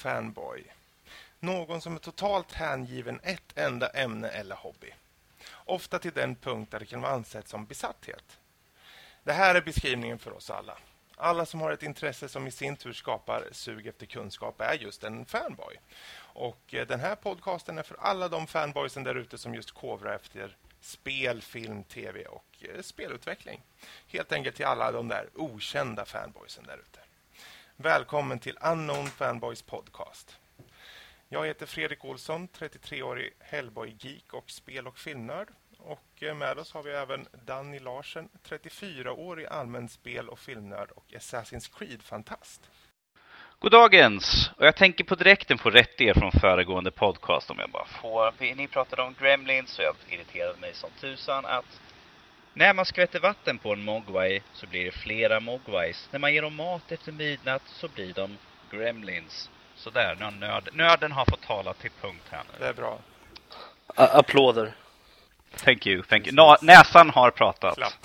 fanboy? Någon som är totalt hängiven ett enda ämne eller hobby. Ofta till den punkt där det kan vara ansett som besatthet. Det här är beskrivningen för oss alla. Alla som har ett intresse som i sin tur skapar sug efter kunskap är just en fanboy. Och eh, den här podcasten är för alla de fanboysen där ute som just kovrar efter spel, film, tv och eh, spelutveckling. Helt enkelt till alla de där okända fanboysen där ute. Välkommen till Unknown Fanboys podcast. Jag heter Fredrik Olsson, 33-årig Hellboy-geek och spel- och filmnörd. Och eh, med oss har vi även Danny Larsen, 34-årig allmän spel- och filmnörd och Assassin's Creed-fantast. Goddagens! Och jag tänker på direkten få rätt er från föregående podcast om jag bara får. Ni pratade om Gremlins och jag irriterade mig som tusan att när man skvätter vatten på en mogwai så blir det flera mogwais. När man ger dem mat efter midnatt så blir de Gremlins. Sådär, nu har nörd, nörden har fått tala till punkt här nu. Det är bra. A applåder. Thank you, thank you. Nå, näsan har pratat.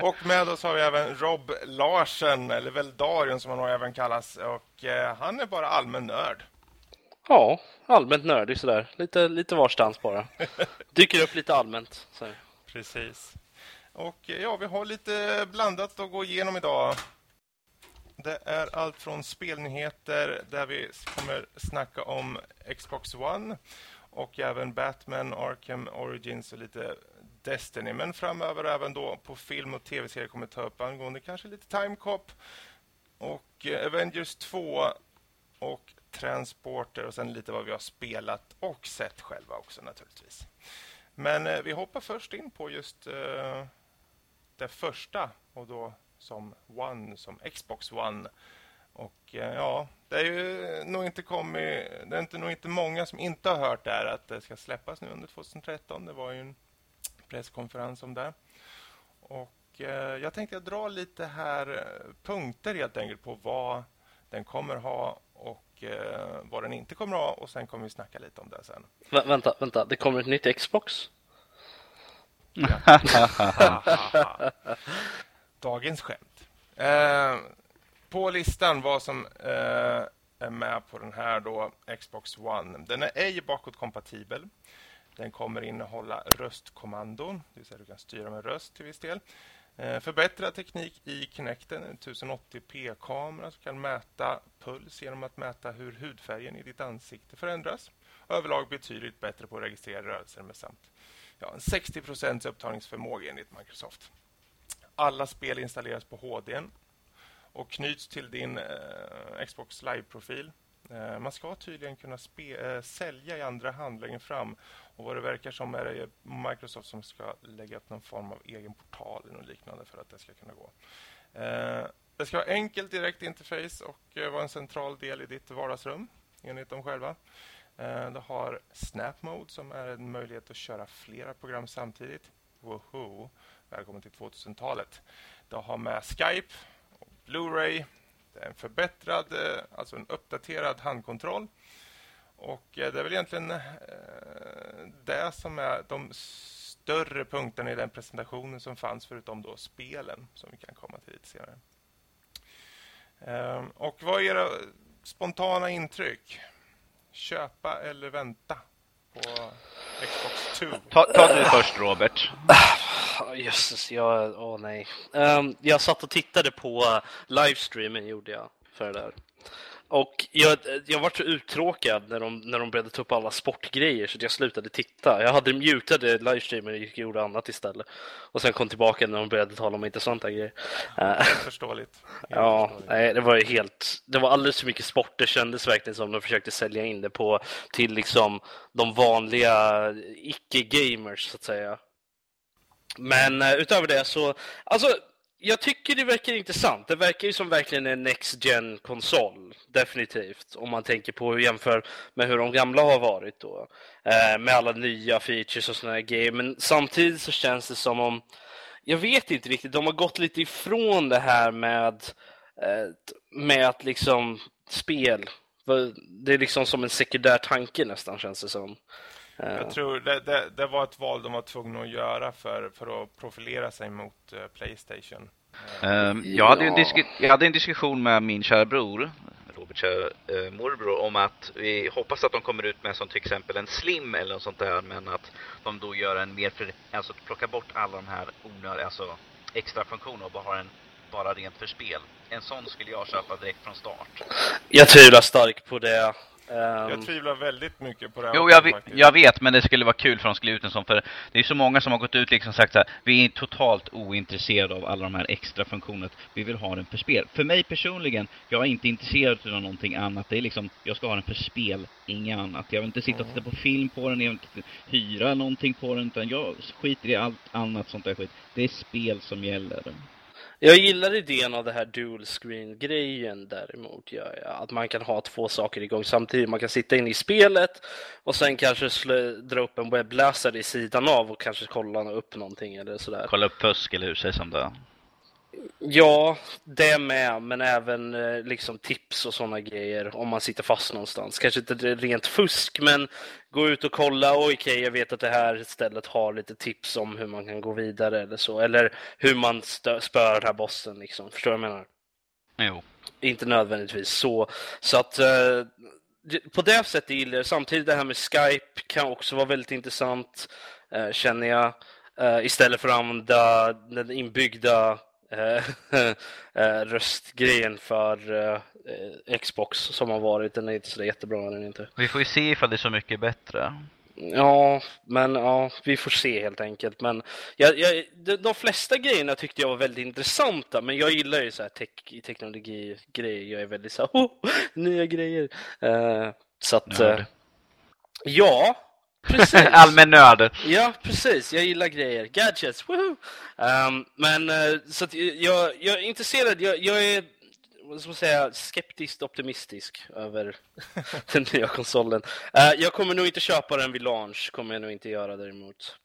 Och med oss har vi även Rob Larsen, eller väl Darion som han nog även kallas. Och eh, han är bara allmän nörd. Ja, allmänt nördig sådär. Lite, lite varstans bara. Dyker upp lite allmänt. Så. Precis. Och eh, ja, vi har lite blandat att gå igenom idag. Det är allt från spelnyheter där vi kommer snacka om Xbox One och även Batman, Arkham Origins och lite Destiny. Men framöver även då på film och tv-serier kommer ta upp angående kanske lite Time Cop och eh, Avengers 2 och Transporter och sen lite vad vi har spelat och sett själva också naturligtvis. Men eh, vi hoppar först in på just eh, det första och då som One, som Xbox One. Och eh, ja, det är ju nog inte kommit, det är inte, nog inte många som inte har hört det här att det ska släppas nu under 2013. Det var ju en presskonferens om det. Och eh, jag tänkte dra lite här eh, punkter helt enkelt på vad den kommer ha och eh, vad den inte kommer ha och sen kommer vi snacka lite om det sen. Vä vänta, vänta, det kommer ett nytt Xbox? Dagens skämt. Eh, på listan vad som eh, är med på den här då Xbox One. Den är ej bakåtkompatibel. Den kommer innehålla röstkommandon, det vill säga du kan styra med röst till viss del. Eh, Förbättrad teknik i Kinecten, en 1080p-kamera som kan mäta puls genom att mäta hur hudfärgen i ditt ansikte förändras. Överlag betydligt bättre på att registrera rörelser med samt ja, en 60% upptagningsförmåga enligt Microsoft. Alla spel installeras på HDn och knyts till din eh, Xbox Live-profil. Eh, man ska tydligen kunna eh, sälja i andra hand längre fram. Och vad det verkar som är det Microsoft som ska lägga upp någon form av egen portal eller liknande för att det ska kunna gå. Äh, det ska vara enkelt direkt interface och äh, vara en central del i ditt vardagsrum enligt dem själva. Du har Snap Mode som är en möjlighet att köra flera program samtidigt. Woho! Välkommen till 2000-talet. Du har med Skype Blu-ray. Det är en förbättrad, eh, alltså en uppdaterad handkontroll. Och eh, det är väl egentligen det som är de större punkterna i den presentationen som fanns förutom då spelen som vi kan komma till lite senare. Och vad är era spontana intryck? Köpa eller vänta på Xbox 2? Ta, ta du först Robert. Jösses, jag... Åh nej. Um, jag satt och tittade på livestreamen gjorde jag för det där. Och jag, jag var så uttråkad när de, när de började ta upp alla sportgrejer så jag slutade titta. Jag hade mutade livestreamen och gjorde annat istället. Och sen kom tillbaka när de började tala om intressanta grejer. Ja, förståeligt. ja, nej, det var helt... Det var alldeles för mycket sport. Det kändes verkligen som de försökte sälja in det på till liksom de vanliga icke-gamers så att säga. Men uh, utöver det så, alltså jag tycker det verkar intressant. Det verkar ju som verkligen en Next gen konsol definitivt. Om man tänker på hur jämför med hur de gamla har varit då. Eh, med alla nya features och sådana grejer. Men samtidigt så känns det som om, jag vet inte riktigt, de har gått lite ifrån det här med, eh, med att liksom spel. Det är liksom som en sekundär tanke nästan känns det som. Jag tror det, det, det, var ett val de var tvungna att göra för, för att profilera sig mot uh, Playstation. Um, jag, hade ja. jag hade en diskussion med min kära bror, kör eh, morbror om att vi hoppas att de kommer ut med som till exempel en slim eller något sånt där men att de då gör en mer för, alltså plockar bort alla de här onödiga, alltså extra funktioner och bara har en bara rent för spel. En sån skulle jag köpa direkt från start. Jag tvivlar starkt på det. Jag Um, tvivlar väldigt mycket på det här. Jo, jag, vet, jag vet, men det skulle vara kul för de skulle ut en sån. För det är så många som har gått ut liksom sagt så här, vi är totalt ointresserade av alla de här extra funktionerna. Vi vill ha den för spel. För mig personligen, jag är inte intresserad av någonting annat. Det är liksom, jag ska ha den för spel, inget annat. Jag vill inte sitta och titta på film på den, jag vill inte hyra någonting på den, utan jag skiter i allt annat sånt där skit. Det är spel som gäller jag gillar idén av det här dual screen-grejen däremot. Ja, ja. Att man kan ha två saker igång samtidigt. Man kan sitta in i spelet och sen kanske slö, dra upp en webbläsare i sidan av och kanske kolla upp någonting eller sådär. Kolla upp fusk eller hur sägs om det. Ja, det med, men även eh, liksom tips och sådana grejer om man sitter fast någonstans. Kanske inte rent fusk, men gå ut och kolla. Okej, jag vet att det här stället har lite tips om hur man kan gå vidare eller så. Eller hur man spöar den här bossen, liksom. Förstår du vad jag menar? Jo. Inte nödvändigtvis så. Så att eh, på det sättet gillar jag. Samtidigt det här med Skype kan också vara väldigt intressant, eh, känner jag. Eh, istället för att använda den inbyggda röstgrejen för eh, eh, Xbox som har varit. Den är inte så jättebra, den inte. Vi får ju se ifall det är så mycket bättre. Ja, men ja, vi får se helt enkelt. Men jag, jag, de, de flesta grejerna tyckte jag var väldigt intressanta, men jag gillar ju så här tech, teknologi-grejer. Jag är väldigt så här, oh, nya grejer. Eh, så att, eh, ja, precis. Allmän nörd. Ja, precis. Jag gillar grejer. Gadgets, woohoo! Um, men eh, så att jag, jag är intresserad. Jag, jag är vad ska man säga, skeptiskt optimistisk över den nya konsolen. Eh, jag kommer nog inte köpa den vid launch, kommer jag nog inte göra däremot.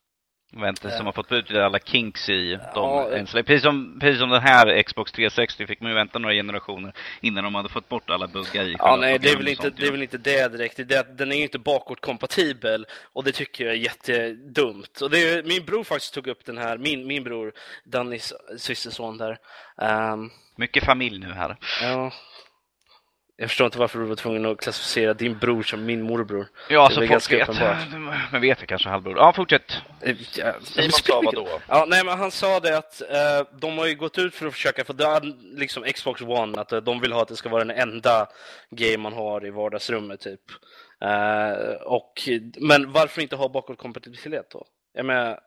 Vänta, som har fått ut alla kinks i dem Ja. Precis som, precis som den här Xbox 360 fick man ju vänta några generationer innan de hade fått bort alla buggar i Ja, nej, det är, väl inte, sånt, det är ja. väl inte det direkt. Det är den är ju inte bakåtkompatibel och det tycker jag är jättedumt. Och det är, min bror faktiskt tog upp den här, min, min bror, Dannys systerson där. Ehm, Mycket familj nu här. ja. Jag förstår inte varför du var tvungen att klassificera din bror som min morbror. Ja, Det är så väl folk ganska vet. uppenbart. Men vet jag kanske halvbror. Ja, fortsätt. Eh, ja, Simon sa vad då? Ja, nej, men han sa det att eh, de har ju gått ut för att försöka få död, liksom Xbox One, att eh, de vill ha att det ska vara den enda game man har i vardagsrummet typ. Eh, och, men varför inte ha bakåtkompatibilitet då? Jag menar,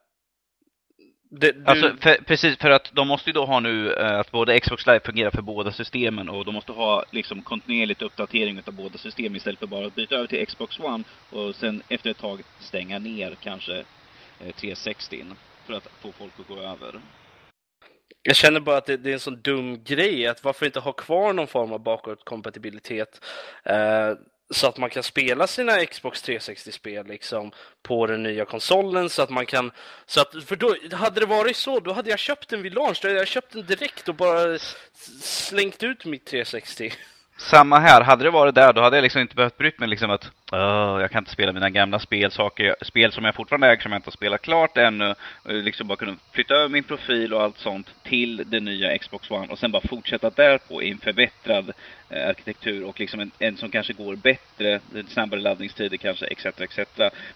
det, du, Alltså, för, precis, för att de måste ju då ha nu eh, att både Xbox Live fungerar för båda systemen och de måste ha liksom kontinuerligt uppdatering av båda system istället för bara att byta över till Xbox One och sen efter ett tag stänga ner kanske eh, 360 för att få folk att gå över. Jag känner bara att det, det är en sån dum grej, att varför inte ha kvar någon form av bakåtkompatibilitet? Eh, så att man kan spela sina Xbox 360-spel liksom på den nya konsolen så att man kan... Så att, för då, hade det varit så, då hade jag köpt den vid launch. Då hade jag köpt den direkt och bara slängt ut mitt 360. Samma här, hade det varit där då hade jag liksom inte behövt brytt mig liksom att "Åh, jag kan inte spela mina gamla spel, saker, spel som jag fortfarande äger som jag inte har spelat klart ännu. Liksom bara kunna flytta över min profil och allt sånt till det nya Xbox One och sen bara fortsätta därpå i en förbättrad eh, arkitektur och liksom en, en som kanske går bättre, snabbare laddningstider kanske, etc. etc.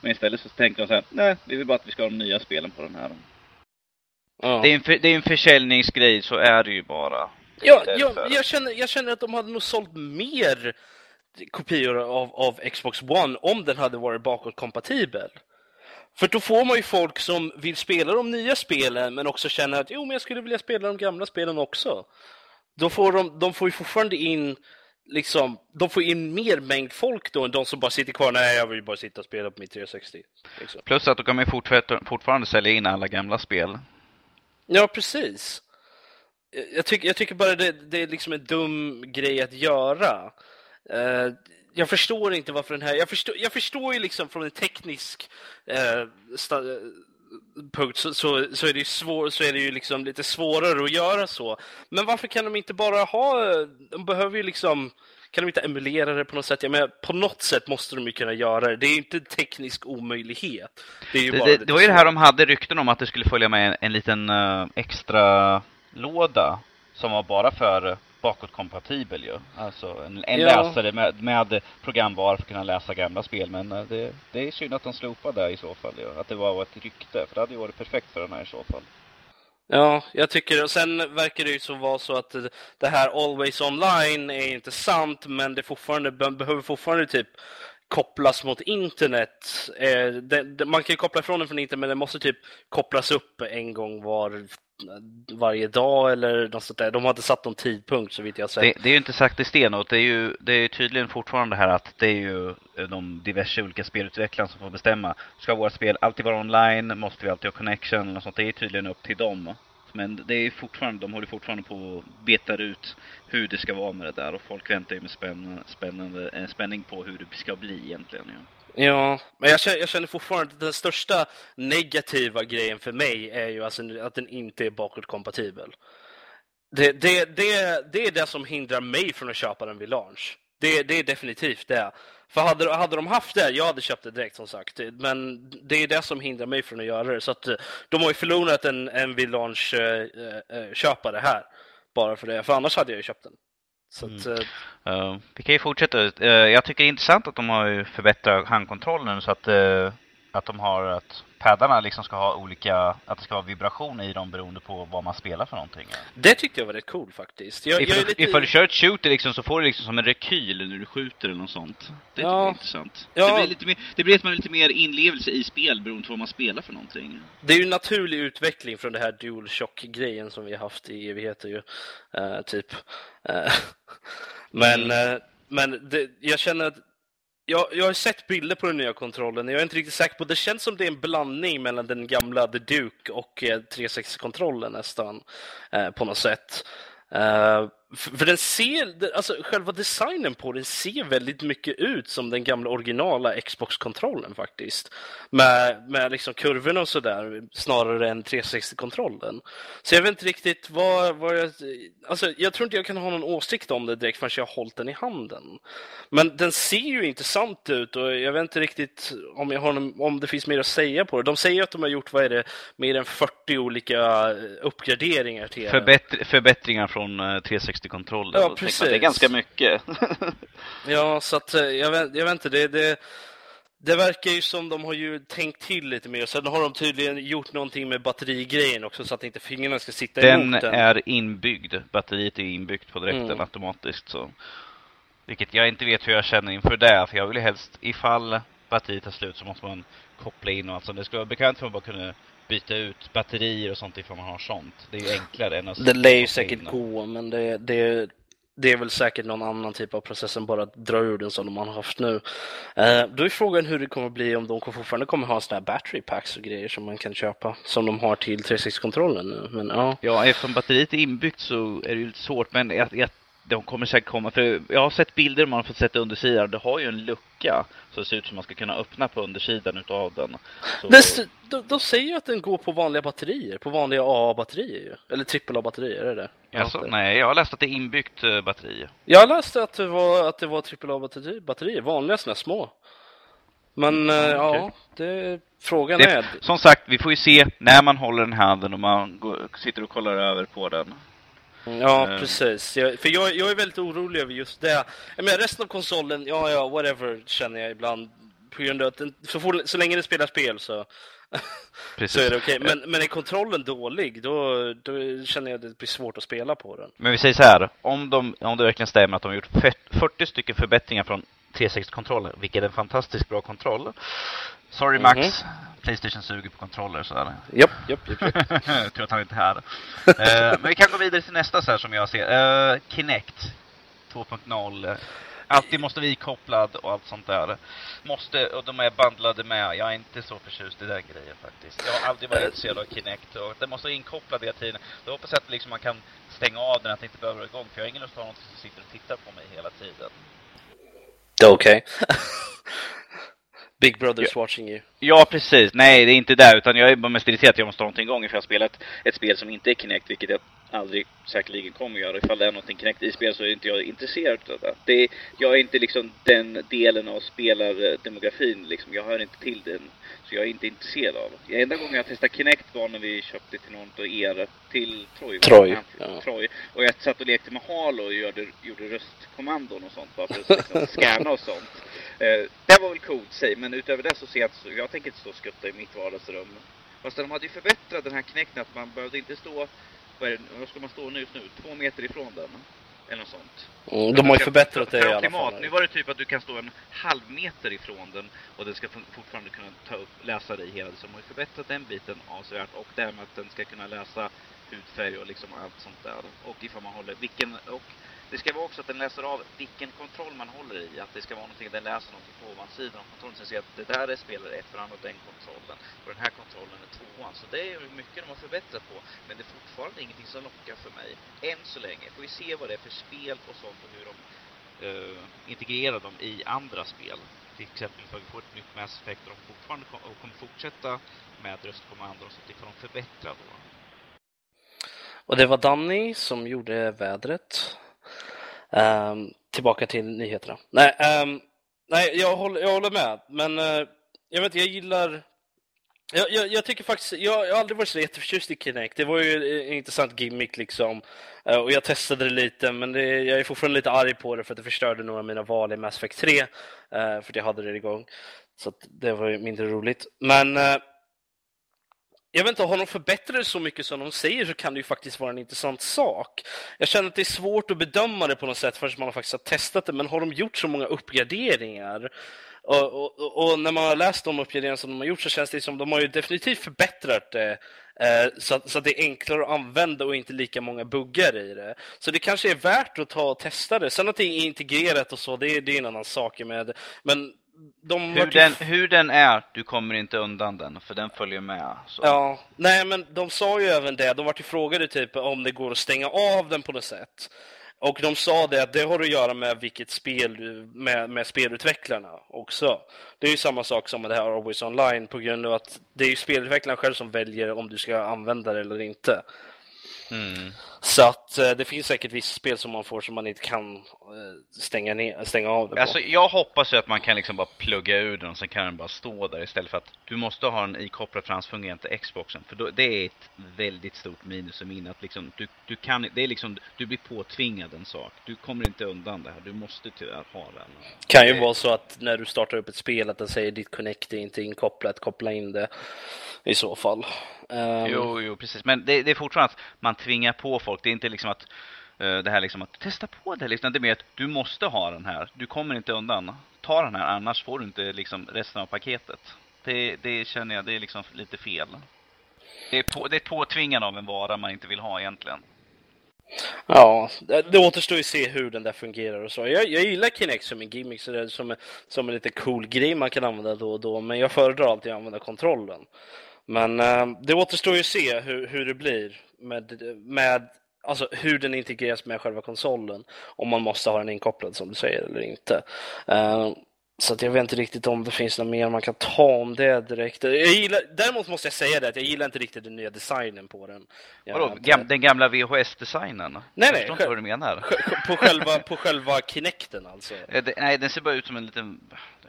Men istället så tänkte de så här, nej, vi vill bara att vi ska ha de nya spelen på den här. Ja. Det är en, för, det är en försäljningsgrej, så är det ju bara. Ja, jag, jag, känner, jag känner att de hade nog sålt mer kopior av, av Xbox One om den hade varit bakåtkompatibel. För då får man ju folk som vill spela de nya spelen men också känner att jo, men jag skulle vilja spela de gamla spelen också. Då får de, de får ju fortfarande in liksom, de får in mer mängd folk då än de som bara sitter kvar, nej jag vill bara sitta och spela på mitt 360. Liksom. Plus att då kan man ju fortfarande, fortfarande sälja in alla gamla spel. Ja, precis. Jag- tycker, jag tycker bara det, det är liksom en dum grej att göra. Eh, jag förstår inte varför den här... Jag förstår, jag förstår ju liksom från en teknisk eh, sta, eh, punkt så, så, så, är det ju svår, så är det ju liksom lite svårare att göra så. Men varför kan de inte bara ha... De behöver ju liksom... Kan de inte emulera det på något sätt? Jag menar, på något sätt måste de ju kunna göra det. Det är ju inte en teknisk omöjlighet. Det, Det, det, det var ju det här de hade rykten om att det skulle följa med en, en liten eh, extra låda som var bara för bakåtkompatibel ju. Alltså en, en Ja. läsare med, med programvara för att kunna läsa gamla spel. Men eh, det, det är synd att de slopade det i så fall ju. Att det var ett rykte. För det hade ju varit perfekt för den här i så fall. Ja, jag tycker och sen verkar det ju så vara så att det- här Always Online är inte sant, men det fortfarande be- behöver fortfarande typ kopplas mot internet. Eh, det, det, man kan ju koppla ifrån den från internet, men det måste typ kopplas upp en gång var, varje dag eller något sånt där. De har inte satt någon tidpunkt så vitt jag sett. Det, det är ju inte sagt i sten och det är ju det är tydligen fortfarande här att det är ju eh, de diverse olika spelutvecklarna som får bestämma. Ska våra spel alltid vara online? Måste vi alltid ha connection? Och sånt. Det är tydligen upp till dem. Men det är fortfarande, de håller fortfarande på att betar ut hur det ska vara med det där och folk väntar ju med spänn, spännande, eh, spänning på hur det ska bli egentligen. Ja. Ja, men jag känner, jag känner fortfarande att den största negativa grejen för mig är ju alltså att den inte är bakåtkompatibel. Det, det, det, det är det som hindrar mig från att köpa den vid launch. Det, det är definitivt det. För hade, hade de haft det, jag hade köpt det direkt som sagt. Men det är det som hindrar mig från att göra det. Så att de har ju förlorat en, en vid launch-köpare eh, eh, eh, här. Bara för det. För annars hade jag ju köpt den. Så att, eh, Eh, vi kan ju fortsätta. Uh, jag tycker det är intressant att de har ju förbättrat handkontrollen så att, eh, att de har att paddarna liksom ska ha olika, att det ska vara vibration i dem beroende på vad man spelar för någonting. Det tyckte jag var rätt cool faktiskt. Jag, jag Ifall, är lite... ifall du kör ett shooter liksom, så får du liksom som en rekyl när du skjuter eller något sånt. Det Ja. jag är intressant. Ja. Det, blir lite mer, det blir att man har lite mer inlevelse i spel beroende på vad man spelar för någonting. Det är ju en naturlig utveckling från det här DualShock-grejen som vi har haft i evigheter ju. Eh, typ. Eh, men eh, men det, jag känner att jag, jag har sett bilder på den nya kontrollen. Jag är inte riktigt säker på. Det känns som det är en blandning mellan den gamla The Duke och eh, 360-kontrollen nästan. Eh, på något sätt. Eh, för, den ser, alltså själva designen på den ser väldigt mycket ut som den gamla originala Xbox-kontrollen faktiskt. Med, med liksom kurvorna och sådär, snarare än 360-kontrollen. Så jag vet inte riktigt vad, vad jag... Alltså jag tror inte jag kan ha någon åsikt om det direkt förrän jag har hållit den i handen. Men den ser ju intressant ut och jag vet inte riktigt om, jag har någon, om det finns mer att säga på det. De säger att de har gjort, vad är det, mer än 40 olika uppgraderingar till den. Förbättr förbättringar från eh, 360 360-kontrollen. Ja, man att Det är precis. ganska mycket. Ja, så att eh, jag vet, jag vet inte, det, det, det verkar ju som de har ju tänkt till lite mer. Sen har de tydligen gjort någonting med batterigrejen också så att inte fingrarna ska sitta Den emot den. är inbyggd. Batteriet är inbyggt på direkten Mm. automatiskt. Så. Vilket jag inte vet hur jag känner inför det. För jag vill helst, ifall batteriet tar slut så måste man koppla in och allt sånt. Det skulle vara bekvämt för att bara kunna byta ut batterier och sånt ifall man har sånt. Det är ju enklare än att Det lär ju säkert gå, men det, det, det är väl säkert någon annan typ av process än bara att dra ur den som de har haft nu. Eh, då är frågan hur det kommer bli om de fortfarande kommer ha sådana här battery packs och grejer som man kan köpa, som de har till 360-kontrollen nu. Men ja, Ja, eftersom batteriet är inbyggt så är det ju lite svårt. Men jag, jag, de kommer säkert komma. För jag har sett bilder man har fått sätta undersidan. Det har ju en lucka. Så det ser ut som man ska kunna öppna på undersidan utav den. Så, det, de, de säger ju att den går på vanliga batterier, på vanliga AA-batterier ju. Eller AAA-batterier, är det det? Alltså, nej, jag har läst att det är inbyggt eh, batteri. Jag läste att det var, att det var AAA-batterier, vanliga sådana små. Men eh, Mm, okej. ja, det, frågan Det, är... som sagt, vi får ju se när man håller den handen och man går, sitter och kollar över på den. Ja, Eh. precis. Jag, för jag, jag är väldigt orolig över just det. Jag menar, resten av konsolen, ja, ja, whatever, känner jag ibland. På grund av att den, så, fort, så länge den spelar spel så, så är det okej. Men, men är kontrollen dålig, då, då känner jag att det blir svårt att spela på den. Men vi säger så här, om, de, om det verkligen stämmer att de har gjort fet- 40 stycken förbättringar från 360-kontroller, vilket är en fantastiskt bra kontroll. Sorry Max, Mhm. Playstation suger på kontroller så är det. Japp, japp, japp. tror att han inte är här. Eh, men vi kan gå vidare till nästa så här som jag ser. Uh, Kinect 2.0. eh, Alltid måste vi kopplad och allt sånt där. Måste, och de är bandlade med. Jag är inte så förtjust i den grejen faktiskt. Jag har aldrig varit intresserad av Kinect och den måste vara inkopplad hela tiden. Då hoppas jag att liksom man kan stänga av den, att det inte behöver vara igång. För jag har ingen lust att ha någon som sitter och tittar på mig hela tiden. Det okej. Big Brother's watching you. Ja, precis. Nej, det är inte där. Utan jag är bara mest irriterad att jag måste ha någonting igång. För jag har spelat ett spel som inte är Kinect, vilket jag aldrig säkerligen kommer göra. Ifall det är någonting Kinect i spel så är inte jag intresserad av det. det är, jag är inte liksom den delen av spelardemografin liksom. Jag hör inte till den. Så jag är inte intresserad av det. Enda gången jag testade Kinect var när vi köpte till någon av er, till Troy. Troy, ja. Troy. Och jag satt och lekte med Halo och gjorde, gjorde röstkommandon och sånt bara för att liksom, scanna och sånt. Eh, det var väl coolt sig, men utöver det så ser jag inte, jag tänker inte stå och skutta i mitt vardagsrum. Fast de hade ju förbättrat den här knäckten att man behövde inte stå, vad, är det, vad ska man stå nu just nu? Två meter ifrån den. Eller något sånt. Mm, de har ju förbättrat det i alla fall. Nu var det typ att du kan stå en halv meter ifrån den och den ska fortfarande kunna ta upp, läsa dig hela. Så de har ju förbättrat den biten avsevärt och därmed att den ska kunna läsa hudfärg och liksom allt sånt där. Och ifall man håller vilken, och det ska vara också att den läser av vilken kontroll man håller i. Att det ska vara någonting, den läser någonting på ovansidan av kontrollen. Så ser att det där är spelare ett för han har den kontrollen. Och den här kontrollen är tvåan. Så det är mycket de har förbättrat på. Men det är fortfarande ingenting som lockar för mig. Än så länge. Får vi se vad det är för spel och sånt och hur de uh, integrerar dem i andra spel. Till exempel ifall vi får ett nytt Mass Effect och de fortfarande och kommer fortsätta med röstkommandon så det Ifall de förbättrar då. Och det var Danny som gjorde vädret. Um, tillbaka till nyheterna. Nej, um, nej jag, håller, jag håller med, men uh, jag vet jag gillar jag, jag, jag, tycker faktiskt, jag, jag har aldrig varit så jätteförtjust i Kinect. Det var ju en intressant gimmick liksom. Uh, och jag testade det lite, men det, jag är fortfarande lite arg på det för att det förstörde några av mina val i Mass Effect 3. Uh, eh, för att jag hade det igång. Så det var ju mindre roligt. Men uh, jag vet inte, har de förbättrat det så mycket som de säger så kan det ju faktiskt vara en intressant sak. Jag känner att det är svårt att bedöma det på något sätt förrän man faktiskt har testat det, men har de gjort så många uppgraderingar och, och, och, när man har läst de uppgraderingar som de har gjort så känns det som de har ju definitivt förbättrat det eh, så, att, så, att, det är enklare att använda och inte lika många buggar i det. Så det kanske är värt att ta och testa det. Sen att det är integrerat och så, det, det är en annan sak med Men de hur, den, hur den är, du kommer inte undan den, för den följer med. Så. Ja, nej men de sa ju även det. De var till frågade typ om det går att stänga av den på något sätt. Och de sa det att det har att göra med vilket spel du, med, med spelutvecklarna också. Det är ju samma sak som med det här Always Online på grund av att det är ju spelutvecklarna själv som väljer om du ska använda det eller inte. Mm. Så att eh, det finns säkert vissa spel som man får som man inte kan eh, stänga, ner, stänga av det på. Alltså jag hoppas ju att man kan liksom bara plugga ur den och sen kan den bara stå där istället för att du måste ha en ikopplad transfungerande till Xboxen. För då, det är ett väldigt stort minus i min att liksom du, du kan, det är liksom, du blir påtvingad en sak. Du kommer inte undan det här, du måste tyvärr ha den. Kan ju det... vara så att när du startar upp ett spel att den säger ditt Connect är inte inkopplat, koppla in det i så fall. Um... Jo, jo, precis. Men det, det, är fortfarande att man tvingar på folk. Det är inte liksom att eh, det här liksom att testa på det. Liksom. Det är mer att du måste ha den här. Du kommer inte undan. Ta den här, annars får du inte liksom resten av paketet. Det, det känner jag, det är liksom lite fel. Det är, på, det är påtvingande av en vara man inte vill ha egentligen. Ja, det, det återstår ju att se hur den där fungerar och så. Jag, jag gillar Kinect som en gimmick, så det är som, som en lite cool grej man kan använda då och då, men jag föredrar alltid att använda kontrollen. Men äh, det återstår ju att se hur, hur det blir med, med alltså hur den integreras med själva konsolen. Om man måste ha den inkopplad som du säger eller inte. Uh, så att jag vet inte riktigt om det finns något mer man kan ta om det direkt. Jag gillar, däremot måste jag säga det att jag gillar inte riktigt den nya designen på den. Vadå, gam, den gamla VHS-designen? Nej, nej. Jag förstår inte vad du menar. På själva, på själva Kinecten alltså? Eh, det, nej, den ser bara ut som en liten,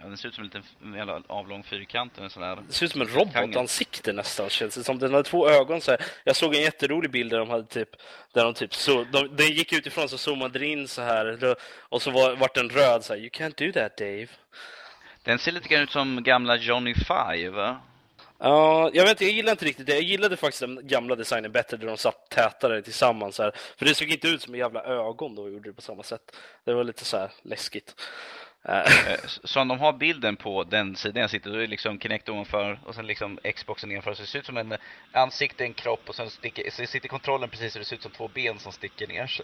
den ser ut som en liten avlång fyrkant. En sån här det ser ut som en robotansikte nästan, känns det som. Den hade två ögon så här. Jag såg en jätterolig bild där de hade typ, där de typ så, de, den gick utifrån så zoomade in så här och så var, vart den röd så här, You can't do that Dave. Den ser lite grann ut som gamla Johnny Five, va? Ja, jag vet inte, jag gillar inte riktigt det. Jag gillade faktiskt den gamla designen bättre där de satt tätare tillsammans. Här. För det såg inte ut som jävla ögon då och gjorde det på samma sätt. Det var lite så här läskigt. Eh, så om de har bilden på den sidan jag sitter, då är det liksom Kinect ovanför och sen liksom Xboxen nedanför. Så det ser ut som en ansikte, en kropp och sen sticker, så sitter kontrollen precis så det ser ut som två ben som sticker ner.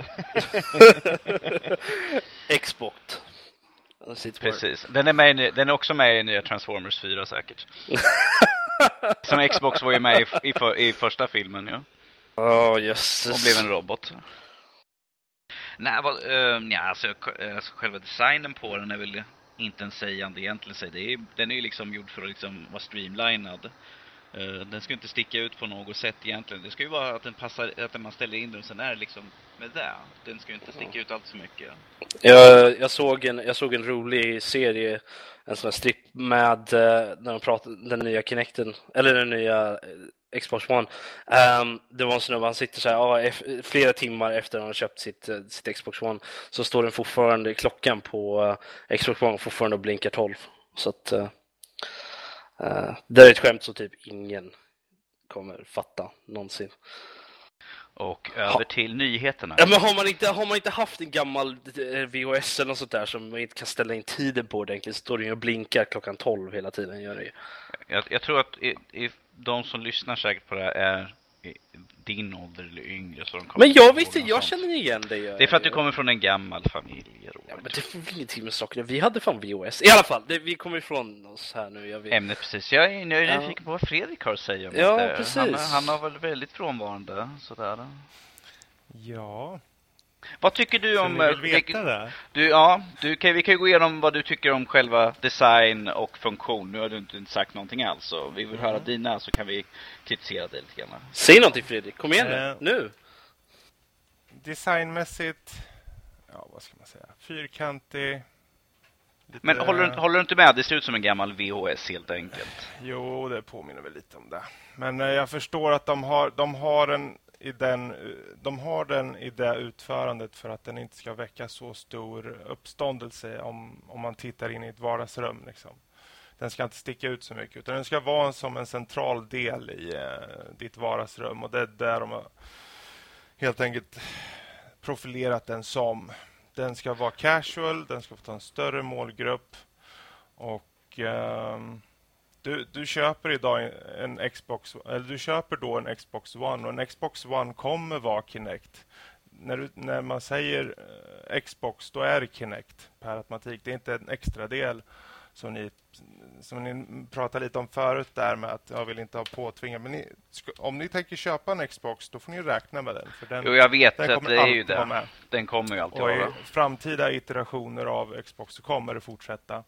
Xbox. Precis. Den är, med i, den är också med i nya Transformers 4 säkert. Som Xbox var ju med i, i, för, i första filmen ja. Oh, jösses. Och blev en robot. Nej, vad, uh, ja, alltså, alltså, själva designen på den är väl inte en sägande egentligen. Det är, den är ju liksom gjord för att liksom vara streamlinad. Eh, den ska inte sticka ut på något sätt egentligen. Det ska ju vara att den passar, att man ställer in den, sen är det liksom med det. Den ska ju inte sticka ut allt så mycket. Jag, jag, såg en, jag såg en rolig serie, en sån här strip med eh, när de pratade, den nya Kinecten, eller den nya eh, Xbox One. Um, det var en snubbe, han sitter så här, ja, flera timmar efter han har köpt sitt, sitt Xbox One så står den fortfarande, klockan på uh, Xbox One fortfarande och blinkar 12. Så att uh, Uh, det är ett skämt som typ ingen kommer fatta någonsin. Och över till nyheterna. Ja, men har man, inte, har man inte haft en gammal eh, VHS eller något sånt där som man inte kan ställa in tiden på ordentligt, står den och blinkar klockan 12 hela tiden. Gör det. Jag, jag tror att i, i, de som lyssnar säkert på det här är din ålder eller yngre. Så de men jag vet inte, jag känner igen dig. Det är för att du kommer från en gammal familj. Ja, men det får väl ingenting med saker Vi hade fan VOS. I alla fall, det, vi kommer ifrån oss här nu. Jag vet. Ämnet precis. Jag är, nyfiken på vad Fredrik har att säga om ja, det. Precis. Han, han har väl väldigt frånvarande sådär. Ja. Vad tycker du om... Så vill veta det? Du, ja, du kan, vi kan ju gå igenom vad du tycker om själva design och funktion. Nu har du inte sagt någonting alls. Så vi vill mm. höra dina så kan vi kritisera dig lite grann. Säg någonting Fredrik, kom igen uh, nu. Designmässigt, ja vad ska man säga, fyrkantig. Lite... Men håller du, håller du inte med? Det ser ut som en gammal VHS helt enkelt. Jo, det påminner väl lite om det. Men eh, jag förstår att de har, de har en i den, de har den i det utförandet för att den inte ska väcka så stor uppståndelse om, om man tittar in i ett vardagsrum. Liksom. Den ska inte sticka ut så mycket utan den ska vara som en central del i eh, ditt vardagsrum och det är där de har helt enkelt profilerat den som. Den ska vara casual, den ska få ta en större målgrupp och eh, du, du köper idag en Xbox eller du köper då en Xbox One och en Xbox One kommer vara Kinect. När, du, när man säger eh, Xbox då är det Kinect per automatik. Det är inte en extra del som ni, som ni pratade lite om förut där med att jag vill inte ha påtvingat. Men ni, om ni tänker köpa en Xbox då får ni räkna med den. För den jo, jag vet att det är ju det. Den kommer ju alltid och vara. i framtida iterationer av Xbox så kommer det fortsätta.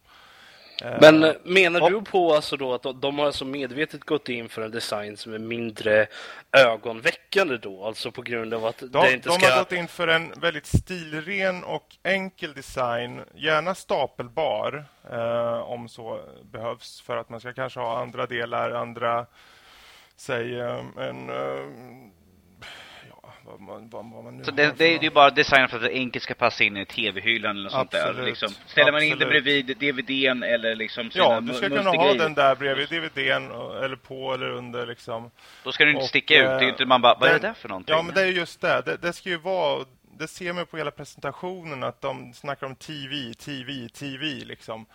Eh, Men menar du på alltså då att de har alltså medvetet gått in för en design som är mindre ögonväckande då? Alltså på grund av att de, det inte de ska... De har gått in för en väldigt stilren och enkel design, gärna stapelbar eh, om så behövs för att man ska kanske ha andra delar, andra säg eh, en eh, vad man, vad, vad man nu så det, det, är ju bara designat för att det enkelt ska passa in i tv-hyllan eller sånt där. Liksom. Ställer man in det bredvid DVDn eller liksom Ja, du ska kunna ha den där bredvid DVDn eller på eller under liksom. Då ska du inte och, sticka ut. Det är inte man bara, vad den, är det där för någonting? Ja, men det är just det. Det, det ska ju vara det ser man på hela presentationen att de snackar om TV, TV, TV liksom.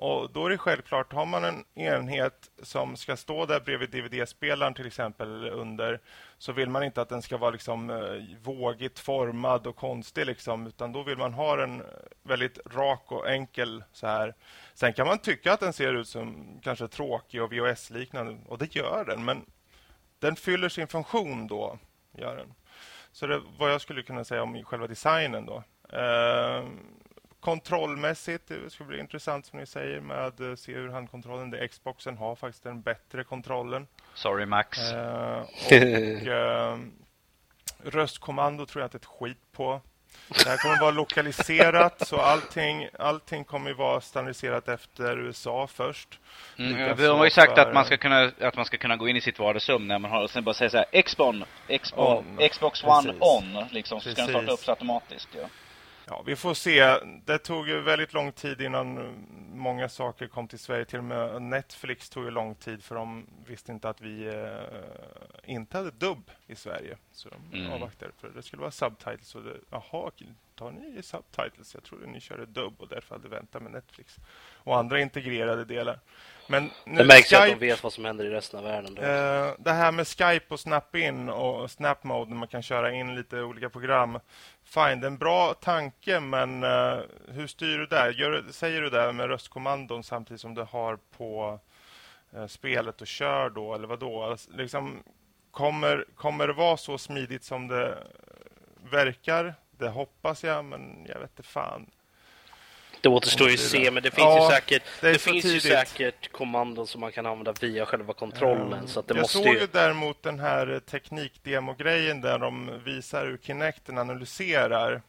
Och då är det självklart, har man en enhet som ska stå där bredvid DVD-spelaren till exempel under så vill man inte att den ska vara liksom eh, vågigt formad och konstig liksom, utan då vill man ha den eh, väldigt rak och enkel så här. Sen kan man tycka att den ser ut som kanske tråkig och VHS-liknande och det gör den, men den fyller sin funktion då, gör den. Så det vad jag skulle kunna säga om själva designen då. Uh, Kontrollmässigt, det ska bli intressant som ni säger med att eh, se hur handkontrollen, det Xboxen har faktiskt den bättre kontrollen. Sorry Max. Eh, och eh, röstkommando tror jag inte ett skit på. Det här kommer vara lokaliserat så allting, allting kommer vara standardiserat efter USA först. Mm, de har ju sagt för... att man ska kunna att man ska kunna gå in i sitt vardagsrum när man har och sen bara säga så här Xbox, Xbox, Xbox One Precis. on liksom så Precis. ska den starta upp automatiskt ja. Ja, vi får se. Det tog ju väldigt lång tid innan många saker kom till Sverige. Till och med Netflix tog ju lång tid för de visste inte att vi eh, inte hade dubb i Sverige. Så de mm. avvaktade för det skulle vara subtitles. Och det, jaha, tar ni subtitles? Jag trodde ni körde dubb och därför hade väntat med Netflix. Och andra integrerade delar. Men nu, det märks Skype, att de vet vad som händer i resten av världen. Då. Eh, det här med Skype och Snap-in och Snap-mode man kan köra in lite olika program. Fine, det är en bra tanke, men uh, hur styr du det? Gör, säger du det med röstkommandon samtidigt som du har på uh, spelet och kör då, eller vad då? Alltså, liksom, kommer, kommer det vara så smidigt som det verkar? Det hoppas jag, men jag vet inte fan. Det återstår ju att se, men det finns Ja, ju säkert, det det så finns ju tidigt. säkert kommandon som man kan använda via själva kontrollen. Så att det jag måste såg ju... ju däremot den här eh, teknikdemo-grejen där de visar hur Kinecten analyserar.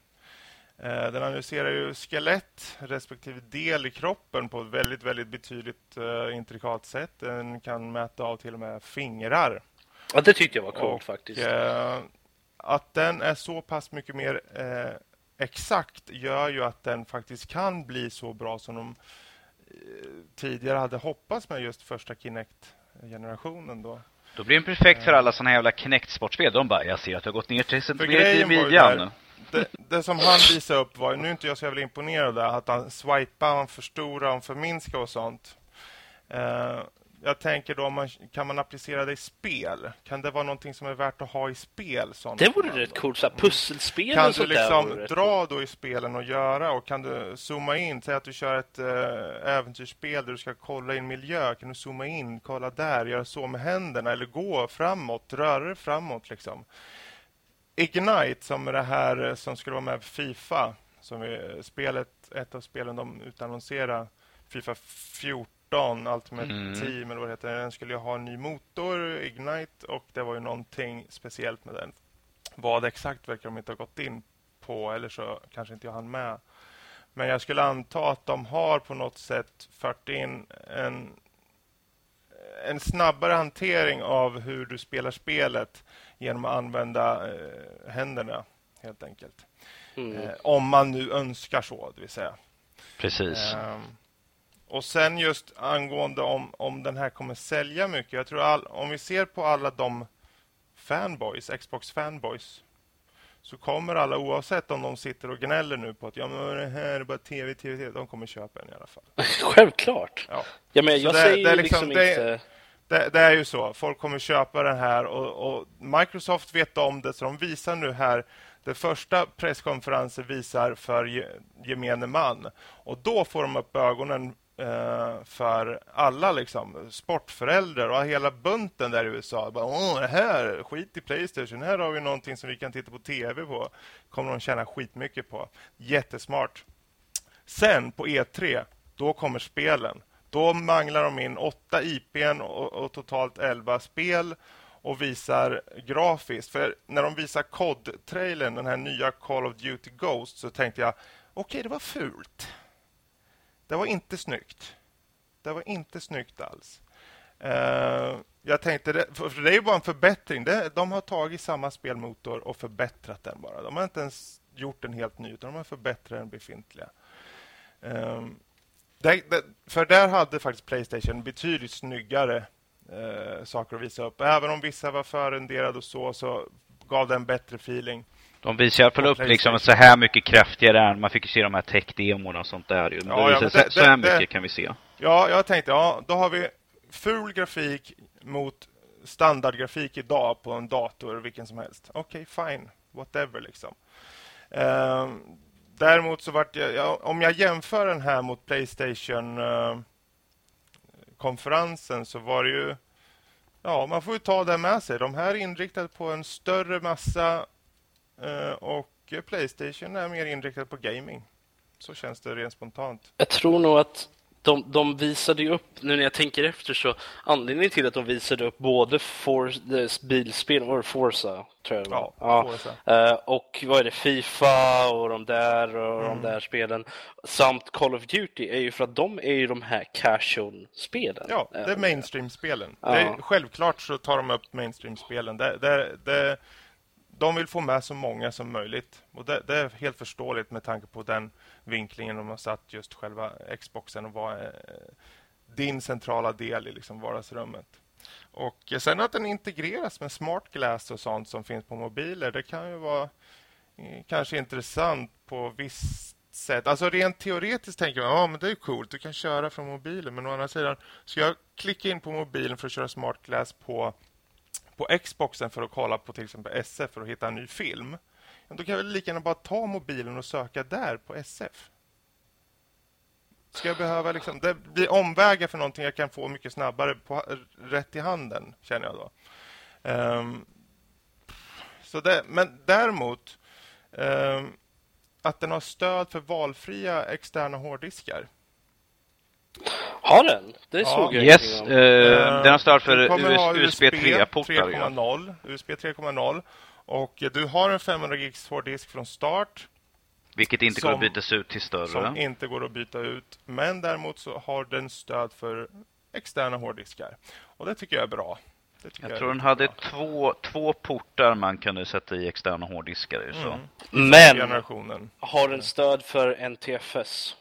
Eh, Den analyserar ju skelett respektive del i kroppen på ett väldigt, väldigt betydligt eh, intrikat sätt. Den kan mäta av till och med fingrar. Ja, det tyckte jag var coolt Och, faktiskt. eh, att den är så pass mycket mer eh, exakt gör ju att den faktiskt kan bli så bra som de eh, tidigare hade hoppats med just första Kinect-generationen. Då. Då blir den perfekt för alla såna jävla Kinect-sportspel. De bara, jag ser att du har gått ner 3 centimeter i midjan. Det, det som han visade upp var, nu är inte jag så jävla imponerad där, att han swipar, han förstorar, han förminskar och sånt. Eh, jag tänker då, man, kan man applicera det i spel? Kan det vara någonting som är värt att ha i spel? Det vore rätt coolt. Så pusselspel Kan du liksom dra då i spelen och göra och kan du zooma in? Säg att du kör ett äh, äventyrsspel där du ska kolla i en miljö. Kan du zooma in, kolla där, göra så med händerna eller gå framåt, röra dig framåt liksom. Ignite som är det här eh, som skulle vara med Fifa, som är spelet, ett av spelen de utannonserade, Fifa 14 Ultimate Mm. Team eller vad det heter. Den skulle ju ha en ny motor, Ignite, och det var ju någonting speciellt med den. Vad exakt verkar de inte ha gått in på, eller så kanske inte jag hann med. Men jag skulle anta att de har på något sätt fört in en, en snabbare hantering av hur du spelar spelet genom att använda eh, händerna, helt enkelt. Mm. Eh, om man nu önskar så, det vill säga. Precis. Ehm, och sen just angående om, om den här kommer sälja mycket. Jag tror all, om vi ser på alla de fanboys, Xbox fanboys, så kommer alla oavsett om de sitter och gnäller nu på att ja, men det här är bara tv, tv, tv. De kommer köpa den i alla fall. Självklart. Ja. Ja, men jag det- säger det liksom- liksom, det- inte... Det, det är ju så. Folk kommer köpa den här och, och Microsoft vet om det så de visar nu här det första presskonferensen visar för ge, gemene man. Och då får de upp ögonen Eh, för alla liksom, sportföräldrar och hela bunten där i USA. Bara, Åh, det här, skit i Playstation. Här har vi någonting som vi kan titta på tv på. kommer de tjäna skitmycket på. Jättesmart. Sen på E3, då kommer spelen. Då manglar de in åtta IPn och, och totalt 11 spel och visar grafiskt. För när de visar COD-trailern, den här nya Call of Duty Ghost, så tänkte jag okej, det var fult. Det var inte snyggt. Det var inte snyggt alls. Uh, jag tänkte, det, för det är ju bara en förbättring. Det, de har tagit samma spelmotor och förbättrat den bara. De har inte ens gjort en helt ny, utan de har förbättrat den befintliga. Ehm, det, det, för där hade faktiskt Playstation betydligt snyggare uh, saker att visa upp. Även om vissa var förrenderade och så, så gav det en bättre feeling. De visar i alla fall på upp liksom så här mycket kraftigare ärn. Man fick ju se de här tech-demorna och sånt där. Men Ja, ja, men det, så, här det- det- mycket kan vi se. Ja, jag tänkte, ja, då har vi ful grafik mot standardgrafik idag på en dator, vilken som helst. Okej, fine. Whatever, liksom. Ehm, däremot så vart jag, ja, om jag jämför den här mot Playstation eh, konferensen så var det ju, ja, man får ju ta det med sig. De här är inriktade på en större massa och Playstation är mer inriktad på gaming. Så känns det rent spontant. Jag tror nog att de, de visade ju upp, nu när jag tänker efter så, anledningen till att de visade upp både For, det bilspel, var det Forza, tror jag var. Ja, Forza. Eh, och vad är det, Fifa och de där och Mm. de där spelen. Samt Call of Duty är ju för att de är ju de här casual-spelen. Ja, det är Eh, mainstream-spelen. Ja. Självklart så tar de upp mainstream-spelen. Det, det, det, de vill få med så många som möjligt. Och det, det är helt förståeligt med tanke på den vinklingen de har satt just själva Xboxen och vad är eh, din centrala del i liksom vardagsrummet. Och eh, sen att den integreras med smart glass och sånt som finns på mobiler, det kan ju vara eh, kanske intressant på visst sätt. Alltså rent teoretiskt tänker man, ja men det är coolt, du kan köra från mobilen. Men å andra sidan, ska jag klicka in på mobilen för att köra smart glass på, på Xboxen för att kolla på till exempel SF för att hitta en ny film. Då kan jag väl lika gärna bara ta mobilen och söka där på SF. Ska jag behöva liksom, det blir omvägar för någonting jag kan få mycket snabbare på, rätt i handen, känner jag då. Um, så det, men däremot, um, att den har stöd för valfria externa hårddiskar. Har den? Det Ja. såg jag Yes, eh, den har stöd för USB 3-portar. Ja. 3.0, USB 3.0 och du har en 500 gigs hårddisk från start Vilket inte går Som- att bytas ut till som större. inte går att byta ut. Men däremot så har den stöd för externa hårddiskar. Och det tycker jag är bra. Jag är tror den hade bra. två, två portar man kunde sätta i externa hårddiskar. Så. Mm. Men generationen. har den stöd för NTFS?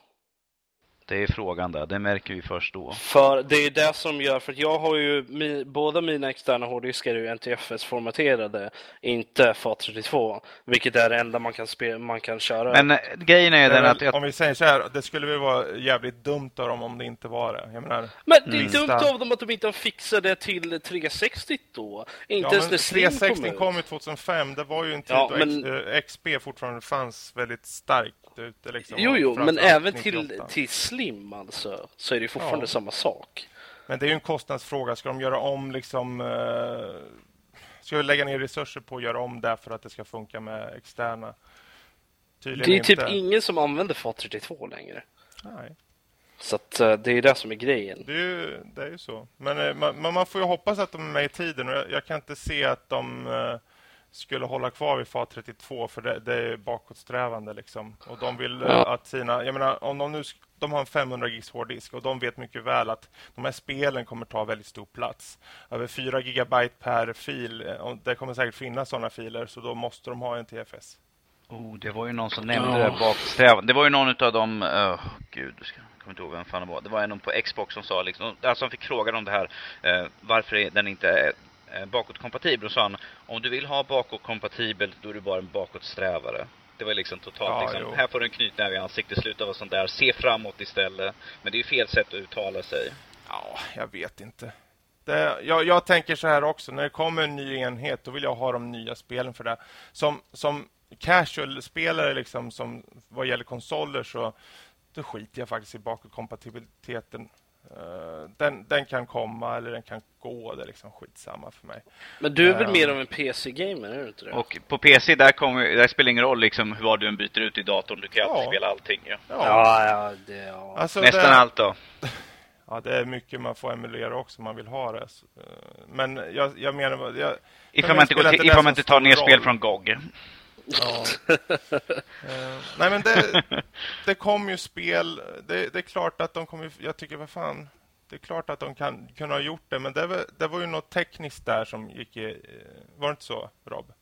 Det är frågan där. Det märker vi först då. För det är det som gör, för att jag har ju, mi, båda mina externa hårddiskar är ju NTFS-formaterade, inte FAT32, vilket är det enda man kan, spe, man kan köra. Men eh, grejen är den att jag, Om vi säger så här, det skulle väl vara jävligt dumt av dem om det inte var det. Jag menar, Men det är Lista. dumt av dem att de inte har fixat det till 360 då. Inte ja, ens men när Slim 360 kom ut. kom ju 2005. Det var ju en tid Ja, då men- X, eh, XP fortfarande fanns väldigt starkt ute. Liksom, Jo, jo, men även till, 98. till Slim alltså, så är det fortfarande Ja. samma sak. Men det är ju en kostnadsfråga. Ska de göra om liksom... Eh, ska vi lägga ner resurser på att göra om det för att det ska funka med externa? Tydligen Det är inte. typ ingen som använder FAT32 längre. Nej, Så att, eh, det är det som är grejen. det är ju, det är ju så. Men eh, man, man får ju hoppas att de är med i tiden. Och jag, jag kan inte se att de eh, skulle hålla kvar vid FAT32 för det, det är bakåtsträvande. Liksom. Och de vill eh, Ja. att sina... Jag menar, om de nu... De har en 500 gigs hårddisk och de vet mycket väl att de här spelen kommer ta väldigt stor plats. Över 4 gigabyte per fil. eh, och Det kommer säkert finnas sådana filer, så då måste de ha en TFS. oh, det var ju någon som nämnde Ja. det där baksträvan. Det var ju någon av dem, oh, gud, kommer inte ihåg vem fan det var. Det var en på Xbox som sa liksom, alltså han fick frågan om det här, eh, varför den inte är eh, bakåtkompatibel. Och sa han, om du vill ha bakåtkompatibel, då är du bara en bakåtsträvare. Det var liksom totalt Ja, liksom, jo. här får du en knytnäve i ansiktet, sluta vara sån där, se framåt istället. Men det är ju fel sätt att uttala sig. Ja, jag vet inte. Det, jag, jag tänker så här också, när det kommer en ny enhet, då vill jag ha de nya spelen för det. Som, som casual-spelare, liksom, som, vad gäller konsoler, så då skiter jag faktiskt i bakåtkompatibiliteten. Eh, den, den kan komma eller den kan gå, det är liksom skitsamma för mig. Men du är väl Ja. mer av en PC-gamer, är du inte det? Och på PC, där, kommer, där spelar det ingen roll liksom vad du än byter ut i datorn. Du kan Ja. spela allting. Ja. Ja, Ja, ja, det, ja. alltså Nästan det, allt då. Ja, det är mycket man får emulera också om man vill ha det. Så, eh, Men jag, jag menar... Jag, Ifall man inte, ifall man inte tar ner spel roll. från GOG. Ja. Eh, nej men det, det kom ju spel. Det, det är klart att de kommer Jag tycker vad fan. Det är klart att de kan kunna ha gjort det. Men det var, det var ju något tekniskt där som gick i... eh, Var det inte så Rob?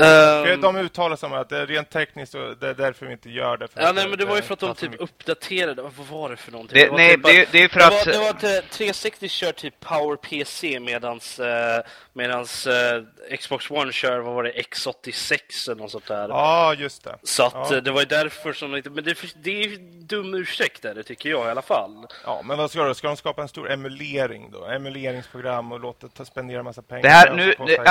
Ehm, de uttalar sig om att det är rent tekniskt och det är därför vi inte gör det. För Ja, nej, men det var ju för att de typ uppdaterade. Vad var det för någonting? Det, var nej, typ det, att- det är för det att... var, det var att eh, 360 kör typ Power PC medans, eh, medans eh, Xbox One kör, vad var det, X86 eller något sånt där. Ja, just det. Så att Ja. eh, det var ju därför som de inte... Men det, det är ju dum ursäkt där, det tycker jag i alla fall. Ja, men vad ska de? Ska de skapa en stor emulering då? Emuleringsprogram och låta ta, spendera massa pengar? Det här nu... Det,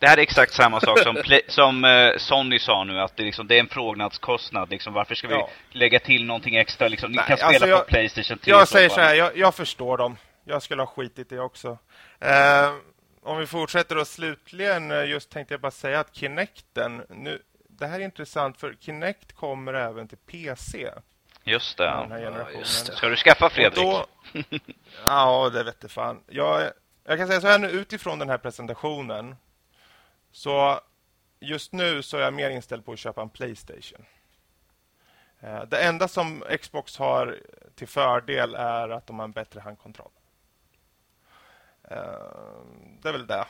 det här är exakt samma sak som, som eh, Sony sa nu, att det, liksom, det är en frågnadskostnad. Liksom, varför ska vi Ja. lägga till någonting extra? Liksom, ni Nej, kan spela alltså jag- på Playstation 3 i Jag så säger fall. så här, jag, jag förstår dem. Jag skulle ha skitit det också. Eh, om vi fortsätter då slutligen, eh, just tänkte jag bara säga att Kinecten, nu, det här är intressant för Kinect kommer även till PC. Just det. just det. Ska du skaffa Och Fredrik? Då, ja, det vet jag fan. Jag, jag kan säga så här nu, utifrån den här presentationen. Så just nu så är jag mer inställd på att köpa en Playstation. Eh, Det enda som Xbox har till fördel är att de har en bättre handkontroll. Eh, det är väl det.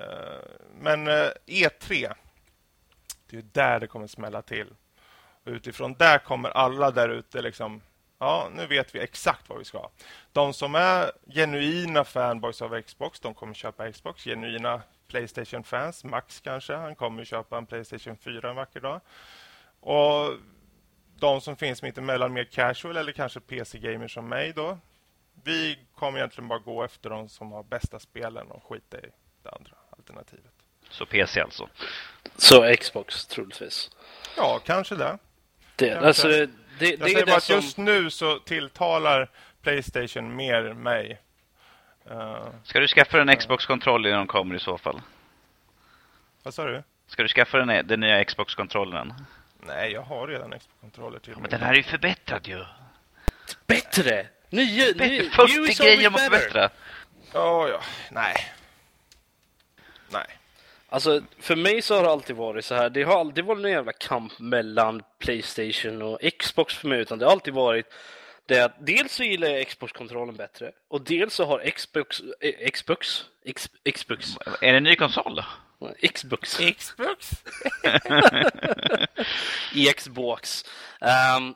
Eh, men eh, e E3, det är där det kommer smälla till. Och utifrån där kommer alla där ute liksom Ja, nu vet vi exakt vad vi ska. De som är genuina fanboys av Xbox, de kommer köpa Xbox. Genuina Playstation-fans, Max kanske, han kommer köpa en Playstation 4 en vacker dag. Och de som finns mitt emellan, mer casual eller kanske PC-gamers som mig då. Vi kommer egentligen bara gå efter de som har bästa spelen och skita i det andra alternativet. Så PC alltså. Så Xbox, troligtvis. Ja, kanske det. Det, Kanske. alltså, det, det, Jag är säger bara att som... just nu så tilltalar Playstation mer mig. Eh, Ska du skaffa en Xbox-kontroll innan de kommer i så fall? vad sa du? Ska du skaffa den, den nya Xbox-kontrollen? Nej, jag har redan Xbox-kontroller till Ja, men den här är ju förbättrad ju. Bättre! Nya, ny, Först new is är grejen always att better. förbättra. Ja, ja. Nej. Nej. Alltså, för mig så har det alltid varit så här. Det har aldrig varit någon jävla kamp mellan Playstation och Xbox för mig, utan det har alltid varit det att dels så gillar jag Xbox-kontrollen bättre och dels så har Xbox, eh, Xbox, X, Xbox, Är det en ny konsol då? Xbox, Xbox? Xbox. Ehm,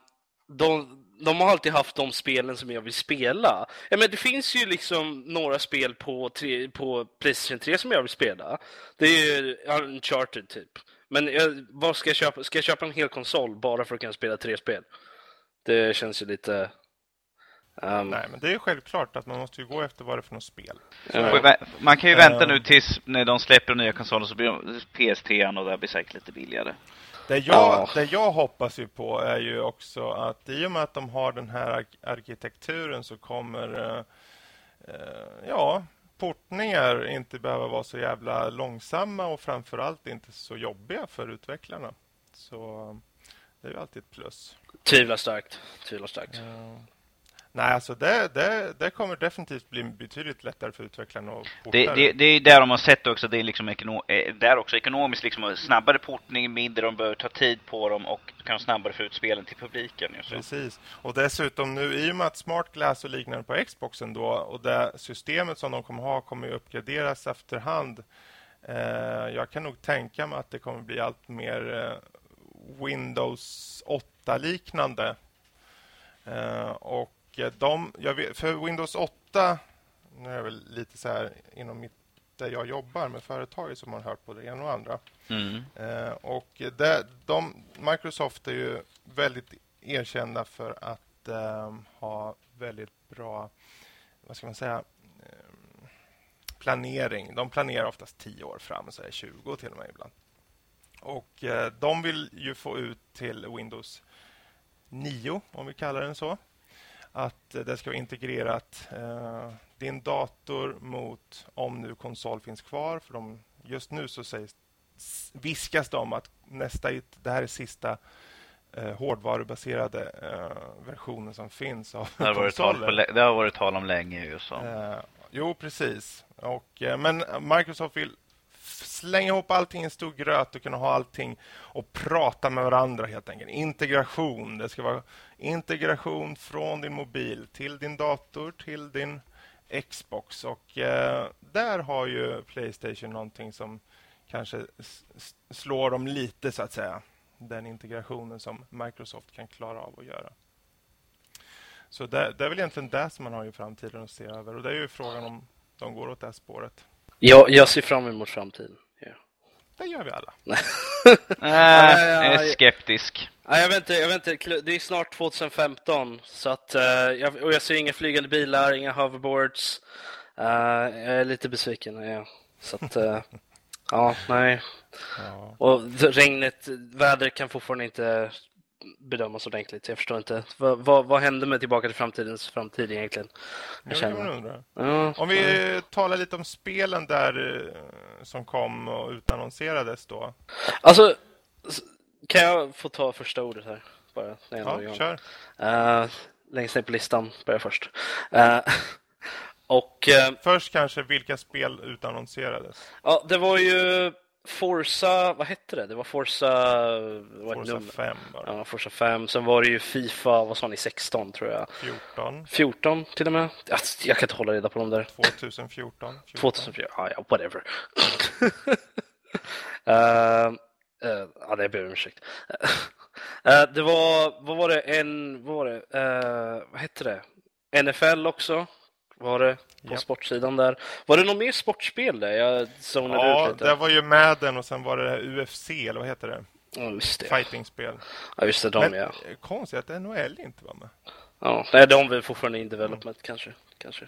de, de har alltid haft de spelen som jag vill spela. Ja, men det finns ju liksom några spel på, tre, på Playstation 3 som jag vill spela. Det är ju Uncharted typ. Men jag, vad ska jag köpa? Ska jag köpa en hel konsol bara för att kunna spela tre spel? Det känns ju lite... ehm, Nej, men det är självklart att man måste ju gå efter vad det är för något spel. vä- Man kan ju vänta Eh. nu tills när de släpper nya konsoler så blir de PS3 och det blir säkert lite billigare. Det jag, Ja. det jag hoppas ju på är ju också att i och med att de har den här ark- arkitekturen så kommer eh, eh, ja, portningar inte behöva vara så jävla långsamma och framförallt inte så jobbiga för utvecklarna. Så det är ju alltid ett plus. Tvivlar starkt. Tvivlar starkt. Eh, nej, alltså det, det, det kommer definitivt bli betydligt lättare för utvecklarna porta Det, det, det är där de har sett också, det är liksom ekono, eh, där också ekonomiskt liksom snabbare portning, mindre de behöver ta tid på dem och kan snabbare få ut spelen till publiken. Ju, så. Precis. Och dessutom nu i och med att Smart Glass och liknande på Xboxen då och det systemet som de kommer ha kommer ju uppgraderas efterhand. Eh, jag kan nog tänka mig att det kommer bli allt mer eh, Windows 8-liknande. Eh, och de, jag vet, för Windows 8, nu är det väl lite så här inom mitt, där jag jobbar med företaget som har hört på det ena och andra. Mm. Eh, och det, de, Microsoft är ju väldigt erkända för att eh, ha väldigt bra, vad ska man säga, eh, planering. De planerar oftast 10 år fram, så är det 20 till och med ibland. Och eh, de vill ju få ut till Windows 9, om vi kallar den så. Att det ska vara integrerat eh, din dator mot, om nu konsol finns kvar, för de, just nu så sägs viskas det om att nästa, det här är sista eh, hårdvarubaserade eh, versionen som finns av Det, har varit tal konsoler. på, lä- det har varit tal om länge ju. Så. Eh, jo, precis. Och, eh, men Microsoft vill slänga ihop allting i en stor gröt och kunna ha allting och prata med varandra helt enkelt. Integration. Det ska vara integration från din mobil till din dator till din Xbox. Och eh, där har ju Playstation någonting som kanske slår dem lite så att säga. Den integrationen som Microsoft kan klara av att göra. Så det, det är väl egentligen det som man har i framtiden att se över. Och det är ju frågan om de går åt det här spåret. Ja, jag ser fram emot framtiden. Det gör vi alla. Äh, jag är skeptisk. Nej, jag vet inte, jag vet inte. Det är snart 2015 så att, eh, jag, och jag ser inga flygande bilar, inga hoverboards. Eh, jag är lite besviken. Ja. Så att, eh, ja, nej. Ja. Och regnet, vädret kan fortfarande inte bedömas ordentligt. Jag förstår inte. Vad, vad, vad hände med Tillbaka till framtidens framtid egentligen? Jag känner. undra. Ja, Om vi talar lite om spelen där eh, som kom och utannonserades då. Alltså, kan jag få ta första ordet här? Bara, jag Ja, igång? kör. Uh, längst ner på listan börjar jag först. Eh, och eh, Först kanske vilka spel utannonserades. ja, det var ju Forza, vad hette det? Det var Forza... Det var Forza nummer. 5 bara. Ja, Forza 5. Sen var det ju Fifa, vad sa ni, 16 tror jag. 14. 14 till och med. Alltså, jag kan inte hålla reda på dem där. 2014. 14. 2004, ja, ja whatever. uh, uh, ja, det ber om ursäkt. Uh, det var, vad var det, en, vad var det, uh, vad hette det? NFL också var det på Japp. sportsidan där. Var det något mer sportspel där? Jag zonade Ja, ut lite. det var ju Madden och sen var det UFC, eller vad heter det? Ja, just det. Fightingspel. Ja, just det, de Men ja. eh, konstigt att NHL inte var med. Ja, nej, de är fortfarande in development kanske. kanske.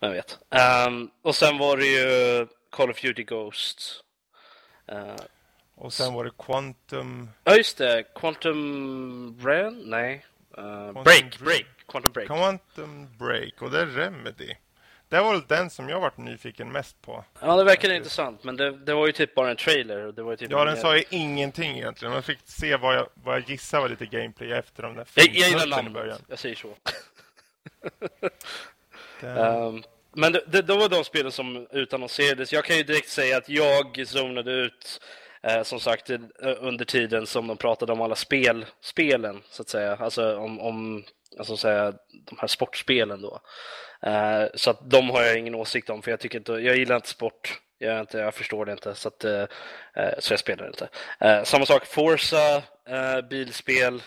Vem vet. Ehm, och sen var det ju Call of Duty Ghosts. Uh, Och sen var det Quantum... Ja, just det. Quantum Ren? Nej. Uh, break, Break. Quantum Break. Quantum Break och det är Remedy. det var väl den som jag varit nyfiken mest på. Ja, det verkade intressant, men det, det var ju typ bara en trailer. Och det var ju typ Ja, den sa ju ingenting egentligen. Man fick se vad jag, vad jag gissar var lite gameplay efter de där Jag, jag gillar filmknuten i början. namnet, jag säger så. Ehm, men det, det, det var de spelen som utannonserades. Jag kan ju direkt säga att jag zonade ut, eh, som sagt, eh, under tiden som de pratade om alla spel, spelen, så att säga. Alltså om, om alltså, säga, de här sportspelen då. Eh, så att de har jag ingen åsikt om, för jag tycker inte, jag gillar inte sport. Jag, inte, jag förstår det inte, så, att, eh, eh, så jag spelar inte. Eh, samma sak, Forza, bilspel,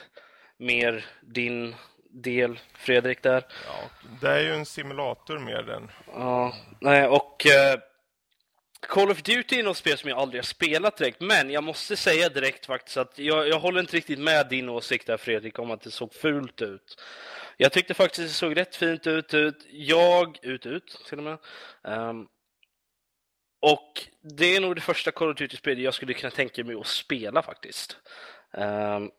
mer din del, Fredrik, där. ja, det är ju en simulator mer den. Ja, nej, och Call of Duty är något spel som jag aldrig har spelat direkt, men jag måste säga direkt faktiskt att jag, jag håller inte riktigt med din åsikt där Fredrik om att det såg fult ut. Jag tyckte faktiskt det såg rätt fint ut. ut. Jag, ut, ut till och med. Um, och det är nog det första Call of Duty-spelet jag skulle kunna tänka mig att spela faktiskt. Um,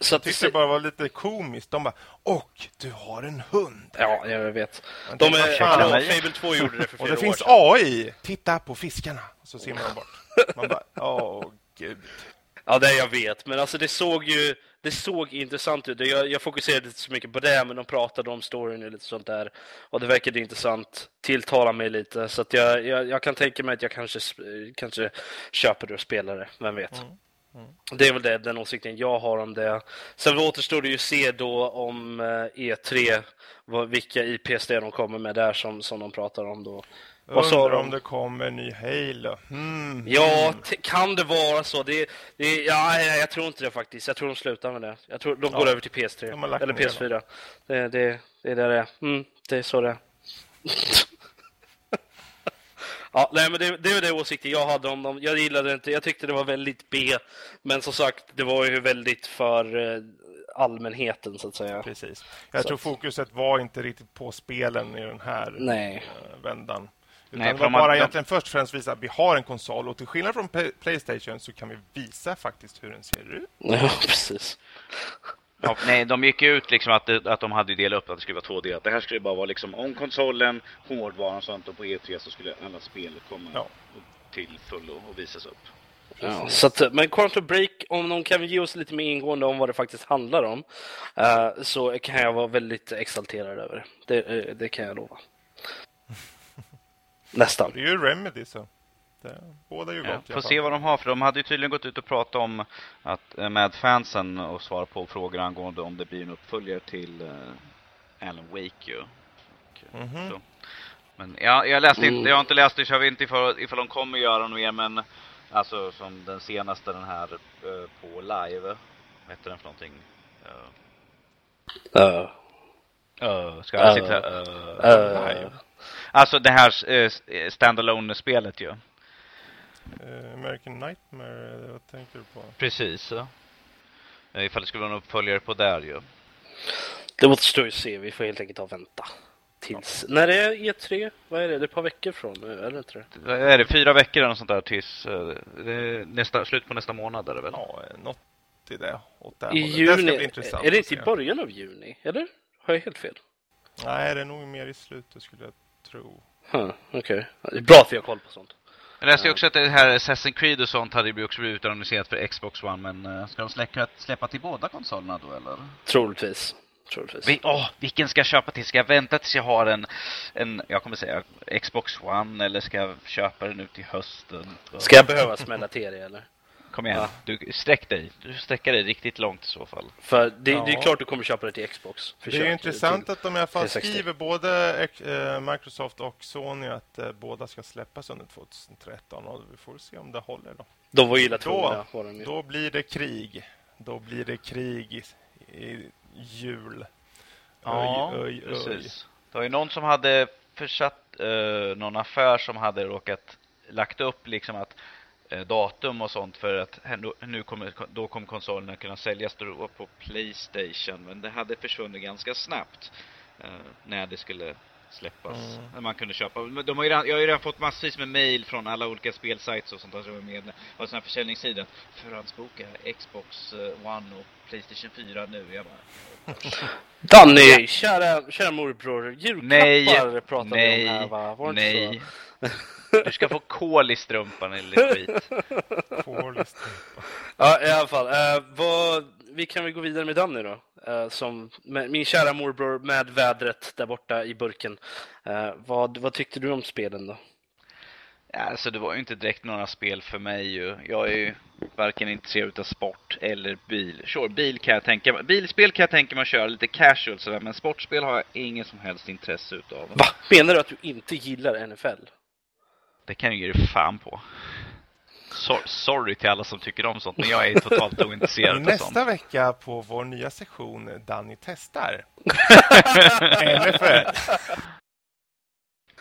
så Jag tyckte det bara var lite komiskt. De bara, och du har en hund. Ja, jag vet. Man De är, fan. Fable 2 gjorde det för Och flera det år finns sedan. AI! Titta på fiskarna! Och så simmar de bort. Man bara, åh gud. Ja, det jag vet. Men alltså det såg ju det såg intressant ut. Jag, jag fokuserade inte så mycket på det, men de pratade om storyn och lite sånt där. Och det verkade intressant. Tilltala mig lite. Så jag, jag, jag kan tänka mig att jag kanske, kanske köper det och spelar det. Vem vet? Det är väl det, den åsikten jag har om det. Sen återstår det ju se då om eh, E3, vad, vilka IPs det är de kommer med där som, som de pratar om då. Vad sa Undrar de? om det kommer en ny Halo. Hmm. Ja, kan det vara så? Det, det, ja, jag tror inte det faktiskt. Jag tror de slutar med det. Jag tror de går Ja, över till PS3. de har lagt Eller ner PS4. Det, det, det är där det är. Mm, det är så det är. ja, nej, men det, det är det åsikter jag hade om dem. Jag gillade det inte. Jag tyckte det var väldigt B. Men som sagt, det var ju väldigt för eh, allmänheten så att säga. Precis. Jag Så tror att- fokuset var inte riktigt på spelen i den här Nej. eh, vändan. Utan Nej, det var man- bara de- egentligen först och främst visa att vi har en konsol och till skillnad från Play- Playstation så kan vi visa faktiskt hur den ser ut. Ja, precis. Ja, nej, de gick ut liksom att, det, att de hade delat upp att det skulle vara två delar. Det här skulle bara vara liksom om konsolen, hårdvaran och sånt och på E3 så skulle alla spel komma Ja. till fullo och visas upp. Ja, så att, men Quantum Break, om de kan ge oss lite mer ingående om vad det faktiskt handlar om, eh, så kan jag vara väldigt exalterad över det. Det, eh, det kan jag lova. Nästan. Det är ju Remedy så. Det, båda ju Ja, gott i får se vad de har, för de hade ju tydligen gått ut och pratat om att eh, med fansen och svara på frågor angående om det blir en uppföljare till eh, Alan Wake ju. Eh, Mhm. så. Men jag, jag läste Mm. inte, jag har inte läst det så jag vet inte ifall, ifall de kommer göra något mer men alltså som den senaste den här eh, på live. Vad heter den för någonting? Uh, Uh, uh, ska jag Uh. sitta uh, uh? Alltså det här uh, standalone spelet ju. Eh, American Nightmare, vad tänker du på? Precis. Ja. Eh, Ifall det skulle vara en uppföljare på där ju. det återstår ju att se. Vi får helt enkelt ta och vänta. Tills... När är E3? Vad är det? Det är ett par veckor från nu, det inte det? Vad Är det fyra veckor eller något sånt där tills eh, det nästa, slut på nästa månad är det väl? Ja, något i det, åt det I. Det juni? intressant Är det inte i början av juni? Eller? Har jag helt fel? Nej, det är nog mer i slutet skulle jag tro. Huh, Okej. Det är bra att vi har koll på sånt. Jag läste ju också att det här Assassin's Creed och sånt hade ju också blivit utannonserat för Xbox One men eh, ska de släppa, släppa till båda konsolerna då eller? Troligtvis. Troligtvis. Vi, åh, vilken ska jag köpa till? Ska jag vänta tills jag har en, en jag kommer säga Xbox One eller ska jag köpa den nu till hösten? Ska jag behöva smälla till det eller? Kom igen, Ja. du sträck dig. Du sträcker dig riktigt långt i så fall. För det, det är Ja. klart du kommer köpa det till Xbox. Det är ju intressant att de i alla fall 360. skriver både eh, Microsoft och Sony att eh, båda ska släppas under 2013 och vi får se om det håller då. De var illa Då, tvungna. då blir det krig. Då blir det krig i, i jul. Ja, Oj, oj, oj. precis. Det var ju någon som hade försatt eh, någon affär som hade råkat lagt upp liksom att Eh, datum och sånt för att nu kommer, då kommer konsolerna kunna säljas då på Playstation men det hade försvunnit ganska snabbt. Eh, när det skulle släppas. Mm. När man kunde köpa. De har ju redan, jag har ju redan fått massvis med mail från alla olika spelsajter och sånt där som är med. Och sådana här försäljningssidor. Förhandsboka Xbox eh, One och Playstation 4 nu. Jag bara, Danny, kära, kära morbror. Julklappar Nej, pratade nej, vi om här va? Var nej. Du ska få kol i strumpan eller skit. Poorly strumpa. Ja, i alla fall. Eh, vad, vi kan väl gå vidare med Danny då. Eh, som, min kära morbror med vädret där borta i burken. Eh, vad, vad tyckte du om spelen då? Ja, alltså det var ju inte direkt några spel för mig ju. Jag är ju varken intresserad av sport eller bil. Sure, bil kan jag tänka mig. Bilspel kan jag tänka mig att köra lite casual sådär, men sportspel har jag ingen som helst intresse utav. Va? Menar du att du inte gillar NFL? Det kan jag ge dig fan på. So sorry till alla som tycker om sånt, men jag är totalt ointresserad av Nästa sånt. vecka på vår nya sektion Danny testar. NFL.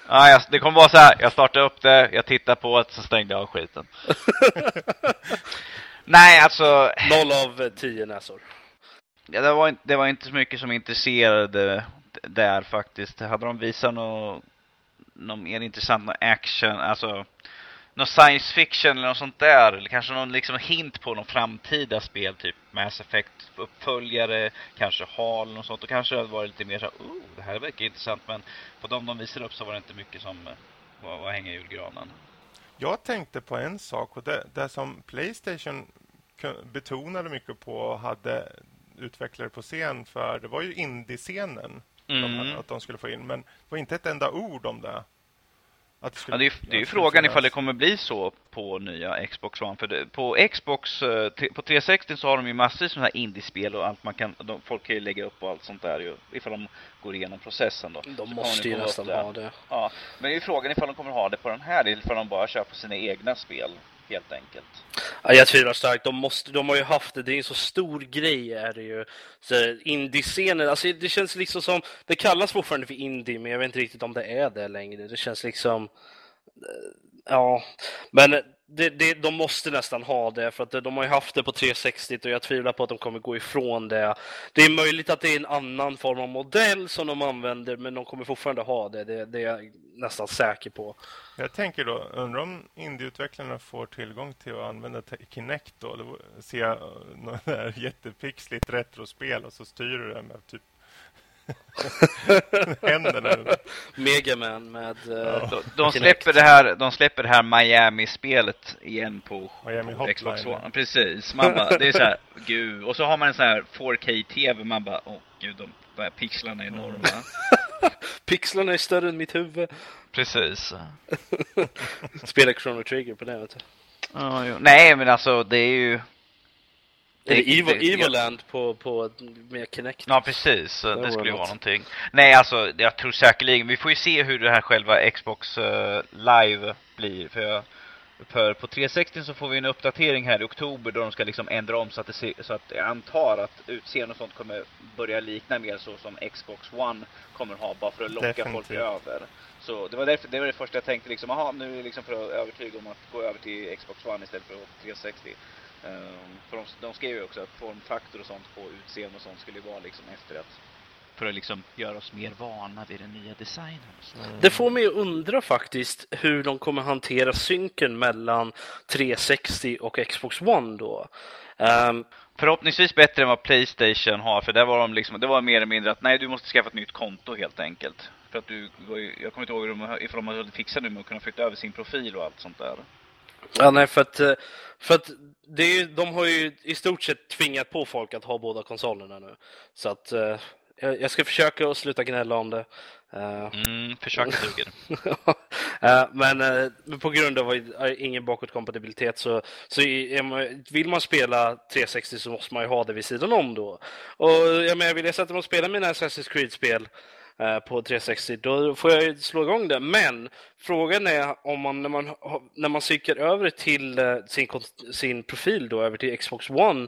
Ja, jag, det kommer vara så här. jag startade upp det, jag tittade på det, så stängde jag av skiten. Nej, alltså. Noll av eh, tio näsor. Ja, det, var inte, det var inte så mycket som intresserade där faktiskt. Hade de visat något, något mer intressant, någon action, alltså någon science fiction eller något sånt där. Eller kanske någon liksom hint på någon framtida spel, typ Mass Effect uppföljare, kanske HAL och sånt. Då kanske det varit lite mer så här, oh, det här verkar intressant. Men på de de visade upp så var det inte mycket som eh, var, var hänga i julgranen. Jag tänkte på en sak och det, det som Playstation betonade mycket på och hade utvecklare på scen för det var ju indie-scenen de, Mm. att de skulle få in. Men det var inte ett enda ord om det. Att det, skulle, Ja, det är, ju- det är ju frågan ifall det kommer bli så på nya Xbox One. För det, på Xbox, eh, på 360 så har de ju massvis med här indiespel och allt man kan, de, folk kan ju lägga upp och allt sånt där ju, ifall de går igenom processen då. Så De kommer måste ju nästan ha det. Ja, men det är ju frågan ifall de kommer ha det på den här, eller ifall de bara kör på sina egna spel, helt enkelt. Ja, jag tvivlar starkt. De, måste, de har ju haft det. Det är en så stor grej är det ju. Så Indie-scenen, alltså det känns liksom som... Det kallas fortfarande för indie, men jag vet inte riktigt om det är det längre. Det känns liksom... Eh, ja, men det, det, de måste nästan ha det för att de har ju haft det på 360 och jag tvivlar på att de kommer gå ifrån det. Det är möjligt att det är en annan form av modell som de använder men de kommer fortfarande ha det. Det, det är jag nästan säker på. Jag tänker då, undrar om indieutvecklarna får tillgång till att använda Kinect då? Då ser jag något jättepixligt retrospel och så styr du det med typ händerna. Megaman med... eh, De, de, Kinect. släpper det här, de släpper det här Miami-spelet igen på Miami på Xbox. One. Precis. Man bara, det är så här, gud. Och så har man en sån här 4K-TV. Man bara, åh gud, de, de här pixlarna är enorma. Pixlarna är större än mitt huvud. Precis. Spela Chrono Trigger på det, vet du. Ja, jo. Nej, men alltså det är ju... Eller det- Evil, det- Evoland på, på, med Kinect. Ja, precis. Det Det, skulle ju något. vara någonting. Nej, alltså jag tror säkerligen, vi får ju se hur det här själva Xbox eh, Live blir. För, jag, för på 360 så får vi en uppdatering här i oktober då de ska liksom ändra om så att, det ser, så att jag antar att utseende och sånt kommer börja likna mer så som Xbox One kommer ha bara för att locka folk Definitivt. över. Så det var, därför, det var det första jag tänkte liksom, aha, nu är liksom för att övertyga om att gå över till Xbox One istället för 360. Ehm, för de, de skrev ju också att formfaktor och sånt på utseende och sånt skulle ju vara liksom efter att för att liksom göra oss mer vana vid den nya designen. Så. Det får mig att undra faktiskt hur de kommer hantera synken mellan 360 och Xbox One då. Ehm, Förhoppningsvis bättre än vad Playstation har, för där var de liksom, det var mer eller mindre att nej, du måste skaffa ett nytt konto helt enkelt. För att du, jag kommer inte ihåg ifall de hade fixat nu med att kunna flytta över sin profil och allt sånt där. Ja, nej, för att, eh, för att det är, de har ju i stort sett tvingat på folk att ha båda konsolerna nu. Så att eh, jag jag ska försöka att sluta gnälla om det. Eh, Mm, försök duger. Men på grund av ingen bakåtkompatibilitet så, så man, vill man spela 360 så måste man ju ha det vid sidan om då. Och jag menar, vill jag sätta mig och spela mina Assassin's Creed-spel på 360 då får jag ju slå igång det. Men frågan är om man när man, har- när man cyklar över till eh, sin, sin profil då över till Xbox One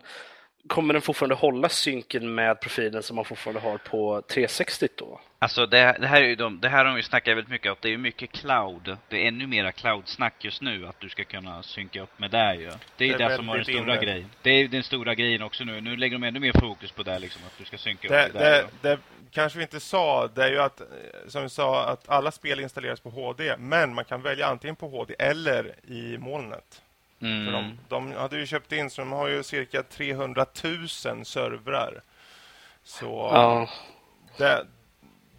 Kommer den fortfarande hålla synken med profilen som man fortfarande har på 360 då? Alltså det, det här är ju de, det här har de ju snackat väldigt mycket om. Det är ju mycket cloud. Det är ännu mera cloud-snack just nu. Att du ska kunna synka upp med det ju. Det är Det är det, som var den väldigt stora inne. grejen. Det är den stora grejen också nu. Nu lägger de ännu mer fokus på det liksom. Att du ska synka upp Det, med det. det, ju. det, kanske vi inte sa, det är ju att, eh, som vi sa, att alla spel installeras på HD, men man kan välja antingen på HD eller i molnet. Mm. För de, de hade ju köpt in, så de har ju cirka 300 000 servrar. Så Ja. det,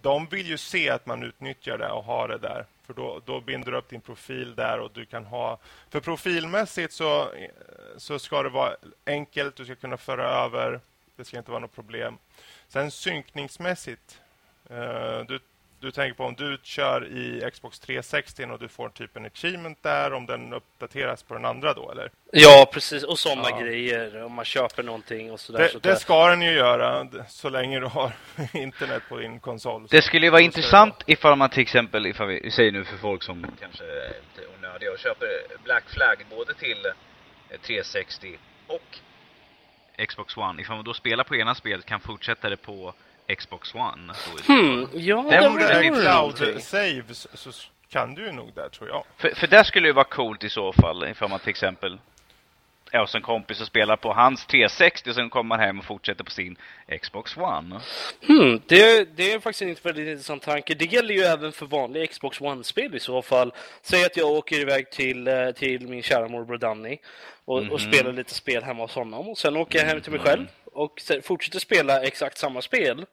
de vill ju se att man utnyttjar det och har det där. För då, då binder du upp din profil där och du kan ha... För profilmässigt så, så ska det vara enkelt. Du ska kunna föra över. Det ska inte vara något problem. Sen synkningsmässigt. Eh, du, du tänker på om du kör i Xbox 360 och du får typ en achievement där. Om den uppdateras på den andra då, eller? Ja, precis. Och sådana Ja. grejer. Om man köper någonting och sådär. Det, så det ska den ju göra så länge du har internet på din konsol. Det skulle ju vara intressant ifall man till exempel, ifall vi, säger nu för folk som kanske är lite onödiga och köper Black Flag både till eh, 360 och Xbox One. Ifall man då spelar på ena spelet kan fortsätta det på Xbox One. Hmm, ja, Det det vore det cloud saves så kan du ju nog där, tror jag. För, för där skulle det ju vara coolt i så fall ifall man till exempel är hos en kompis och spelar på hans 360 och sen kommer man hem och fortsätter på sin Xbox One. Hmm, det, det är faktiskt en väldigt intressant tanke. Det gäller ju även för vanliga Xbox One-spel i så fall. Säg att jag åker iväg till, eh, till min kära morbror Danny och, och Mhm. spelar lite spel hemma hos honom. Och sen åker jag hem till mig själv och fortsätter spela exakt samma spel.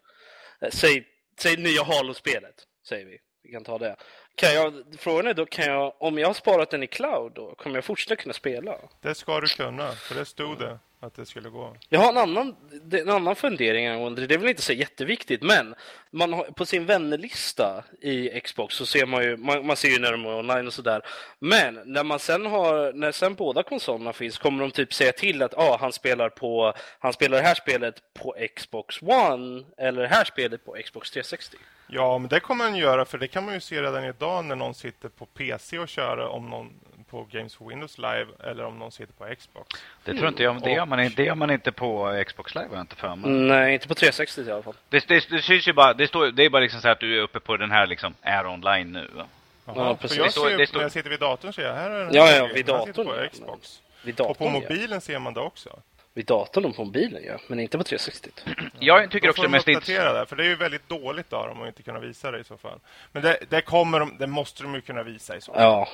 Eh, Säg, säg nya Halo-spelet, säger vi. Vi kan ta det. Kan jag, frågan är då, kan jag, om jag har sparat den i cloud, då, kommer jag fortsätta kunna spela? Det ska du kunna, för det stod det att det skulle gå. Jag har en annan, en annan fundering angående det. Det är väl inte så jätteviktigt, men man har, på sin vännerlista i Xbox så ser man ju, man, man ser ju när de är online och sådär. Men när man sen har, när sen båda konsolerna finns kommer de typ säga till att ah, han spelar på, han spelar det här spelet på Xbox One eller det här spelet på Xbox 360. Ja, men det kommer man göra, för det kan man ju se redan idag när någon sitter på PC och kör om någon på Games for Windows Live eller om någon sitter på Xbox. Det tror inte jag, det gör man, inte- det gör man inte på Xbox Live jag inte för mig. Nej, inte på 360 i alla fall. Det, det, det syns ju bara, det står det är bara liksom så att du är uppe på den här liksom, är online nu. va? Jaha, Ja, precis. jag Det står- ser, det står- när jag sitter vid datorn ser jag här är den Ja, ja, vid datorn, ja. på Xbox. Vid Och datorn, på ja. mobilen ser man det också. Vid datorn och på mobilen, ja. Men inte på 360. Jag tycker också det de mest intressanta... uppdatera det, för det är ju väldigt dåligt av dem att inte kunna visa det i så fall. Men det, det kommer de, det måste de ju kunna visa i så fall. Ja.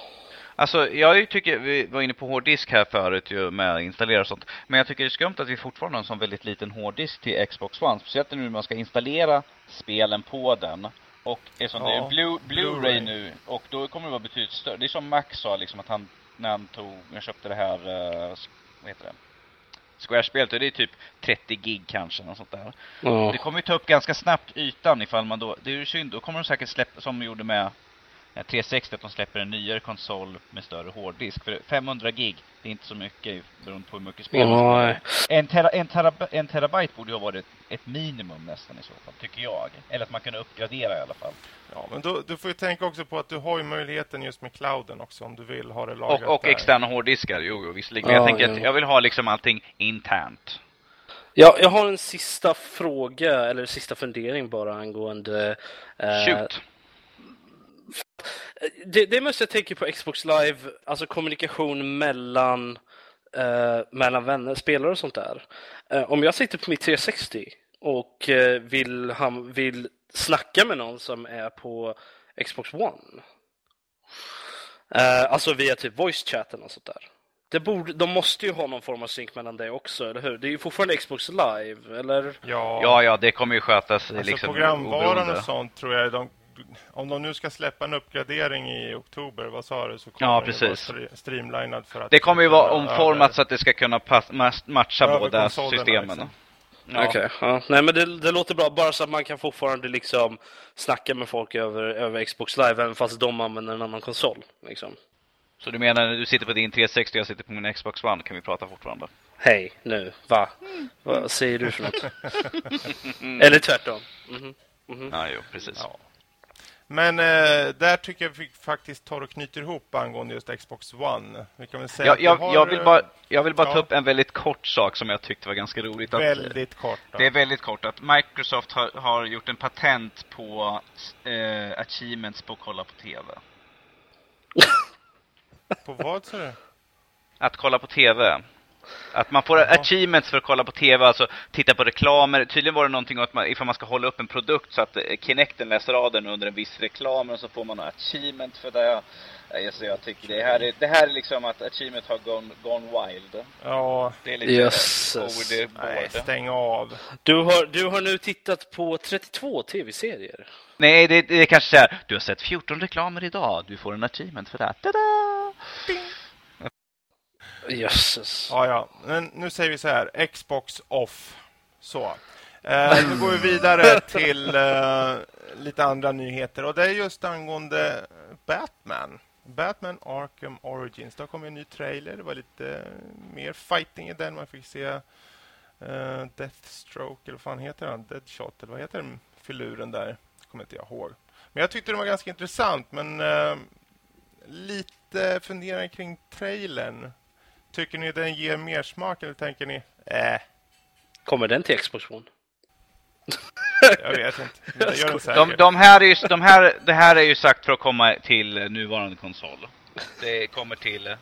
Alltså, jag tycker, vi var inne på hårddisk här förut ju med installera och sånt. Men jag tycker det är skumt att vi fortfarande har en sån väldigt liten hårddisk till Xbox One. Speciellt nu när man ska installera spelen på den. Och eftersom det är Ja, Blu- Blu-ray Blu-ray. nu, och då kommer det vara betydligt större. Det är som Max sa liksom att han, när han tog, jag köpte det här, eh, vad heter det? Square-spelet, och det är typ 30 gig kanske, något sånt där. ja. Det kommer ju ta upp ganska snabbt ytan ifall man då, det är ju synd, då kommer de säkert släppa, som de gjorde med 360, att de släpper en nyare konsol med större hårddisk. För 500 gig, det är inte så mycket beroende på hur mycket spel man spelar. En, tera, en, terab- en terabyte borde ju ha varit ett minimum nästan i så fall, tycker jag. Eller att man kunde uppgradera i alla fall. Ja, men då, du får ju tänka också på att du har ju möjligheten just med clouden också om du vill ha det Och, lagrat och där. externa hårddiskar, jo, jo visserligen. Ja, jag tänker att jo. jag vill ha liksom allting internt. Ja, jag har en sista fråga, eller sista fundering bara angående... eh, Shoot! Det, det måste jag tänka på Xbox Live, alltså kommunikation mellan, eh, mellan vänner, spelare och sånt där. Eh, om jag sitter på mitt 360 och eh, vill, han, vill snacka med någon som är på Xbox One. Eh, alltså via typ voice-chatten och sånt där. Det borde, de måste ju ha någon form av synk mellan det också, eller hur? Det är ju fortfarande Xbox Live, eller? Ja, Ja, ja, det kommer ju skötas alltså liksom programvaran oberoende. och sånt tror jag de, om de nu ska släppa en uppgradering i oktober, vad sa du? Så kommer Ja, den ju vara precis. stre- streamlinad för att Det kommer ju vara omformat över- så att det ska kunna matcha båda systemen. liksom. Ja. Okej, ja. Nej men det, det låter bra, bara så att man kan fortfarande liksom snacka med folk över, över Xbox Live, även fast de använder en annan konsol. Liksom. Så du menar när du sitter på din 360 och jag sitter på min Xbox One kan vi prata fortfarande? Hej, nu, va? Vad säger du för något? Eller tvärtom. Mhm, mhm. Ja, jo, precis. Ja. Men eh, där tycker jag vi faktiskt tar och knyter ihop angående just Xbox One. Vi kan väl säga Jag, jag, har, jag vill bara, jag vill bara ja. ta upp en väldigt kort sak som jag tyckte var ganska roligt. Att, Väldigt kort. Då. Det är väldigt kort att Microsoft har, har gjort en patent på eh, achievements på att kolla på TV. På vad sa du? Att kolla på TV. Att man får achievements för att kolla på TV, alltså titta på reklamer. Tydligen var det någonting att man, ifall man ska hålla upp en produkt så att eh, Kinecten läser av den under en viss reklam och så får man achievement för det. Alltså jag tycker det här är, det här är liksom att achievement har gone, gone wild. Ja. Det är lite Jösses. overboard. Nej, stäng av. Du har, du har nu tittat på 32 tv-serier. Nej, det, det är kanske så här. Du har sett 14 reklamer idag. Du får en achievement för det. Tada! Jösses. Ja, ja. Men nu säger vi så här. Xbox off. Så. Eh, nu går vi vidare till eh, lite andra nyheter. Och det är just angående Batman. Batman Arkham Origins. Det har kommit en ny trailer. Det var lite mer fighting i den. Man fick se eh, Deathstroke, eller vad fan heter han? Deadshot, eller vad heter den filuren där? kommer inte jag ihåg. Men jag tyckte det var ganska intressant. Men eh, lite funderingar kring trailern. Tycker ni den ger mer smak eller tänker ni äh, Kommer den till Xbox One? jag vet inte. Det gör den säkert. De, de här är ju, de här, det här är ju sagt för att komma till nuvarande konsol. Det kommer till eh,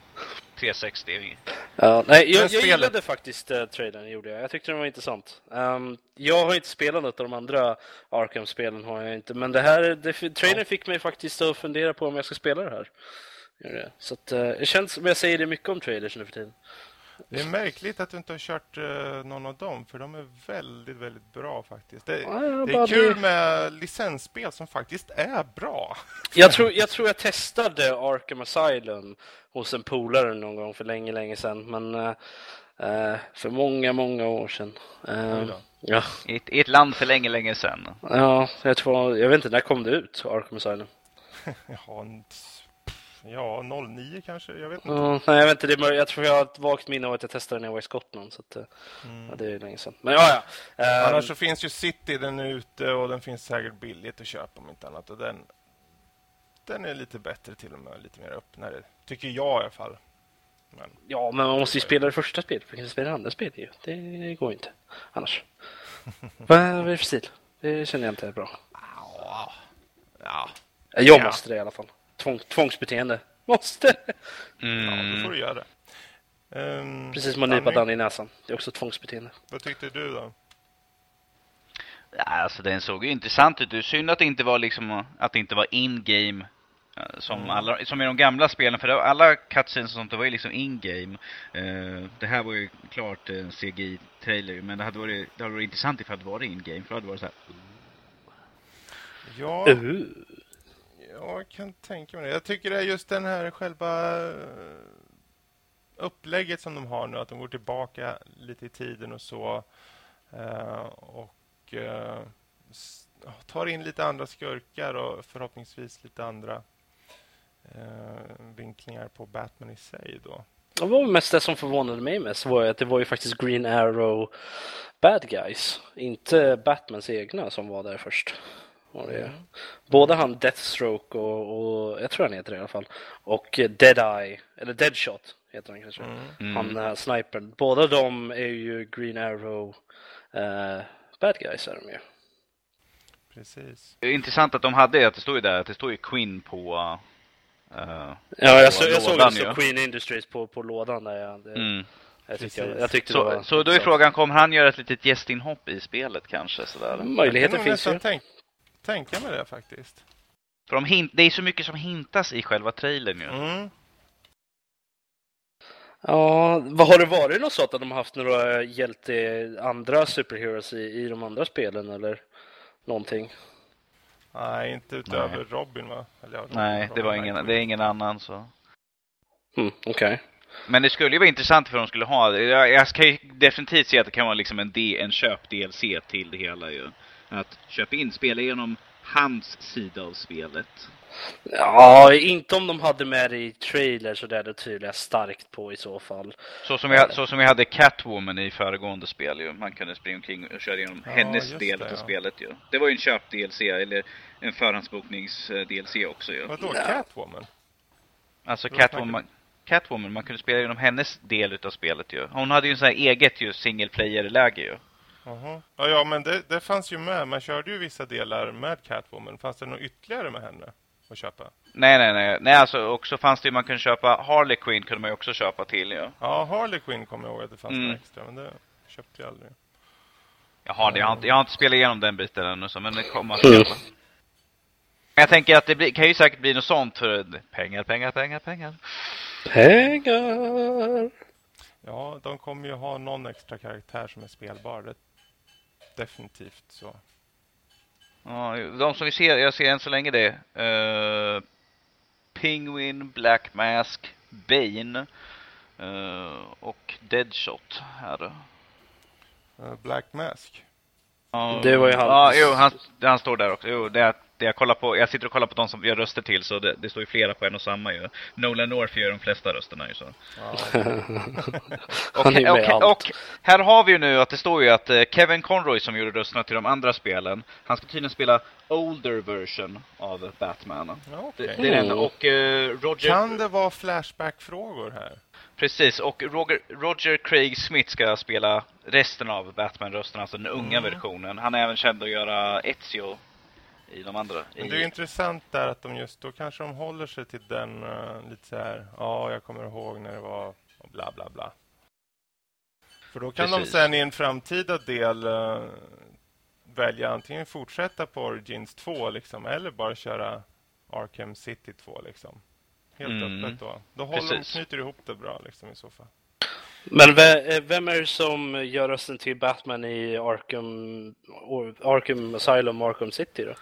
360. Ja, nej, jag, jag gillade faktiskt uh, trailern, gjorde jag. Jag tyckte den var intressant. Ehm, jag har inte spelat något av de andra Arkham-spelen, har jag inte. Men det här, det, trailern fick mig faktiskt att fundera på om jag ska spela det här. Det. Så att, eh, det känns som jag säger det mycket om trailers nu för tiden. Det är märkligt att du inte har kört eh, någon av dem, för de är väldigt, väldigt bra faktiskt. Det, Ja, det är kul blir- med licensspel som faktiskt är bra. Jag tror, jag tror jag testade Arkham Asylum hos en polare någon gång för länge, länge sedan. Men eh, för många, många år sedan. Då. ja, I ett, I ett land för länge, länge sedan. ja, jag tror, jag vet inte, när kom det ut, Arkham Asylum? En- ja, 09 kanske? Jag vet inte. Ja, nej, jag vet inte, det jag tror jag har ett vagt minne av att jag testade när jag var i Skottland. Så att, eh, ja, det är länge sedan. Men ja, ja. Eh, Annars så finns ju City, den är ute och den finns säkert billigt att köpa om inte annat. Och den, den är lite bättre till och med, lite mer öppnare. Tycker jag i alla fall. Men, Ja, men man måste ju spela det första spelet. Man kan spela det andra spelet ju. Det går inte annars. Vad är det för stil? Det känner jag inte är bra. ja, ja, Jag Ja. måste det i alla fall. Tvång, tvångsbeteende. Måste! ja, då Mm. får du göra det. Um, Precis som att nypa Danny i näsan. Det är också tvångsbeteende. Vad tyckte du då? Ja, alltså den såg ju intressant ut. Det är synd att det inte var liksom, att det inte var in-game. eh, Som, alla, som i de gamla spelen, för det, var- alla cutscenes och sånt, det var ju liksom in-game. Eh, det här var ju klart en CGI-trailer, men det hade varit, det hade varit intressant ifall det var in-game. För då hade det varit så här, Ja, Uh jag kan tänka mig det. Jag tycker det är just den här själva eh, upplägget som de har nu. Att de går tillbaka lite i tiden och så. Eh, och eh, tar in lite andra skurkar och förhoppningsvis lite andra vinklingar på Batman i sig då. Det var mest det som förvånade mig mest var att det var ju faktiskt Green Arrow bad guys. Inte Batmans egna som var där först. Var det. Både han Deathstroke och, och, jag tror han heter det i alla fall, och Deadeye, eller Deadshot heter han kanske. mm. Han uh, snipern. Båda de är ju Green Arrow eh, bad guys är de ju. Precis. Det är intressant att de hade, att det står ju där, att det står ju Quinn på... eh, Ja, jag, På så, jag såg stod ja. Queen Industries på, på lådan där. Ja. Det, mm. jag, tyckte, Precis. jag tyckte var Så, så då är frågan, kommer han göra ett litet gästinhopp i spelet kanske? Sådär? Möjligheten jag finns ju. nästan tänk, tänka mig det faktiskt. För de hint, det är så mycket som hintas i själva trailern ju. Mm. Ja, vad har det varit något sånt att de har haft några hjälte, andra superheroes i, i de andra spelen eller någonting? Nej, inte utöver Robin va? Eller, ja, Robin, Nej, det Robin var ingen, det är ingen annan så. Mm, Okej. Men det skulle ju vara intressant för de skulle ha, jag, jag ska ju definitivt se att det kan vara liksom en, D, en köp-DLC till det hela ju. Att köpa in, spela igenom hans sida av spelet. Ja, inte om de hade med det i trailer så där det tvivlar jag starkt på i så fall. Så som, vi, så som vi hade Catwoman i föregående spel ju. Man kunde springa omkring och köra igenom Ja, hennes del det, av ja. spelet ju. Det var ju en köp-DLC eller en förhandsboknings-DLC också ju. Vadå, Ja. Catwoman? Alltså Catwoman, Catwoman, man kunde spela igenom hennes del utav spelet ju. Hon hade ju en sån här eget ju single player-läge ju. Jaha. Ja, ja, men det, det fanns ju med. Man körde ju vissa delar med Catwoman. Fanns det något ytterligare med henne? att köpa. Nej, nej, nej. Nej, alltså också fanns det ju man kunde köpa Harley Quinn kunde man ju också köpa till ju. Ja. Ja, Harley Quinn kommer jag ihåg att det fanns Mm. extra, men det köpte jag aldrig. Jaha, det, jag, har inte, jag har inte spelat igenom den biten ännu, så, men det kommer att Mm. jag tänker att det blir, kan ju säkert bli något sånt för pengar, pengar, pengar, pengar. Pengar! Ja, de kommer ju ha någon extra karaktär som är spelbar. Det, definitivt så. Ja, de som vi ser, jag ser än så länge det. Uh, Penguin, Black Mask, Bane eh, och Deadshot här. Eh, Black Mask. Det var ju han. Ja, jo, han, han står där också. Jo, det är, det jag kollar på. Jag sitter och kollar på de som gör röster till, så det, det står ju flera på en och samma ju. Nolan North gör de flesta rösterna ju så. Och, och, och här har vi ju nu att det står ju att eh, Kevin Conroy som gjorde rösterna till de andra spelen, han ska tydligen spela older version av Batman. ja Det, det är det enda. Mm. Och eh, Roger... Kan det vara Flashback-frågor här? Precis, och Roger, Roger Craig Smith ska spela resten av Batman-rösterna, alltså den unga Mm. versionen. Han är även känd att göra Ezio i de andra. Men det är intressant där att de just då kanske de håller sig till den eh, lite så här. Ja, jag kommer ihåg när det var och bla bla bla. För då kan Precis. de sen i en framtida del eh, välja antingen fortsätta på Origins 2 liksom eller bara köra Arkham City 2 liksom. Helt Mm. öppet då. Då håller de, knyter ihop det bra liksom i så fall. Men eh, vem är det som gör rösten till Batman i Arkham, Arkham Asylum Arkham City då?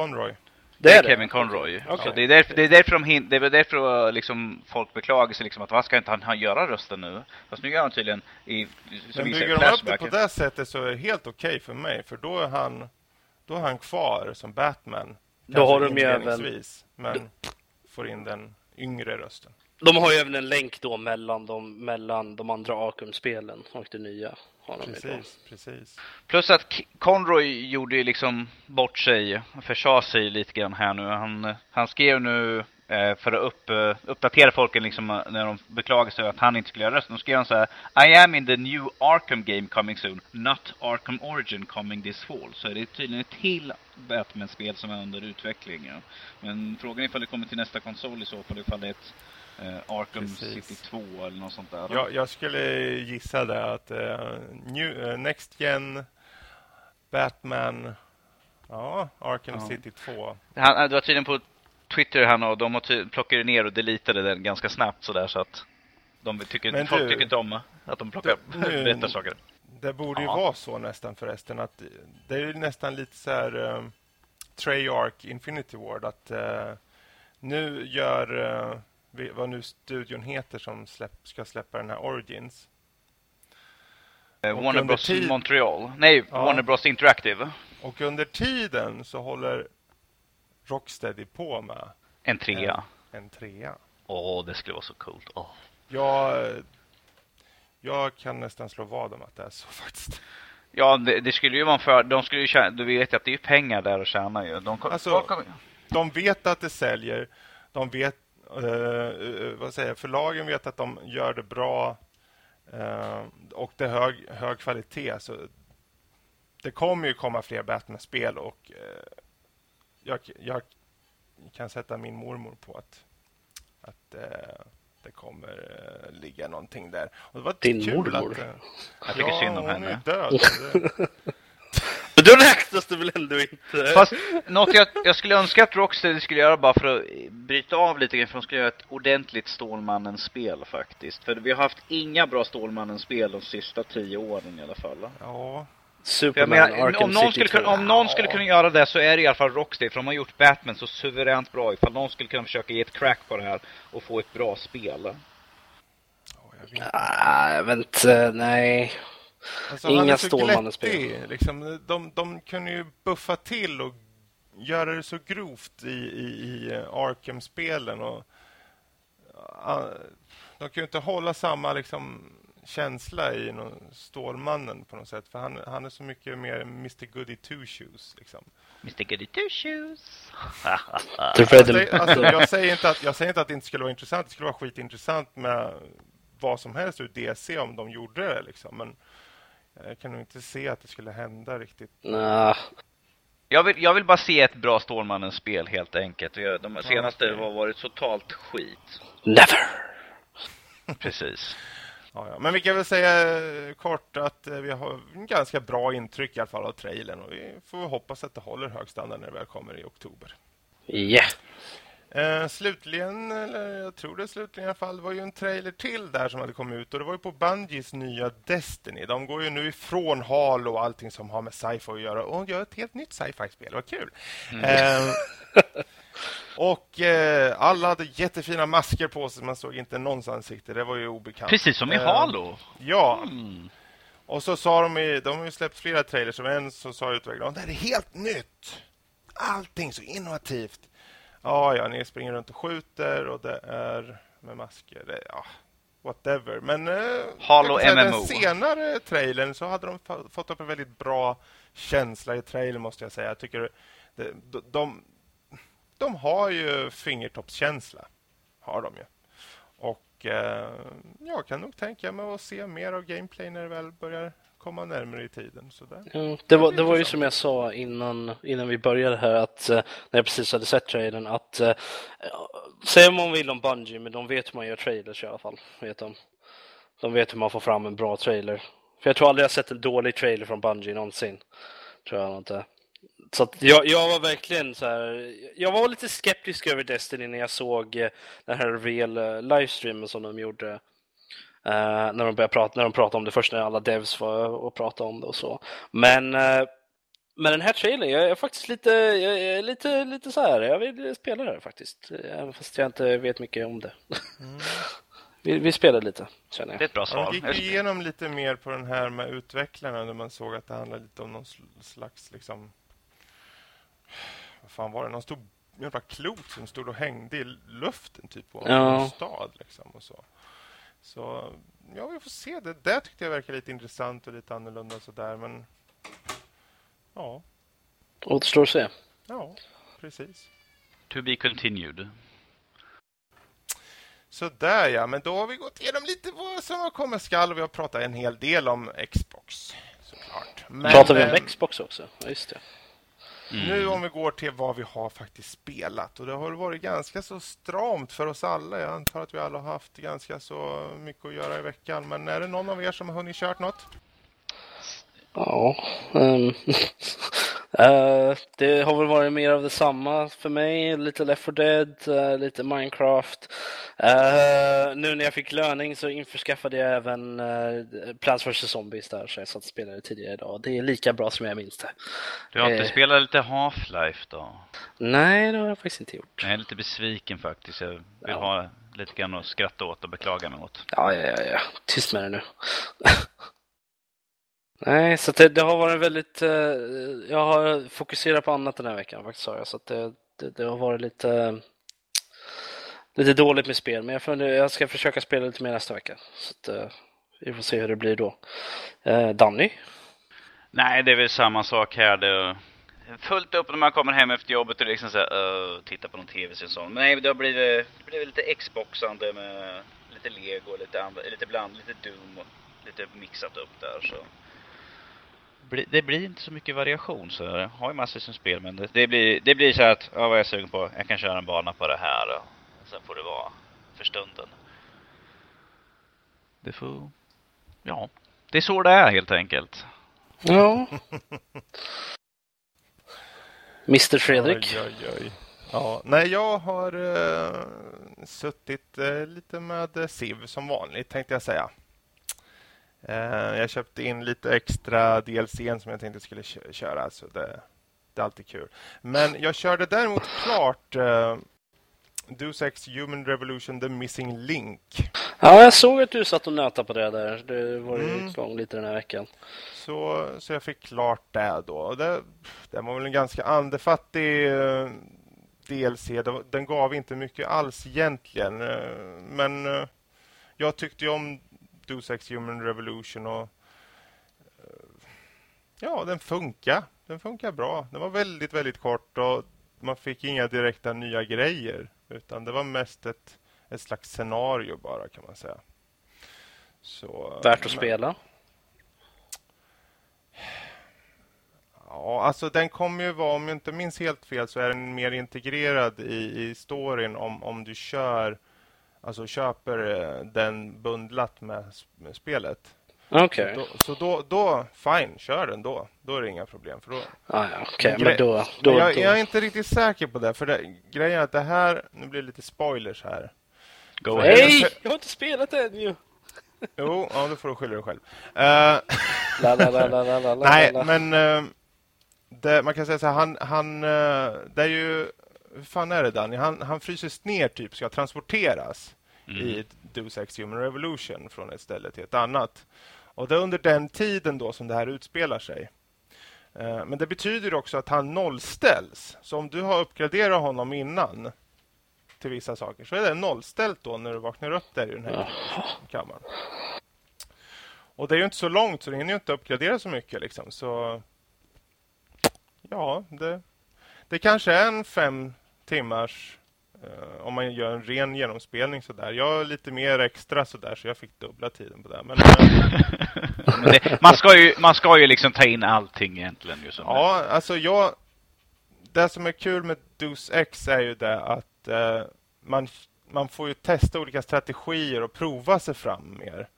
Conroy. det är det? Kevin Conroy. Så det är därför, det är därför, de hin- det är därför liksom, folk beklagar sig liksom att vad ska inte han, han göra rösten nu? Fast nu gör han tydligen i, som Men bygger de upp det på det sättet så är det helt okej för mig. För då är han, då är han kvar som Batman. Då har de även- inledningsvis, Men får in den yngre rösten. De har ju även en länk då mellan de, mellan de andra Arkham-spelen och det nya. Precis, precis. Plus att Conroy gjorde ju liksom bort sig, försade sig lite grann här nu. Han, han skrev nu eh, för att upp, eh, uppdatera folken liksom eh, när de beklagade sig att han inte skulle göra rösten. Då skrev han så här I am in the new Arkham game coming soon, not Arkham Origin coming this fall. Så det är tydligen ett till Batman-spel som är under utveckling. Ja. Men frågan är ifall det kommer till nästa konsol i så fall, ifall det är ett Arkham Precis. City 2 eller något sånt där. Jag, jag skulle gissa det att uh, new, eh, Next Gen Batman Ja, Arkham Ja. City 2. Han, det var tydligen på Twitter han och de plockade ner och deletade den ganska snabbt sådär så att de tycker, Men folk du- tycker inte om att de plockar, Du- berättar saker. Det borde ju Ja. vara så nästan förresten att det är ju nästan lite så här um, Treyarch Infinity Ward att eh, nu gör eh, vi- vad nu studion heter som släpp, ska släppa den här Origins. Eh, Warner Bros Montreal. Nej, Ja. Warner Bros Interactive. Och under tiden så håller Rocksteady på med En trea. en trea. Åh, det skulle vara så coolt. Åh. Jag, jag kan nästan slå vad om att det är så faktiskt. Ja, det, det skulle ju vara för, de skulle ju tjäna, du vet ju att det är pengar där att tjäna ju. De, kom- Alltså- kommer- De vet att det säljer. De vet, eh, eh, vad säger jag, förlagen vet att de gör det bra. eh, och det är hög, hög kvalitet. Så det kommer ju komma fler Batman-spel och eh, jag, jag kan sätta min mormor på att, att eh, det kommer eh, ligga någonting där. Och det var Din kul mormor? Att, eh, Jag tycker ja, synd om hon henne. är ju död. Räknas det väl ändå inte? Fast något jag, jag skulle önska att Rocksteady skulle göra bara för att bryta av lite grann, för de skulle göra ett ordentligt Stålmannen-spel faktiskt. För vi har haft inga bra Stålmannen-spel de sista tio åren i alla fall. ja, Superman menar, Arkham om någon, City skulle 2. kunna, om någon skulle kunna göra det så är det i alla fall Rocksteady, för de har gjort Batman så suveränt bra. Ifall någon skulle kunna försöka ge ett crack på det här och få ett bra spel. ja, jag vet Ah, jag vet inte, nej. Alltså, Inga Stålmannen-spel. Liksom, de, de kunde ju buffa till och göra det så grovt i, i, i eh, Arkham-spelen. Och, de kan ju inte hålla samma liksom, känsla i någon Stålmannen på något sätt. För han, han är så mycket mer Mr Goody Two Shoes. Liksom. Mr Goody Two Shoes. Säger, alltså, jag, säger inte att, jag säger inte att det inte skulle vara intressant. Det skulle vara skitintressant med vad som helst ur DC om de gjorde det. Liksom. Men jag kan nog inte se att det skulle hända riktigt. Nah. Jag vill, jag vill bara se ett bra Stålmannen-spel helt enkelt. De senaste okej. har varit totalt skit. Never! Precis. Ja, ja. Men vi kan väl säga eh, kort att eh, vi har en ganska bra intryck i alla fall av trailern och vi får hoppas att det håller hög standard när det väl kommer i oktober. Yeah. Eh, slutligen, eller jag tror det slutligen i alla fall, var ju en trailer till där som hade kommit ut och det var ju på Bungies nya Destiny. De går ju nu ifrån Halo och allting som har med sci-fi att göra och gör ett helt nytt sci-fi-spel. Vad kul! Eh, och eh, alla hade jättefina masker på sig, man såg inte någons ansikte. Det var ju obekant. Precis som i Eh, Halo. Ja, Mm. och så sa de i, de har ju släppt flera trailers, som en så sa utvecklaren det här är helt nytt. Allting så innovativt. Ja, ja, ni springer runt och skjuter och det är med masker. Det, ja, whatever. Men eh, Halo säga, den senare trailern så hade de fått upp en väldigt bra känsla i trailern måste jag säga. Jag tycker det, de, de, de har ju fingertoppskänsla. Har de ju. Och eh, jag kan nog tänka mig att se mer av gameplay när det väl börjar komma närmare i tiden. Så. Ja, det, var, det var ju som jag sa innan, innan vi började här, att eh, när jag precis hade sett trailern, att eh, säga vad man vill om Bungie, men de vet hur man gör trailers i alla fall. Vet de. de vet hur man får fram en bra trailer. För jag tror aldrig jag sett en dålig trailer från Bungie någonsin. Tror jag inte. Så jag, jag var verkligen så här, jag var lite skeptisk över Destiny när jag såg eh, den här real livestreamen som de gjorde. Eh, när de började prata, när de pratade om det först när alla devs var och pratade om det och så. Men eh, med den här trailern, jag är faktiskt lite, jag är lite, lite så här, jag vill spela det faktiskt. Även fast jag inte vet mycket om det. vi, vi spelar lite, känner Det är jag. ett bra Ja, svar. de gick igenom lite mer på den här med utvecklarna där man såg att det handlade lite om någon sl- slags liksom... Vad fan var det? Någon stor jävla klot som stod och hängde i luften typ på Ja. en stad liksom och så. Så ja, vi får se. Det där tyckte jag verkar lite intressant och lite annorlunda sådär men... Ja, Återstår att se. ja, precis. To be continued. Så där ja, men då har vi gått igenom lite vad som har kommit skall och vi har pratat en hel del om Xbox såklart. Men, Pratar vi om eh, Xbox också? Ja, just det. Nu om vi går till vad vi har faktiskt spelat och det har varit ganska så stramt för oss alla. Jag antar att vi alla har haft ganska så mycket att göra i veckan. Men är det någon av er som har hunnit kört något? Ja. ehm, eh, det har väl varit mer av detsamma för mig. Lite Left 4 Dead, eh, lite Minecraft. Eh, nu när jag fick löning så införskaffade jag även uh, Plants vs Zombies där, så jag satt och spelade tidigare idag. Det är lika bra som jag minns det. Du har inte spelat lite Half-Life då? Nej, det har jag faktiskt inte gjort. Jag är lite besviken faktiskt. Jag vill Ja. ha lite grann att skratta åt och beklaga mig åt. Ja, ja, ja, ja. Tyst med det nu. Nej, så det, det har varit väldigt... eh, jag har fokuserat på annat den här veckan faktiskt, sa jag. Så att det, det, det har varit lite... lite dåligt med spel, men jag, får, jag ska försöka spela lite mer nästa vecka. Så att, eh, vi får se hur det blir då. Eh, Danny? Nej, det är väl samma sak här. Det är fullt upp när man kommer hem efter jobbet och liksom så här, uh, titta på någon tv och sånt. Men nej, det har blivit, det blivit lite Xboxande med lite Lego, lite, andra, lite bland, lite Doom och lite mixat upp där så. Det blir inte så mycket variation så jag har ju massor som spel men det, det blir, det blir så här att, ja vad är jag sugen på? Jag kan köra en bana på det här och sen får det vara för stunden. Det får, ja. Det är så det är helt enkelt. Ja. Mr Fredrik? Oj, oj, oj. Ja, nej, jag har eh, suttit eh, lite med Civ som vanligt tänkte jag säga. Eh, jag köpte in lite extra DLC som jag tänkte skulle kö- köra, så det, det är alltid kul. Men jag körde däremot klart eh, Deus Ex Human Revolution The Missing Link. Ja, jag såg att du satt och nötade på det där. Det var ju Mm. igång lite den här veckan. Så, så jag fick klart det då. Det, det var väl en ganska andefattig eh, DLC. Den gav inte mycket alls egentligen. Men jag tyckte ju om Deus Ex Human Revolution och eh, ja, den funkar. Den funkar bra. Den var väldigt, väldigt kort och man fick inga direkta nya grejer. Utan det var mest ett, ett slags scenario bara kan man säga. Så, Värt att men- spela. Ja, alltså den kommer ju vara, om jag inte minns helt fel, så är den mer integrerad i, i storyn om, om du kör, alltså köper eh, den bundlat med, med spelet. Okej. Då, så då, då, fine, kör den då. Då är det inga problem. För då, Ah, ja, okej, Gre- men då... då, jag, då. jag är inte riktigt säker på det, för det, grejen är att det här, nu blir det lite spoilers här. Go Nej. ahead. Nej! Jag har inte spelat än ju! Jo, ja, då får du skylla dig själv. Nej, men eh, det, man kan säga så här, han, han eh, det är ju, hur fan är det Danny? Han, han fryses ner typ, ska transporteras i Deus Ex Human Revolution från ett ställe till ett annat. Och det är under den tiden då som det här utspelar sig. Eh, Men det betyder också att han nollställs. Så om du har uppgraderat honom innan till vissa saker så är det nollställt då när du vaknar upp där i den här kammaren. Och det är ju inte så långt så det hinner ju inte uppgradera så mycket liksom. Så ja, det, det kanske är en fem timmars om man gör en ren genomspelning sådär. Jag är lite mer extra sådär så jag fick dubbla tiden på det. Men eh, Men det, man, ska ju, man ska ju liksom ta in allting egentligen. Ju ja, alltså jag... Det som är kul med Deus Ex är ju det att eh, man, man får ju testa olika strategier och prova sig fram mer.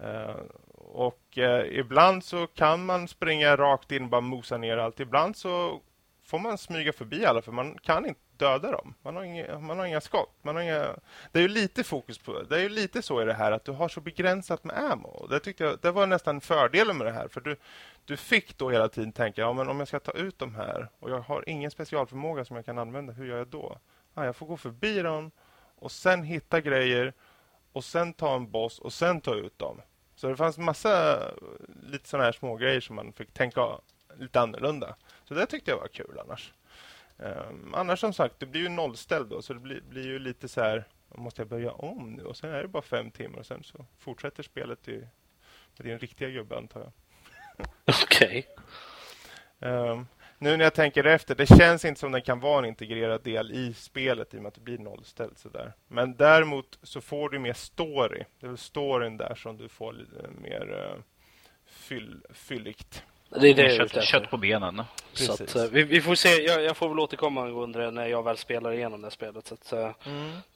Eh, och eh, ibland så kan man springa rakt in och bara mosa ner allt. Ibland så får man smyga förbi alla för man kan inte döda dem. Man har inga, man har inga skott. Man har inga, det är ju lite fokus på det. är ju lite så i det här att du har så begränsat med ammo. Det tyckte jag, det var nästan fördelen med det här. För du, du fick då hela tiden tänka, ja men om jag ska ta ut de här och jag har ingen specialförmåga som jag kan använda, hur gör jag då? Ja, jag får gå förbi dem och sen hitta grejer och sen ta en boss och sen ta ut dem. Så det fanns massa lite sådana här små grejer som man fick tänka lite annorlunda. Så det tyckte jag var kul annars. Um, annars som sagt, det blir ju nollställd då, så det blir, blir ju lite så här, måste jag börja om nu? Och sen är det bara fem timmar och sen så fortsätter spelet i, med din riktiga gubbe antar jag. Okej. Um, nu när jag tänker efter, det känns inte som den kan vara en integrerad del i spelet i och med att det blir nollställt sådär. Men däremot så får du mer story. Det är väl storyn där som du får mer uh, fyll, fylligt. Det är det kött, kött på benen. Så att, Precis. eh, vi, vi får se. Jag, jag får väl återkomma angående det när jag väl spelar igenom det här spelet. Så att, eh,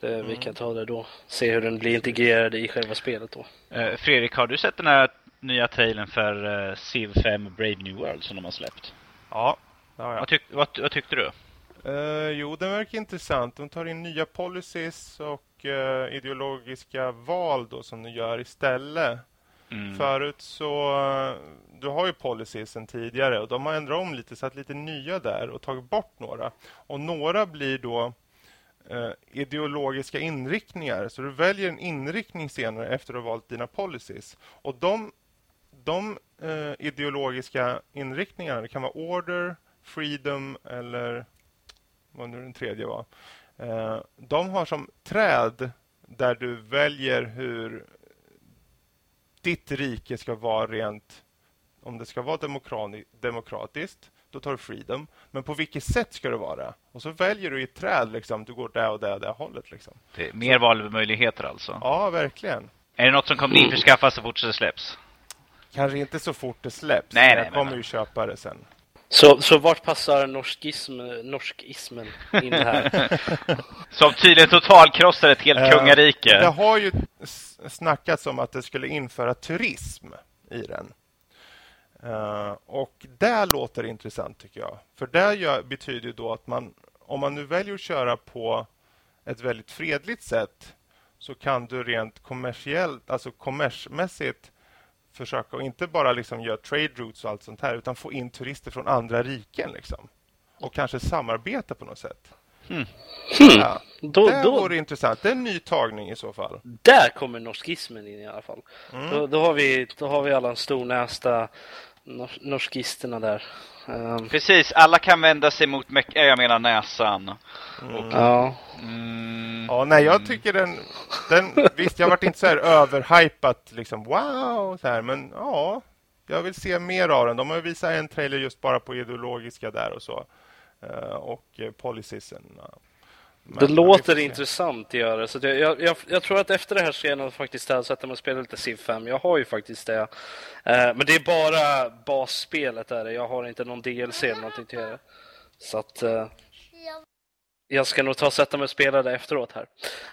det, vi kan ta det då. Se hur den blir integrerad i själva spelet då. Eh, Fredrik, har du sett den här nya trailern för uh, Civ 5 Brave New World som de har släppt? Ja, det har jag. Vad, tyck, vad, vad tyckte du? Eh, jo, den verkar intressant. De tar in nya policies och eh, ideologiska val då som de gör istället. Mm. Förut så, du har ju policies sen tidigare och de har ändrat om lite, satt lite nya där och tagit bort några. Och några blir då eh, ideologiska inriktningar. Så du väljer en inriktning senare efter att ha valt dina policies. Och de, de eh, ideologiska inriktningarna, det kan vara order, freedom eller vad nu den tredje var. Eh, de har som träd där du väljer hur ditt rike ska vara rent, om det ska vara demokrati, demokratiskt, då tar du freedom. Men på vilket sätt ska det vara? Och så väljer du i ett träd, liksom, du går där och där och där hållet. Liksom. Det är mer valmöjligheter alltså. Ja, verkligen. Är det något som kommer införskaffas så fort det släpps? Kanske inte så fort det släpps. Nej, men nej, jag men- kommer ju köpa det sen. Så, så vart passar norskism, norskismen in det här? Som tydligen totalkrossar ett helt Eh, kungarike. Det har ju snackats om att det skulle införa turism i den. Eh, och det låter intressant tycker jag. För det betyder ju då att man, om man nu väljer att köra på ett väldigt fredligt sätt så kan du rent kommersiellt, alltså kommersmässigt försöka och inte bara liksom göra trade routes och allt sånt här utan få in turister från andra riken liksom. Och kanske samarbeta på något sätt. Hmm. Ja, Då, det då, vore intressant. Det är en ny tagning i så fall. där kommer norskismen in i alla fall. Mm. Då, då, har vi, då har vi alla en stornästa nor- norskisterna där. Ehm, Precis, alla kan vända sig mot, jag menar näsan. ja. Mm. Ja, nej, jag tycker den... den visst, jag varit inte så här överhypat, liksom wow, så här, men ja, jag vill se mer av den. De har visat en trailer just bara på ideologiska där och så. Eh, och policisen. ja. Men- Det men vi låter intressant att göra så jag, jag, jag, tror att efter det här ska jag nog faktiskt sätta mig och spela lite Civ 5. Jag har ju faktiskt det. Eh, men det är bara basspelet där. Jag har inte någon DLC eller någonting till det. Så att eh, jag ska nog ta och sätta mig och spela det efteråt här.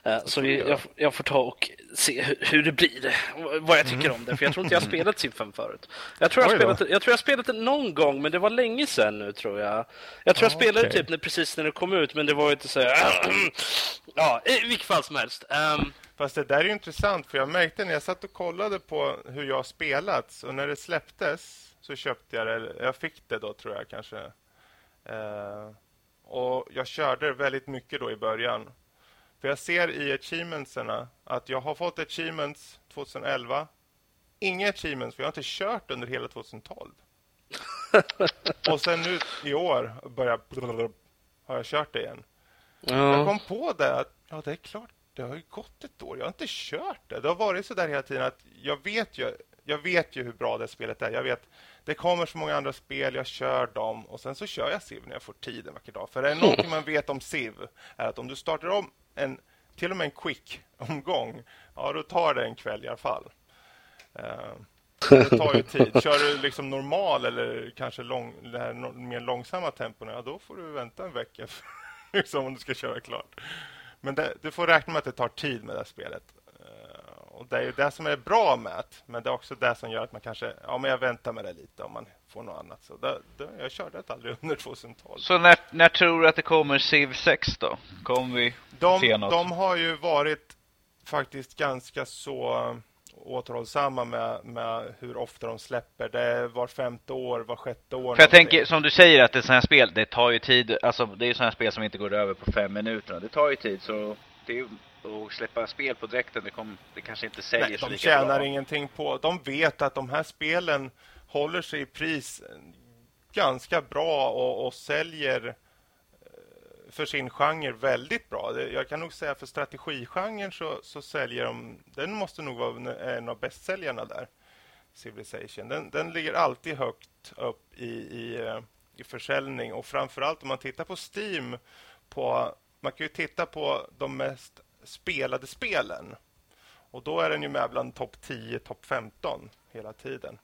Eh, så jag, jag får ta och se hur, det blir, vad jag tycker om det. För jag tror inte jag har spelat 5 förut. Jag tror jag, spelat, jag tror jag spelat det någon gång, men det var länge sedan nu tror jag. Jag tror jag Ah, spelade okej. typ när, precis när det kom ut, men det var ju inte så ja, i vilket fall som helst. Ehm, Fast det där är ju intressant, för jag märkte när jag satt och kollade på hur jag spelat, och när det släpptes så köpte jag det. Jag fick det då, tror jag kanske. Eh, och jag körde väldigt mycket då i början. För jag ser i achievementsarna att jag har fått achievements 2011. Inga achievements, för jag har inte kört under hela 2012. och sen nu i år börjar har jag kört det igen. Jag ja. kom på det att ja, det är klart, det har ju gått ett år. Jag har inte kört det. Det har varit så där hela tiden att jag vet ju, jag vet ju hur bra det spelet är. Jag vet, det kommer så många andra spel, jag kör dem och sen så kör jag Civ när jag får tid en vacker dag. För det är någonting man vet om Civ är att om du startar om en, till och med en quick-omgång, ja då tar det en kväll i alla fall. Uh, det tar ju tid. Kör du liksom normal eller kanske lång, det här mer långsamma tempon, ja, då får du vänta en vecka liksom, om du ska köra klart. Men det, du får räkna med att det tar tid med det här spelet. Och Det är ju det som är bra med det, men det är också det som gör att man kanske, ja men jag väntar med det lite om man får något annat. Så det, det, jag körde det aldrig under 2012. Så när, när tror du att det kommer Civ 6 då? Kommer vi De, se något? de har ju varit faktiskt ganska så eh, återhållsamma med, med hur ofta de släpper. Det är var femte år, var sjätte år. För jag någonting. tänker, som du säger, att det är sådana här spel, det tar ju tid. Alltså, det är sådana här spel som inte går över på fem minuter. Det tar ju tid, så det är att släppa spel på direkten, det, kom, det kanske inte säljer Nej, så de lika tjänar bra. ingenting på. De vet att de här spelen håller sig i pris ganska bra och, och säljer eh, för sin genre väldigt bra. Jag kan nog säga för strategigenren så, så säljer de... Den måste nog vara en av bästsäljarna där. Civilization. Den, den ligger alltid högt upp i, i, eh, i försäljning och framförallt om man tittar på Steam på... Man kan ju titta på de mest spelade spelen. Och då är den ju med bland topp 10, topp 15 hela tiden.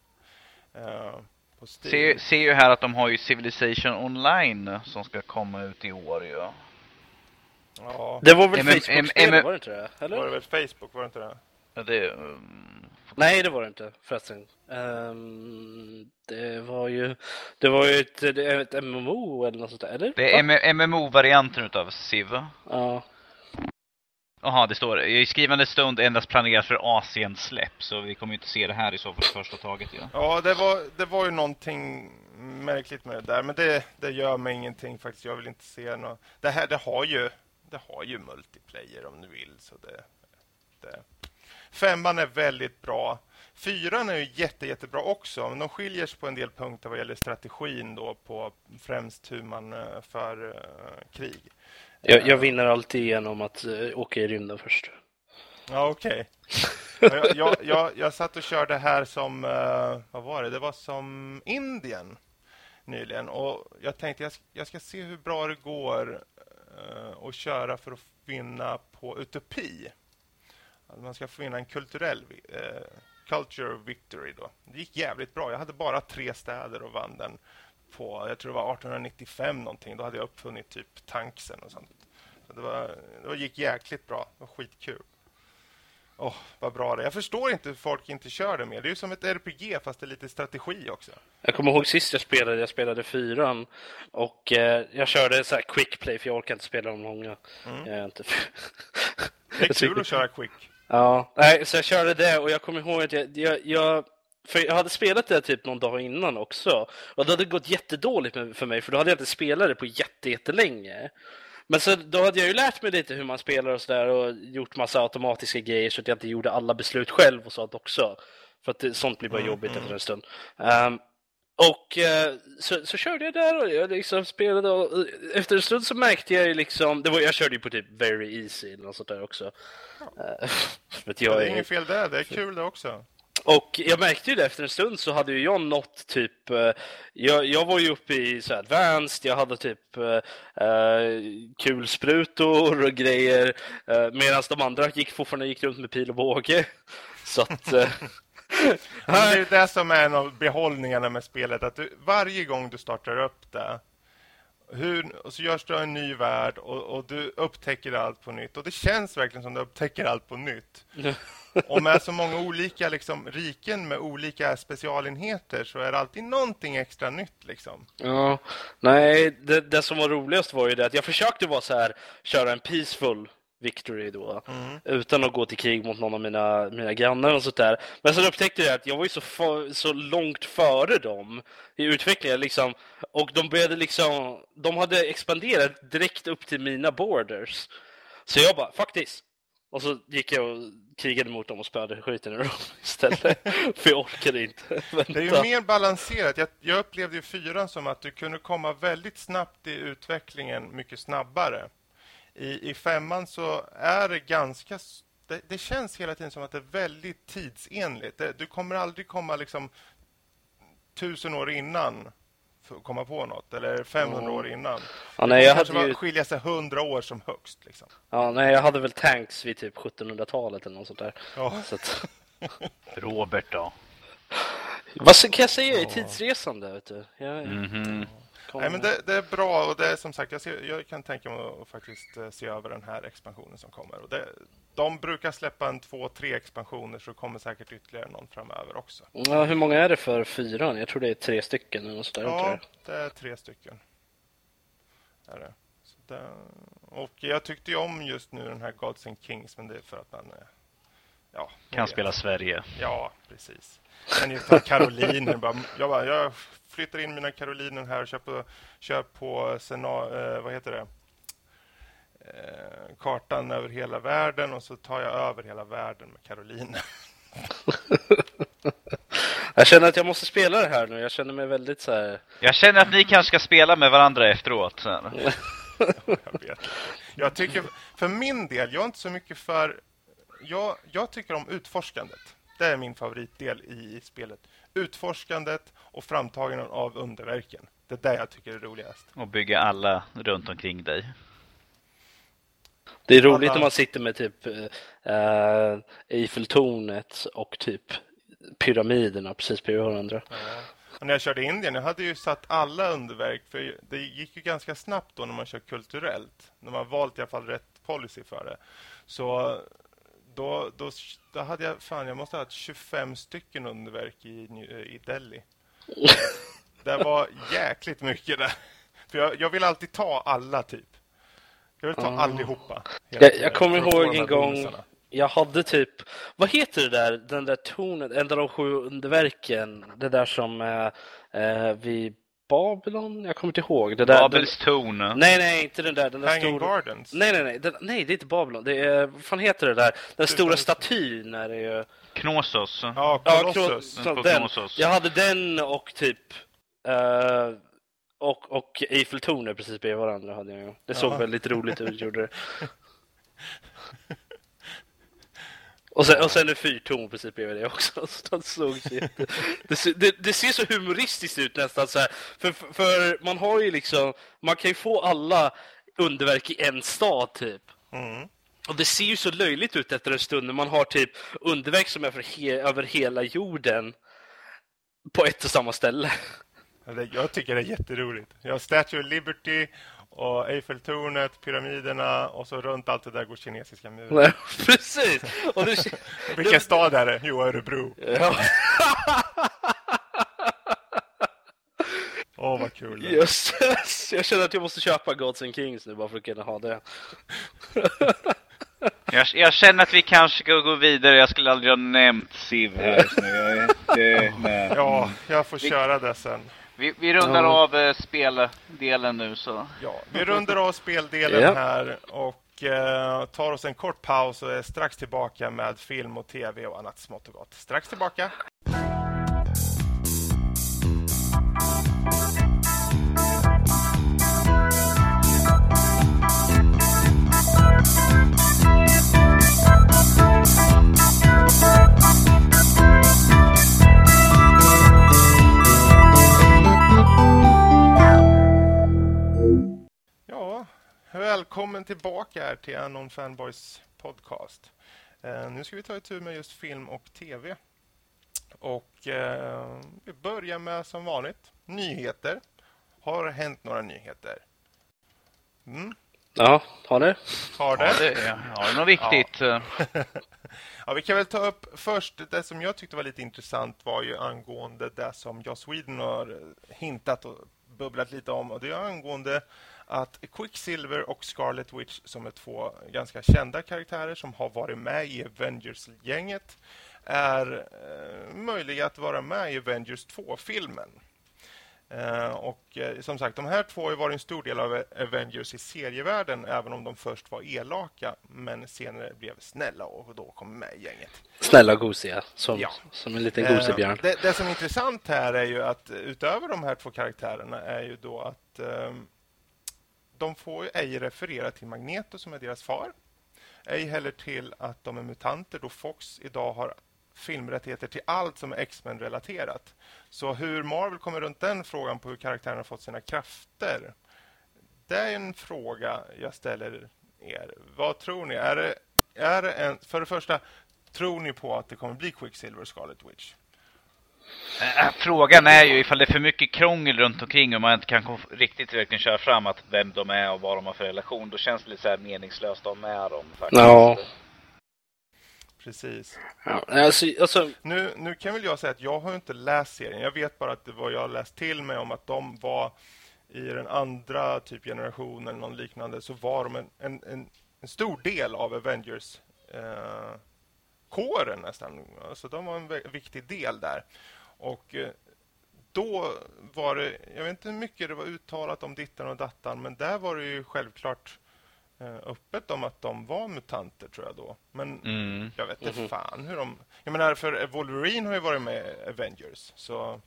På Steam. Ser, ser ju här att de har ju Civilization Online som ska komma ut i år ju. Ja, Det var väl M- M- var det inte det? Eller? var det väl Facebook, var det inte det? Ja, det, um, Nej, det var det inte förresten. Ehm, det var ju, det var ju ett, ett MMO eller något sånt där, eller? det är MMO-varianten utav Civ. Ja. Jaha, det står i skrivande stund endast planerat för Asien-släpp, så vi kommer ju inte se det här i så fall första taget Ja, Ja, det var, det var ju någonting märkligt med det där. Men det, det gör mig ingenting faktiskt. Jag vill inte se något. Det här det har ju, det har ju multiplayer om du vill. Så det, det. Femman är väldigt bra. Fyran är ju jätte, jättebra också. Men de skiljer sig på en del punkter vad gäller strategin då på främst hur man eh, för eh, krig. Jag, jag vinner alltid genom att uh, åka i rymden först. Ja, okej. Ja, jag, jag, jag, jag satt och körde här som, eh, vad var det? Det var som Indien nyligen. Och jag tänkte jag, jag ska se hur bra det går uh, att köra för att vinna på utopi. Att man ska få vinna en kulturell eh, culture victory då. Det gick jävligt bra. Jag hade bara tre städer och vann den på, jag tror det var 1895 någonting. Då hade jag uppfunnit typ tanksen och sånt. Så det, var, det gick jäkligt bra. Det var skitkul. Åh, vad bra det. Jag förstår inte hur folk inte kör det mer. Det är ju som ett RPG fast det är lite strategi också. Jag kommer ihåg sist jag spelade, jag spelade fyran och eh, jag körde så här quick play för jag orkar inte spela de långa. Mm. Jag är inte... Det är kul att köra quick. Ja, nej, så jag körde det och jag kommer ihåg att jag, jag, jag, för jag hade spelat det typ någon dag innan också. Och det hade gått jättedåligt för mig för då hade jag inte spelat det på jätte, jättelänge. Men så, då hade jag ju lärt mig lite hur man spelar och sådär och gjort massa automatiska grejer så att jag inte gjorde alla beslut själv och sånt också. För att det, sånt blir bara Mm, jobbigt mm. efter en stund. Ehm, och eh, så, så körde jag där och jag liksom spelade och eh, efter en stund så märkte jag ju liksom, det var, jag körde ju på typ very easy eller något sånt där också. Att det jag är är, inget fel där. Det är kul det också. Och jag märkte ju det efter en stund så hade ju jag nått typ, eh, jag, jag var ju uppe i så advanced, jag hade typ uh, kulsprutor och grejer, uh, medan de andra gick fortfarande gick runt med pil och båge. Så att... Uh, det är ju det som är en av behållningarna med spelet, att du, varje gång du startar upp det hur, och så görs det en ny värld och, och, du upptäcker allt på nytt. Och det känns verkligen som du upptäcker allt på nytt. och med så många olika liksom, riken med olika specialenheter så är det alltid någonting extra nytt. Liksom. Ja, nej, det, det som var roligast var ju det att jag försökte vara så här, köra en peaceful victory då. Mm. Utan att gå till krig mot någon av mina, mina grannar och sånt där. Men sen upptäckte jag att jag var ju så, för, så långt före dem i utvecklingen liksom. Och de började liksom, de hade expanderat direkt upp till mina borders. Så jag bara, faktiskt. Och så gick jag och krigade mot dem och spöade skiten ur dem istället. För jag orkade inte vänta. Det är ju mer balanserat. Jag, jag upplevde ju fyran som att du kunde komma väldigt snabbt i utvecklingen mycket snabbare. I, I femman så är det ganska... Det, det, känns hela tiden som att det är väldigt tidsenligt. Det, du kommer aldrig komma liksom tusen år innan komma på något, eller 500 mm. år innan. Ja, nej, jag hade ju... skilja sig 100 år som högst. Liksom. Ja, nej, jag hade väl tanks vid typ 1700-talet eller något sånt där. Ja. Så att... Robert då? Vad kan jag säga? Jag är tidsresande, vet du. Jag... Mm -hmm. Nej, men det, det, är bra och det är som sagt, jag, ser, jag kan tänka mig att faktiskt eh, se över den här expansionen som kommer. Och det, de brukar släppa en två, tre expansioner så det kommer säkert ytterligare någon framöver också. Ja, hur många är det för fyran? Jag tror det är tre stycken. Eller så där, ja, det är tre stycken. Är det. det. och jag tyckte ju om just nu den här Gods and Kings, men det är för att man ja, kan spela Sverige. Ja, precis. Kan ju ta Karoliner. bara, jag, bara, jag flyttar in mina Karoliner här och kör på, kör på sena, eh, vad heter det? Eh, kartan över hela världen och så tar jag över hela världen med Karoliner. jag känner att jag måste spela det här nu. Jag känner mig väldigt så här... Jag känner att ni kanske ska spela med varandra efteråt. jag vet. Jag tycker, för min del, jag är inte så mycket för... Jag, jag tycker om utforskandet. Det är min favoritdel i spelet. Utforskandet och framtagandet av underverken. Det är det jag tycker är roligast. Och bygga alla runt omkring dig. Det är roligt alla... när man sitter med typ äh, Eiffeltornet och typ pyramiderna precis bredvid varandra. Ja. när jag körde Indien, jag hade ju satt alla underverk, för det gick ju ganska snabbt då när man kör kulturellt. När man valt i alla fall rätt policy för det. Så då, då, då hade jag, fan jag måste ha haft 25 stycken underverk i, i Delhi. det var jäkligt mycket där. För jag, jag vill alltid ta alla typ. Jag vill ta mm. allihopa. Jag, jag kommer ihåg en gång, bonusarna. jag hade typ, vad heter det där, den där tonen, en av de sju underverken, det där som eh, eh vi Babylon? Jag kommer inte ihåg. Det där, Babels torn? Nej, nej, inte den där. Den där Hanging stora... Gardens? Nej, nej, nej. Den, nej, det är inte Babylon. Det är, vad fan heter det där? Den stora statyn är det ju... Knossos. Ja, Knossos. Ja, den. Jag hade den och typ... Uh, och, och Eiffeltornet precis bredvid varandra hade jag. Det såg ja. väldigt roligt ut, gjorde det. Och sen, och sen är fyrtorn precis bredvid det också. Så såg det, det, det, ser så humoristiskt ut nästan så här. För, för, man har ju liksom, man kan ju få alla underverk i en stad typ. Mm. Och det ser ju så löjligt ut efter en stund när man har typ underverk som är he över hela jorden på ett och samma ställe. Jag tycker det är jätteroligt. Jag har Statue of Liberty och Eiffeltornet, pyramiderna och så runt allt det där går kinesiska muren. Nej, precis! Och du... Vilken stad är det? Jo, Örebro. Ja. Åh, oh, vad kul. Cool Jösses! Jag känner att jag måste köpa Gods and Kings nu bara för att kunna ha det. jag, jag, känner att vi kanske ska gå vidare. Jag skulle aldrig ha nämnt Civ här. Så jag är inte. Ja, jag får köra det sen. Vi, vi rundar ja. av eh, speldelen nu. Så. Ja, vi rundar av speldelen ja. här och eh, tar oss en kort paus och är strax tillbaka med film och tv och annat smått och gott. Strax tillbaka. Välkommen tillbaka här till Anon Fanboys podcast. Eh, nu ska vi ta itu med just film och tv. Och eh, vi börjar med som vanligt nyheter. Har hänt några nyheter? Mm. Ja, har det? Har det? Ja, det har det något viktigt? Ja. ja. vi kan väl ta upp först det som jag tyckte var lite intressant var ju angående det som Joss Sweden har hintat och bubblat lite om och det är angående att Quicksilver och Scarlet Witch som är två ganska kända karaktärer som har varit med i Avengers-gänget är eh, möjliga att vara med i Avengers 2-filmen. Eh, och eh, som sagt, de här två har varit en stor del av Avengers i serievärlden även om de först var elaka men senare blev snälla och då kom med i gänget. Snälla och gosiga, som, ja. som en liten gosebjörn. Eh, det, det, som är intressant här är ju att utöver de här två karaktärerna är ju då att eh, de får ju ej referera till Magneto som är deras far. Ej heller till att de är mutanter då Fox idag har filmrättigheter till allt som är X-Men-relaterat. Så hur Marvel kommer runt den frågan på hur karaktärerna fått sina krafter, det är en fråga jag ställer er. Vad tror ni? Är det, är det en, för det första, tror ni på att det kommer bli Quicksilver och Scarlet Witch? Äh, frågan är ju ifall det är för mycket krångel runt omkring och man inte kan riktigt verkligen köra fram att vem de är och vad de har för relation. Då känns det lite så här meningslöst att ha med dem faktiskt. Ja. Precis. Ja, alltså, alltså... Nu, nu kan väl jag säga att jag har inte läst serien. Jag vet bara att det var jag har läst till mig om att de var i den andra typ generationen eller någon liknande så var de en, en, en, en stor del av Avengers eh, kåren nästan. Alltså de var en viktig del där. Och eh, då var det, jag vet inte hur mycket det var uttalat om dittan och dattan, men där var det ju självklart eh, öppet om att de var mutanter tror jag då. Men mm. jag vet inte mm -hmm. fan hur de... Jag menar, för Wolverine har ju varit med i Avengers, så...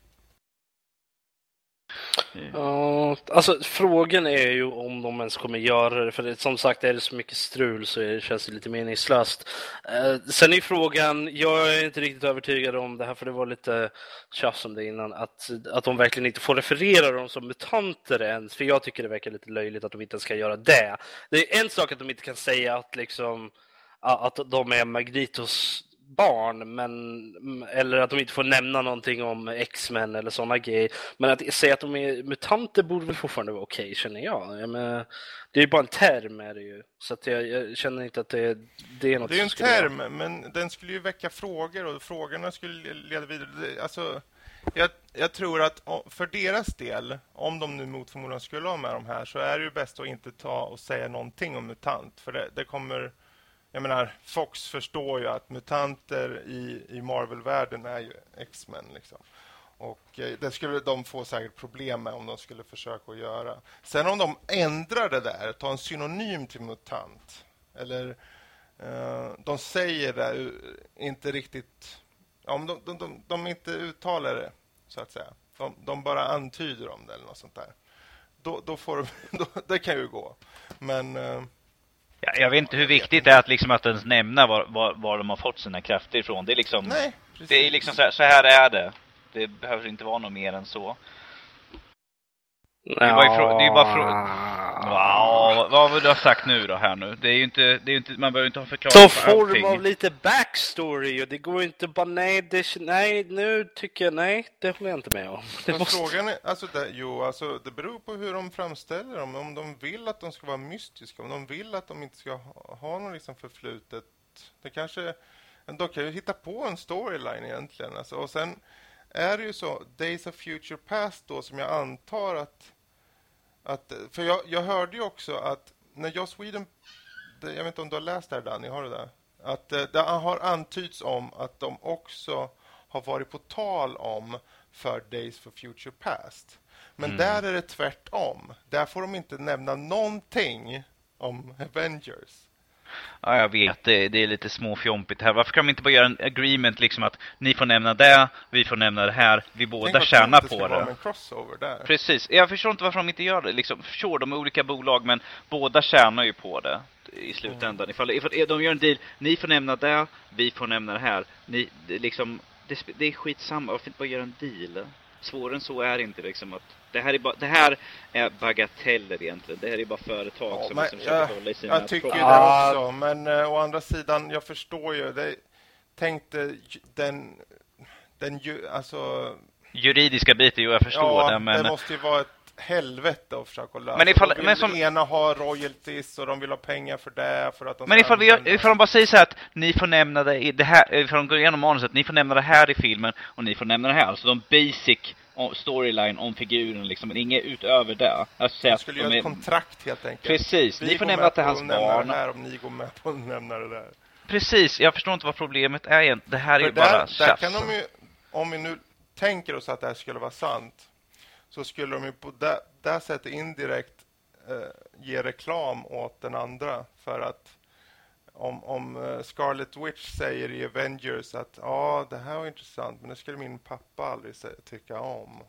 Eh. Ja, alltså frågan är ju om de ens kommer göra det. För det, som sagt, är det så mycket strul så det känns det lite meningslöst. Eh, sen är frågan, jag är inte riktigt övertygad om det här för det var lite tjafs om det innan, att, att de verkligen inte får referera dem som mutanter ens. För jag tycker det verkar lite löjligt att de inte ens ska göra det. Det är en sak att de inte kan säga att liksom att de är Magritos barn, men, eller att de inte får nämna någonting om X-Men eller sådana grejer. Men att säga att de är mutanter borde väl fortfarande vara okej, okay, känner jag. jag menar, det är ju bara en term, är det ju. Så att jag, jag känner inte att det, det är något Det är en term, vara... men den skulle ju väcka frågor och frågorna skulle leda vidare. Alltså, jag, jag, tror att för deras del, om de nu mot förmodan skulle ha med de här, så är det ju bäst att inte ta och säga någonting om mutant. För det, det kommer jag menar, Fox förstår ju att mutanter i, i Marvel-världen är ju X-Men. Liksom. Och eh, det skulle de få säkert problem med om de skulle försöka att göra. Sen om de ändrar det där, tar en synonym till mutant. Eller eh, de säger det inte riktigt... Om de, de, de, de, inte uttalar det, så att säga. De, de bara antyder om det eller något sånt där. Då, då får då, det kan ju gå. Men... Eh, Ja, jag vet inte hur viktigt det är att, liksom, att ens nämna var, var, var de har fått sina krafter ifrån. Det är liksom, Nej, det är liksom så här, så här är det. Det behöver inte vara något mer än så. Det är bara, det är bara wow, vad har du sagt nu då här nu? Det är ju inte, det är inte man behöver inte ha förklarat Så form av lite backstory och det går inte bara nej, det, nej, nu tycker jag nej, det håller jag inte med om. Det måste... Frågan är, alltså det, jo, alltså det beror på hur de framställer dem. Om de vill att de ska vara mystiska, om de vill att de inte ska ha, ha något liksom förflutet. Det kanske, de kan ju hitta på en storyline egentligen. Alltså, och sen är det ju så, Days of Future Past då, som jag antar att att, för jag, jag hörde ju också att när Joss Sweden, jag vet inte om du har läst det här Danny, har du det? Att eh, det har antyds om att de också har varit på tal om för Days for Future Past. Men mm. där är det tvärtom. Där får de inte nämna någonting om Avengers. Ja, jag vet. Det, det är lite småfjompigt här. Varför kan de inte bara göra en agreement liksom att ni får nämna det, vi får nämna det här, vi båda tjänar på det. En crossover där. Precis. Jag förstår inte varför de inte gör det. Liksom, sure, de är olika bolag, men båda tjänar ju på det i slutändan. Mm. Ifall, ifall de gör en deal, ni får nämna det, vi får nämna det här. Ni, det, liksom, det, det är skitsamma. Varför inte bara göra en deal? Svårare än så är det inte liksom att Det här är, bara, det här är bagateller egentligen. Det här är bara företag Ja, som men liksom försöker jag, hålla i sina jag tycker profit. det också, men eh, å andra sidan, jag förstår ju. Det, tänk dig den, den ju, alltså, Juridiska biten, jo jag förstår ja, det, men... det måste ju vara ett helvete att försöka lösa. Men ifall- de vill men som- ena ha royalties och de vill ha pengar för det. För att de Men ifall, vi, ifall de bara säger så här att ni får nämna det i det här, ifall de går igenom manuset, ni får nämna det här i filmen och ni får nämna det här. Alltså de basic storyline om figuren liksom, men inget utöver det. Alltså säga skulle göra är, ett kontrakt helt enkelt. Precis, Vi ni får nämna att det är hans barn. Här, om ni går med på att nämna det där. Precis, jag förstår inte vad problemet är egentligen. Det här är För ju bara där, där tjafs. kan de ju, om vi nu tänker oss att det här skulle vara sant, så skulle de ju på det, det sättet indirekt eh, ge reklam åt den andra. För att om, om eh, Scarlet Witch säger i Avengers att ja, det här var intressant, men det skulle min pappa aldrig tycka om.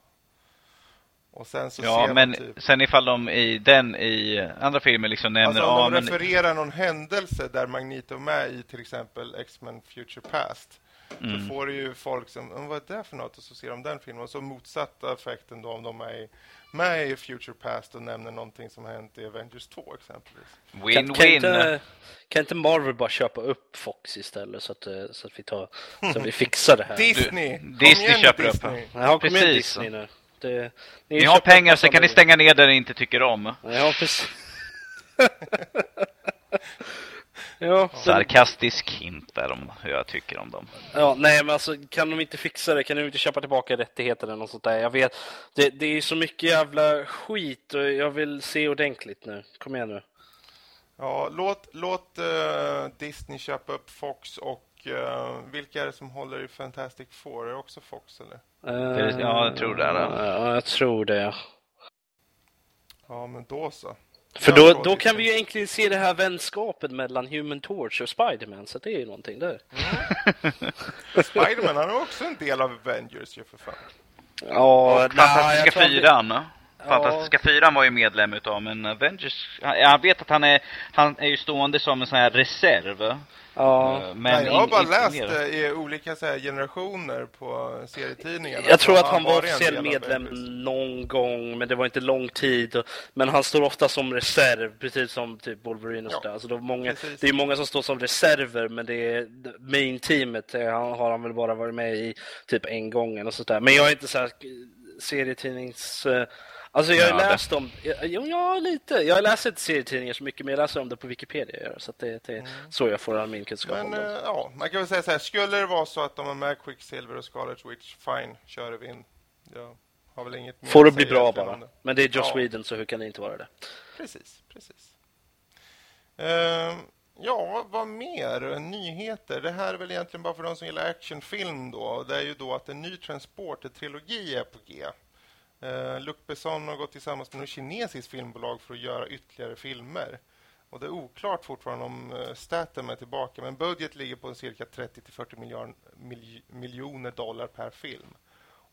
Och sen så Ja, men typ... sen ifall de i den i andra filmer liksom nämner... Alltså om de men, refererar någon händelse där Magneto är med i till exempel X-Men Future Past Mm. så får det ju folk som, "Men vad är det för något? Och så ser de den filmen. Och så motsatta effekten då om de är i- med i Future Past och nämner någonting som hänt i Avengers 2 exempelvis. Kan, Win-win. kan, inte, kan inte Marvel bara köpa upp Fox istället så att, eh, så att, vi, tar, så att vi fixar det här? Disney! Kom Disney igen köper upp. Disney. Ja, kom igen Precis. Disney nu. Det, Ni har köper pengar upp så kan ni stänga ner det ni inte tycker om. Ja, precis. ja, Sarkastisk hint där om hur jag tycker om dem. ja, nej men alltså kan de inte fixa det? Kan de inte köpa tillbaka rättigheter eller något sånt där? Jag vet, det, det är så mycket jävla skit och jag vill se ordentligt nu. Kom igen nu. Ja, låt, låt eh, Disney köpa upp Fox och eh, vilka är det som håller i Fantastic Four? Är det också Fox eller? Precis, ja, jag tror det är det. Ja, jag tror det. Ja, men då så. För då, då kan vi ju egentligen se det här vänskapet mellan Human Torch och Spiderman, så det är ju någonting där. Spiderman, han är också en del av Avengers ju för fan. Ja, Fantastiska fyran. Fantastiska fyran var ju medlem utav men Avengers, jag vet att han är, han är ju stående som en sån här reserv. Ja. Eh, Men Nej, jag har bara läst mer. det i olika så här, generationer på serietidningarna. Jag tror att han var varit en officiell medlem någon gång, men det var inte long tid. Men han står ofta som reserv, precis som typ Wolverine och Ja, sådär. Alltså det, är många, precis. det är många som står som reserver, men det är main-teamet eh, han, har han väl bara varit med i typ en gång eller sånt där. Men jag är inte så här serietidnings... eh, Alltså jag har Ja, det- läst om, jo, ja lite. Jag läser inte serietidningar så mycket men jag läser om det på Wikipedia. Så det, det är så jag får all min kunskap om Men eh, ja, man kan väl säga så här. Skulle det vara så att de är med Quicksilver och Scarlet Witch, fine, kör vi in. Jag har väl inget mer Får det bli bra bara. det. Men det är Joss Ja. Whedon så hur kan det inte vara det? Precis, precis. Ehm, ja, vad mer? Nyheter. Det här är väl egentligen bara för de som gillar actionfilm då. Det är ju då att en ny Transporter-trilogi är på G. Eh, Luc Besson har gått tillsammans med något kinesiskt filmbolag för att göra ytterligare filmer. Och det är oklart fortfarande om eh, Statham är tillbaka, men budget ligger på cirka 30-40 miljard, mil, miljoner dollar per film.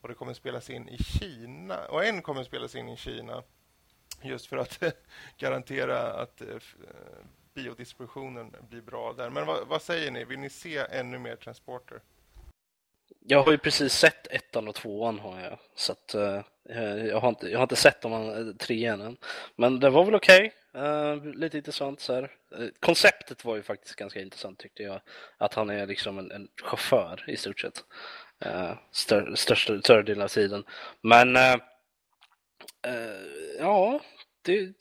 Och det kommer spelas in i Kina, och en kommer spelas in i Kina just för att garantera att eh, eh, biodistributionen blir bra där. Men vad, vad säger ni? Vill ni se ännu mer transporter? Jag har ju precis sett ettan och tvåan har jag. Så att, eh, Eh, jag, har inte, jag har inte sett de eh, tre trean än. Men det var väl okej. Eh, lite intressant så här. Uh, konceptet var ju faktiskt ganska intressant tyckte jag. Att han är liksom en, en chaufför i stort sett. Uh, stör, största, större delen av tiden. Men ja, det,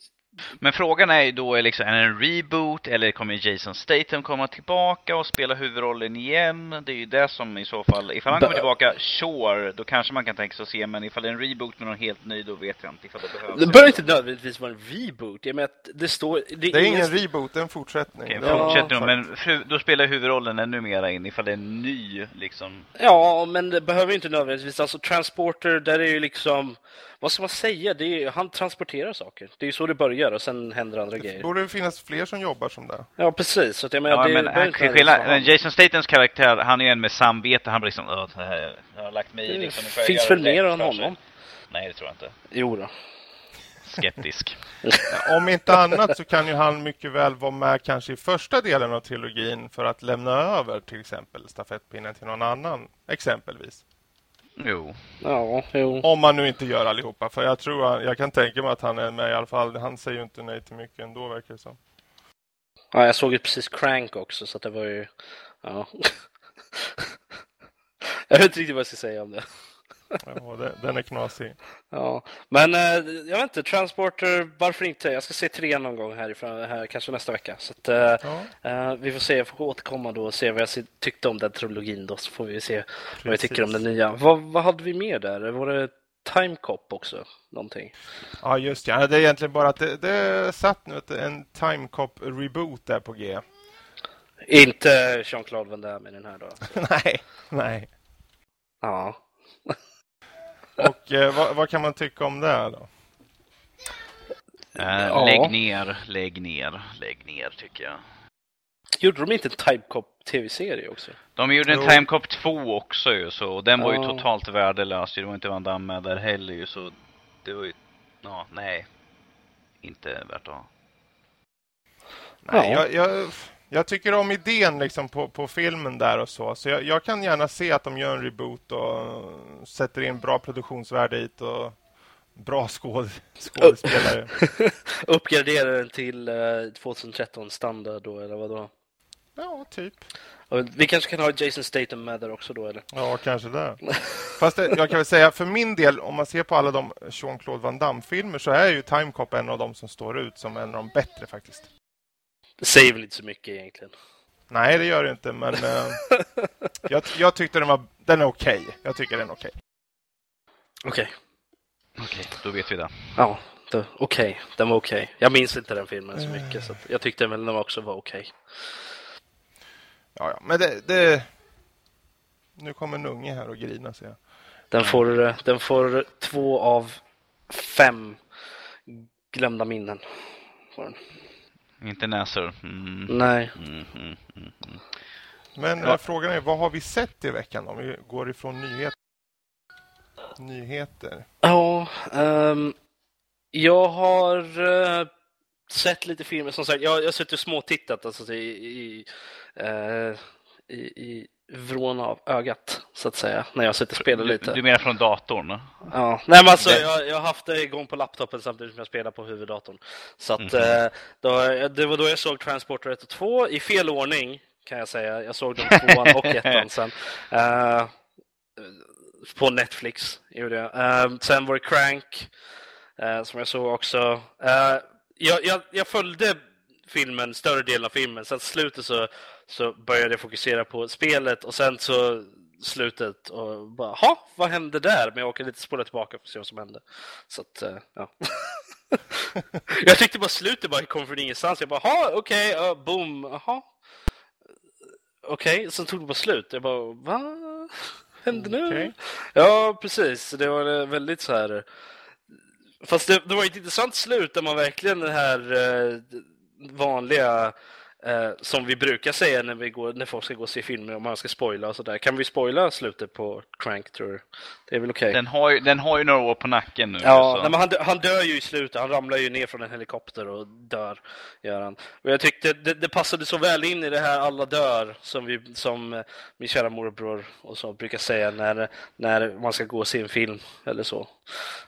men frågan är ju då, är, liksom, är det en reboot eller kommer Jason Statham komma tillbaka och spela huvudrollen igen? Det är ju det som i så fall, ifall han kommer tillbaka, sure, då kanske man kan tänka sig att se, men ifall det är en reboot med någon helt ny, då vet jag inte ifall det behövs. det behöver inte nödvändigtvis vara en reboot. Jag menar att det står... Det är ingen reboot, det är en fortsättning. Okej, Det är- Ja, fortsätt nu, faktiskt. men fru, då spelar huvudrollen ännu mera in ifall det är en ny, liksom. Ja, men det behöver inte nödvändigtvis. Alltså Transporter, där är ju liksom... Vad ska man säga? Det är, han transporterar saker. Det är ju så det börjar och sen händer andra Det grejer. borde det finnas fler som jobbar som det. Ja, precis. Så att jag menar, Ja, det men han, inte skillnad, han. Jason Stathams karaktär, han är ju en med samvete, han blir liksom, "Åh, det här, jag har lagt mig i Det liksom. finns väl mer än för sig." honom? Nej, det tror jag inte. Jo då. Skeptisk. Om inte annat så kan ju han mycket väl vara med kanske i första delen av trilogin för att lämna över till exempel stafettpinnen till någon annan, exempelvis. Jo. Ja, jo. Om man nu inte gör allihopa. För jag tror, jag kan tänka mig att han är med i alla fall. Han säger ju inte nej till mycket ändå verkar det som. Ja, jag såg ju precis Crank också så att det var ju... Ja. jag vet inte riktigt vad jag ska säga om det. Ja, det, den är knasig. Ja, men eh, jag vet inte, Transporter, varför inte? Jag ska se tre någon gång härifrån, här, kanske nästa vecka. Så att, eh, Ja. eh, vi får se, jag får återkomma då och se vad jag tyckte om den trilogin då, så får vi se vad vi tycker om den nya. Vad, vad hade vi mer där? Var det Timecop också? Någonting? Ja, just ja. Det är egentligen bara att det, det satt nu en Timecop reboot där på G. Inte Jean-Claude Van Damme i den här då? nej, nej. Ja. Och eh, vad, vad kan man tycka om det då? Eh, Ja. Lägg ner, lägg ner, lägg ner tycker jag. Gjorde de inte en Timecop tv-serie också? De gjorde en Jo. Timecop 2 också ju, så och den var ju totalt värdelös. Det var inte Van Damme med där heller ju, så det var ju... Ja, nej. Inte värt att ha. Nej, Ja. jag, jag, jag tycker om idén liksom på, på filmen där och så. Så jag, jag kan gärna se att de gör en reboot och sätter in bra produktionsvärde hit och bra skåd, skådespelare. Uppgradera den till eh, 2013 standard då, eller vad då? Ja, typ. Vi kanske kan ha Jason Statham med där också då, eller? Ja, kanske det. Fast det, jag kan väl säga för min del, om man ser på alla de Jean-Claude Van Damme-filmer så är ju Timecop en av de som står ut som en av de bättre faktiskt. Det säger väl inte så mycket egentligen. Nej, det gör det inte, men eh, jag, jag tyckte den var den är okej. Jag tycker den är okej. Okej. Okej, då vet vi det. Ja, då- okej. Den var okej. Jag minns inte den filmen så mycket, så att jag tyckte väl den också var okej. Ja, ja, men det, det... Nu kommer en unge här och grina, ser jag. Den får, eh, den får två av fem glömda minnen. Får den. Inte näsor. Mm. Nej. Mm, mm, mm, mm. Men Ja. eh, frågan är, vad har vi sett i veckan om vi går ifrån nyhet... nyheter? Ja, ehm, jag har eh, sett lite filmer. Som sagt, jag, jag har suttit och småtittat alltså, i, i, eh, i, i vrån av ögat, så att säga, när jag suttit och spelat Du, lite. du menar från datorn? Ja. Nej, men alltså, jag, jag har haft det igång på laptopen samtidigt som jag spelar på huvuddatorn. Så att, eh, då, det var då jag såg Transporter 1 och 2 i fel ordning, kan jag säga. Jag såg dem tvåan och ettan sen. Eh, på Netflix gjorde jag. Eh, sen var det Crank, eh, som jag såg också. Jag, jag, jag följde filmen, större delen av filmen. Sen slutet så, så började jag fokusera på spelet och sen så slutet och bara, ha, vad hände där? Men jag åker lite spola tillbaka för att se vad som hände. Så att, eh, ja. jag tyckte bara slutet bara kom från ingenstans. Jag bara, ha, okej, okay, boom, jaha. Okej, sen tog det bara slut. Jag bara, vad hände nu? Okej. Ja, precis. Det var eh, väldigt så här... Fast det, det var ett intressant slut där man verkligen den här eh, vanliga eh, som vi brukar säga när, vi går, när folk ska gå och se filmer och man ska spoila och sådär. Kan vi spoila slutet på Crank tror du? Det är väl okej? Den, har den har ju några år på nacken nu. Ja, så. nej, men han, han dör ju i slutet. Han ramlar ju ner från en helikopter och dör. Gör han. Och jag tyckte det, det passade så väl in i det här alla dör som, vi, som eh, min kära morbror och så brukar säga när, när man ska gå och se en film eller så.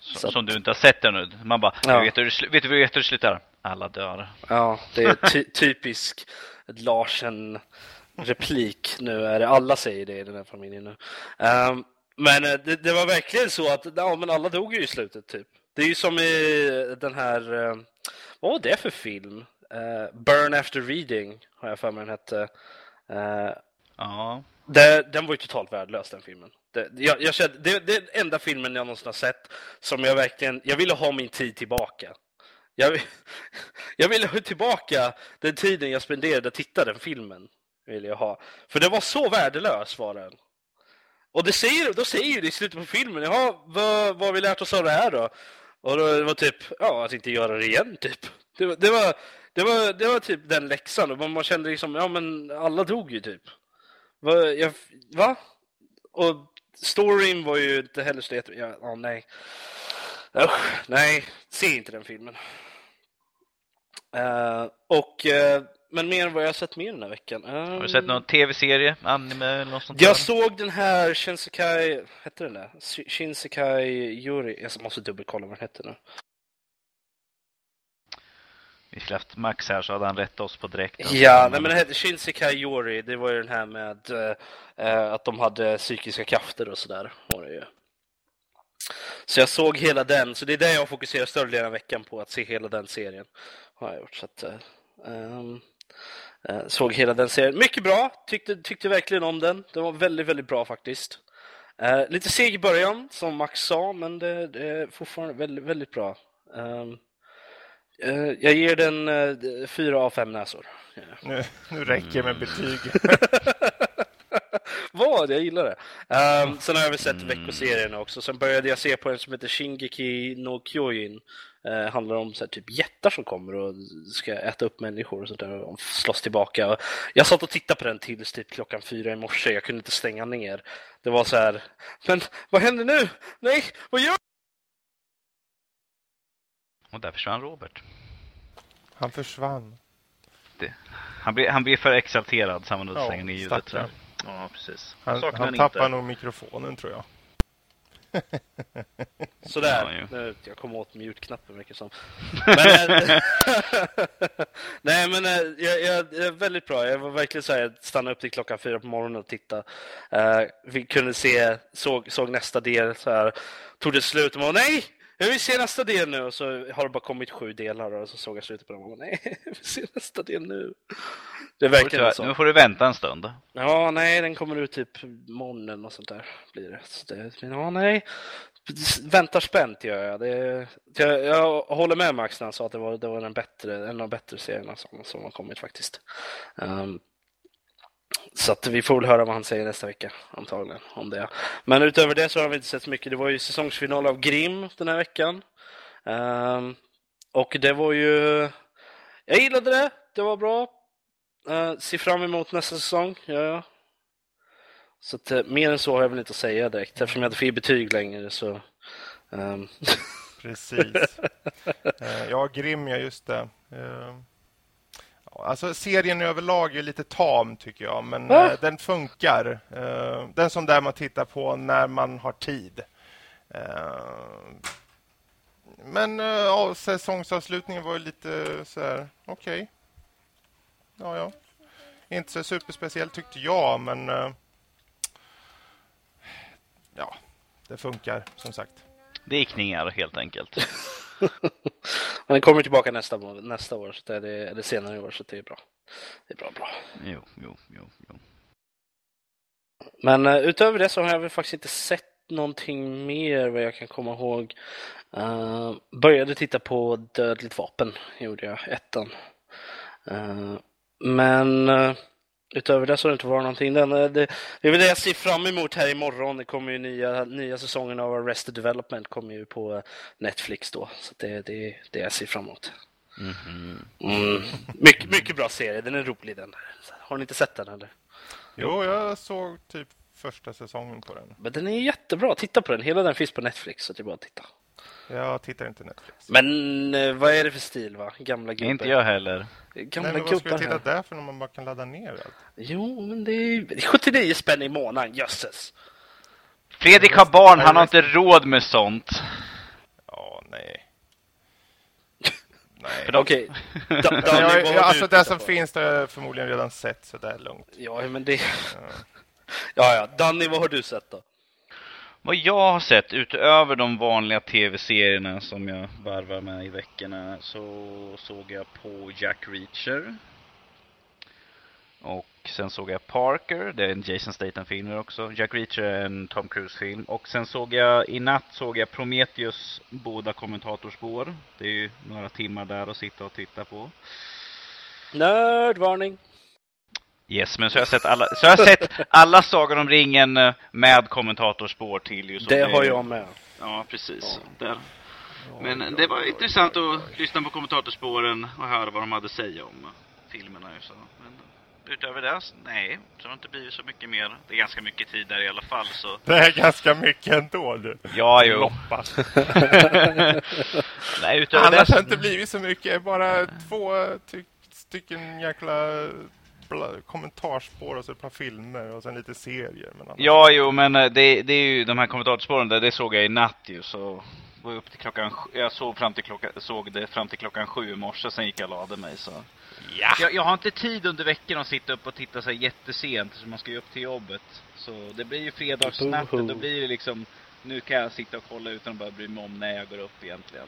som, så- som du inte har sett ännu. Man bara, Ja. vet, du, hur det slu- vet du vet du hur det slutar? Alla dör. Ja, det är ty typisk Larsen-replik nu. Är det. Alla säger det i den här familjen nu. Ehm, men eh, det, det var verkligen så att ja, men alla dog ju i slutet typ. Det är ju som i den här, eh, vad var det för film? Eh, Burn After Reading har jag för mig den hette. Eh, Ja. det, den var ju totalt värdelös den filmen. Det, jag, jag kände, det, det är den enda filmen jag någonsin har sett som jag verkligen, jag ville ha min tid tillbaka. Jag, vill- jag ville ha tillbaka den tiden jag spenderade att titta den filmen. Vill jag ha. För den var så värdelös var den. Och det säger, då säger ju det i slutet på filmen, jaha, vad, vad har vi lärt oss av det här då? Och då det var typ, ja, att inte göra det igen typ. Det, var- det, var, det, var, det var typ den läxan och man, man kände liksom, ja men alla dog ju typ. Va? Jag, va? Och storyn var ju inte heller så jätte... Ja, oh, nej. Usch, nej, se inte den filmen. Eh, och eh, men mer vad jag har sett mer den här veckan. Har du sett någon tv-serie, anime eller något sånt Jag där? såg den här Shinsekai, hette den det? Sh- Shinsekai Yuri, jag måste dubbelkolla vad den hette nu. Vi skulle haft Max här så hade han rättat oss på direkt. Ja, nej, men den hette Shinsekai Yori, det var ju den här med eh, eh, att de hade psykiska krafter och sådär. Var det ju. Så jag såg hela den, så det är det jag fokuserar större delen av veckan på, att se hela den serien. Har jag gjort. Så att, eh, såg hela den serien. Mycket bra, tyckte, tyckte verkligen om den. Den var väldigt, väldigt bra faktiskt. Eh, lite seg i början, som Max sa, men det, det är fortfarande väldigt, väldigt bra. Ehm, eh, jag ger den uh, fyra av fem näsor. Ja. Nu, nu räcker med betyg. Vad? Jag gillar det. Um, sen har jag väl sett veckoserierna också. Sen började jag se på en som heter Shingeki no Kyojin. Uh, handlar om så här, typ jättar som kommer och ska äta upp människor och sånt där och slåss tillbaka. Och jag satt och tittade på den tills typ klockan fyra i morse. Jag kunde inte stänga ner. Det var så här, men vad händer nu? Nej, vad gör Och där försvann Robert. Han försvann. Han blir, han blir för exalterad så han var nog Ja, slänga ner ljudet. Ja, precis. Han, han den tappar inte. nog mikrofonen tror jag. Sådär, Ja, nu, jag kom åt mute-knappen verkar som. Men, eh, nej men eh, jag, jag, jag är väldigt bra. Jag var verkligen så här, jag stannade upp till klockan fyra på morgonen och tittade. Eh, vi kunde se, såg, såg nästa del så här, tog det slut och man nej! Jag vill se nästa del nu och så har det bara kommit sju delar och så såg jag slutet på den och nej, jag vill se nästa del nu. Det Tyvärr, så. Nu får du vänta en stund. Ja, nej, den kommer ut typ imorgon och sånt där blir det. Så det men ja, nej. Väntar spänt gör jag. Det, jag. Jag håller med Max när han sa att det var, det var en, bättre, en av de bättre serierna som, som har kommit faktiskt. Ehm, så att vi får väl höra vad han säger nästa vecka antagligen om det. Men utöver det så har vi inte sett så mycket. Det var ju säsongsfinal av Grim den här veckan. Ehm, och det var ju... Jag gillade det. Det var bra. Uh, ser fram emot nästa säsong. Ja, ja. Så att, eh, mer än så har jag väl inte att säga direkt. Eftersom jag inte får ge betyg längre så... ehm, Precis. Eh, ja, Grim, ja just det. Ja, alltså serien överlag är lite tam tycker jag, men Va? eh, den funkar. Eh, den som där man tittar på när man har tid. Eh, men ja, säsongsavslutningen var ju lite så här, okej. Ja, ja. Inte så superspeciellt tyckte jag, men ja, det funkar som sagt. Det är kningar helt enkelt. Men den kommer tillbaka nästa, nästa år, så det är, eller senare i år, så det är bra. Det är bra, bra. Jo, jo, jo, jo. Men eh, utöver det så har jag väl faktiskt inte sett någonting mer vad jag kan komma ihåg. Uh, började titta på Dödligt vapen, gjorde jag, ettan. Eh, men utöver det så har det inte varit någonting. Den, eh, det, det är väl det jag ser fram emot här imorgon. Det kommer ju nya, nya säsongen av Arrested Development kommer ju på eh, Netflix då. Så det, det är det jag ser fram emot. Mhm. Mm. Mycket, mycket bra serie, den är rolig den. Har ni inte sett den eller? Jo, jag såg typ första säsongen på den. Men den är jättebra, titta på den. Hela den finns på Netflix, så det är bara att titta. Jag tittar inte Netflix. Men eh, vad är det för stil va? Gamla gubbar. Inte jag heller. Gamla Nej, men vad ska jag titta här. där för när man bara kan ladda ner allt? Jo, men det är 79 spänn i månaden, jösses. Fredrik har barn, han har inte råd med sånt. Ja, nej. Nej. Okej. Har jag, du alltså det som på? finns där har jag förmodligen redan sett, så det är lugnt. Ja, men det... Ja. Ja, ja. Danny, vad har du sett då? Vad jag har sett utöver de vanliga tv-serierna som jag varvar med i veckorna så såg jag på Jack Reacher. Och sen såg jag Parker, det är en Jason Statham-film också. Jack Reacher är en Tom Cruise-film. Och sen såg jag, i natt såg jag Prometheus båda kommentatorspår. Det är ju några timmar där att sitta och titta på. Nördvarning. Yes, men så har jag sett alla, så har jag sett alla Sagan om ringen eh, med kommentatorspår till ju. Det har jag med. Ja, precis. Där. Men det var intressant att lyssna på kommentatorspåren och höra vad de hade att säga om filmerna. ju Så. Men utöver det, nej, så har det inte blivit så mycket mer. Det är ganska mycket tid där i alla fall. Så. Det är ganska mycket ändå du. Ja, jo. Loppa. nej, utöver Annars det, har det inte blivit så mycket. Bara två ty- stycken jäkla kommentarsspår och så ett par filmer och sen lite serier. Men annars- Ja, jo, men eh, det, det är ju de här kommentatorspåren där, det såg jag i natt ju, så var jag upp till klockan, jag såg fram till klockan, såg det fram till klockan sju i morse, sen gick jag och lade mig så. Ja! Jag, jag har inte tid under veckan att sitta upp och titta så här jättesent, så man ska ju upp till jobbet. Så det blir ju fredagsnatten, då blir det liksom, nu kan jag sitta och kolla utan att bara bry mig om när jag går upp egentligen.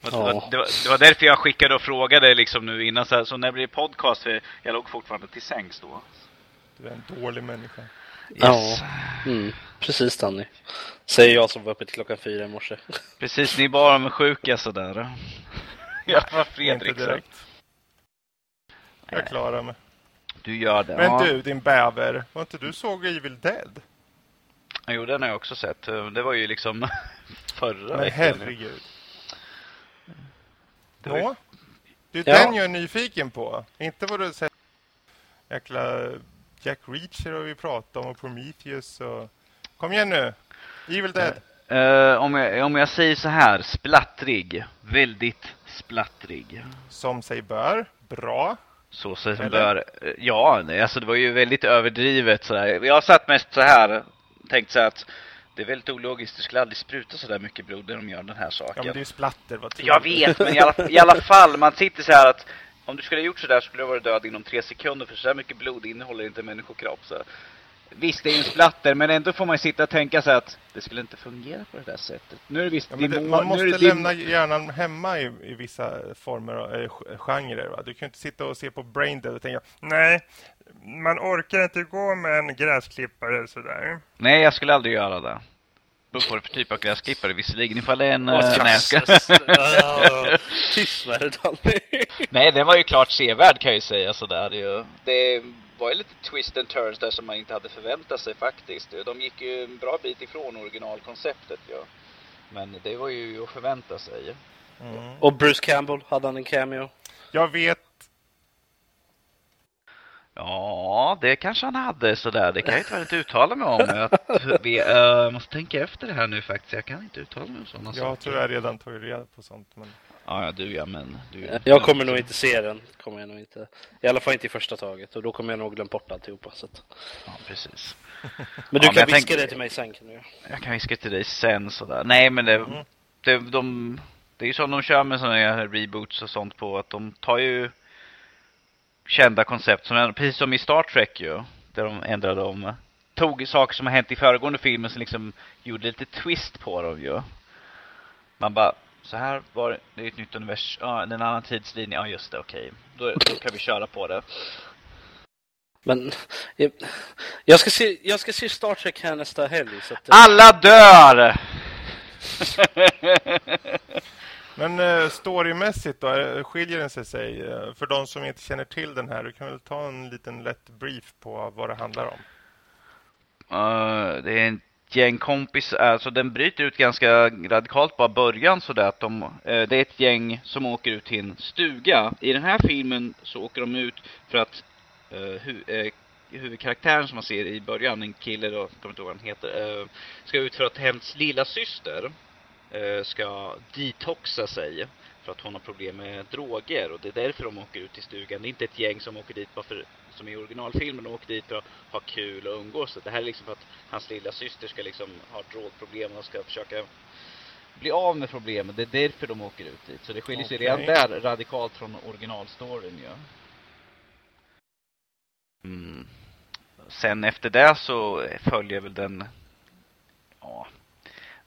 Fast Det, Ja. var, det, var, det var därför jag skickade och frågade liksom nu innan så, här, så när blir det podcast? För jag låg fortfarande till sängs då. Du är en dålig människa. Ja. Mm, precis Danny. Säger jag som var uppe till klockan fyra i morse. Precis, ni är bara med sjuka sådär. Jag var Fredrik. Inte så. direkt. Jag klarar mig. Du gör det. Men ja. du, din bäver. Var inte du såg Evil Dead? Jo, den har jag också sett. Det var ju liksom förra Men veckan. herregud. Det Nå? Det är Ja. den jag är nyfiken på. Inte vad du sett. Jäkla Jack Reacher har vi pratat om och Prometheus och... Kom igen nu. Evil Dead. Eh, om, jag, om jag säger så här, splattrig. Väldigt splattrig. Som sig bör. Bra. Så som Eller? bör. Ja, nej, alltså det var ju väldigt överdrivet sådär. Jag har satt mest så här, tänkt så här att det är väldigt ologiskt. Det skulle aldrig spruta så där mycket blod när de gör den här Ja, saken. men det är ju splatter. Vad tror Jag du? vet, men i alla, i alla fall, man sitter så här att om du skulle ha gjort så där skulle du ha varit död inom tre sekunder för så här mycket blod innehåller inte människokropp. Så. Visst, det är ju en splatter, men ändå får man sitta och tänka sig att det skulle inte fungera på det där sättet. Nu är det visst Ja, men det, man nu måste är det dem- lämna hjärnan hemma i, i vissa former av äh, genrer. Va? Du kan ju inte sitta och se på Brain Dead och tänka nej, man orkar inte gå med en gräsklippare sådär. Nej, jag skulle aldrig göra det. Beror på det för typ av gräsklippare visserligen. Ifall det är en... Jösses. Ah, Tyst med det Danny. nej, den var ju klart sevärd kan jag ju säga sådär ju. Det var ju lite twist and turns där som man inte hade förväntat sig faktiskt. De gick ju en bra bit ifrån originalkonceptet ja. Men det var ju att förvänta sig. Mm. Och Bruce Campbell, hade han en cameo? Jag vet, Ja, det kanske han hade sådär. Det kan jag inte uttala mig om. Jag vi, eh, måste tänka efter det här nu faktiskt. Jag kan inte uttala mig om sådana jag saker. tyvärr redan tagit reda på sånt. Men... Ja, ja, du ja, men... Du, Jag kommer nog inte se den. Kommer jag nog inte. I alla fall inte i första taget. Och då kommer jag nog glömma bort alltihopa. Så att... Ja, precis. Men du Ja, men kan jag viska tänker- det till mig sen kan du. Jag kan viska till dig sen sådär. Nej, men det... Mm. det de, det är ju så de kör med sådana här reboots och sånt på. Att de tar ju kända koncept. Som, precis som i Star Trek ju. Där de ändrade om. Tog saker som har hänt i föregående filmer som liksom gjorde lite twist på dem ju. Man bara, så här var det, det är ett nytt universum, ja, en annan tidslinje, ja just det, okej. Då, då kan vi köra på det. Men jag, jag, ska se, jag ska se Star Trek här nästa helg. Så att, Alla dör! Men eh, storymässigt då, skiljer den sig, sig eh, för de som inte känner till den här? Du kan väl ta en liten lätt brief på vad det handlar om? Uh, det är en gäng kompis, alltså den bryter ut ganska radikalt bara början sådär att de, eh, det är ett gäng som åker ut till en stuga. I den här filmen så åker de ut för att uh, hu, eh, huvudkaraktären som man ser i början, en kille då, jag kommer inte ihåg vad han heter, ska ut för att hämta lilla syster ska detoxa sig för att hon har problem med droger och det är därför de åker ut till stugan. Det är inte ett gäng som åker dit bara för, som i originalfilmen, de åker dit för att ha kul och umgås. Det här är liksom för att hans lilla syster ska liksom ha drogproblem och ska försöka bli av med problemen. Det är därför de åker ut dit. Så det skiljer sig Okej. redan där radikalt från originalstoryn ja. Mm. Sen efter det så följer väl den ja,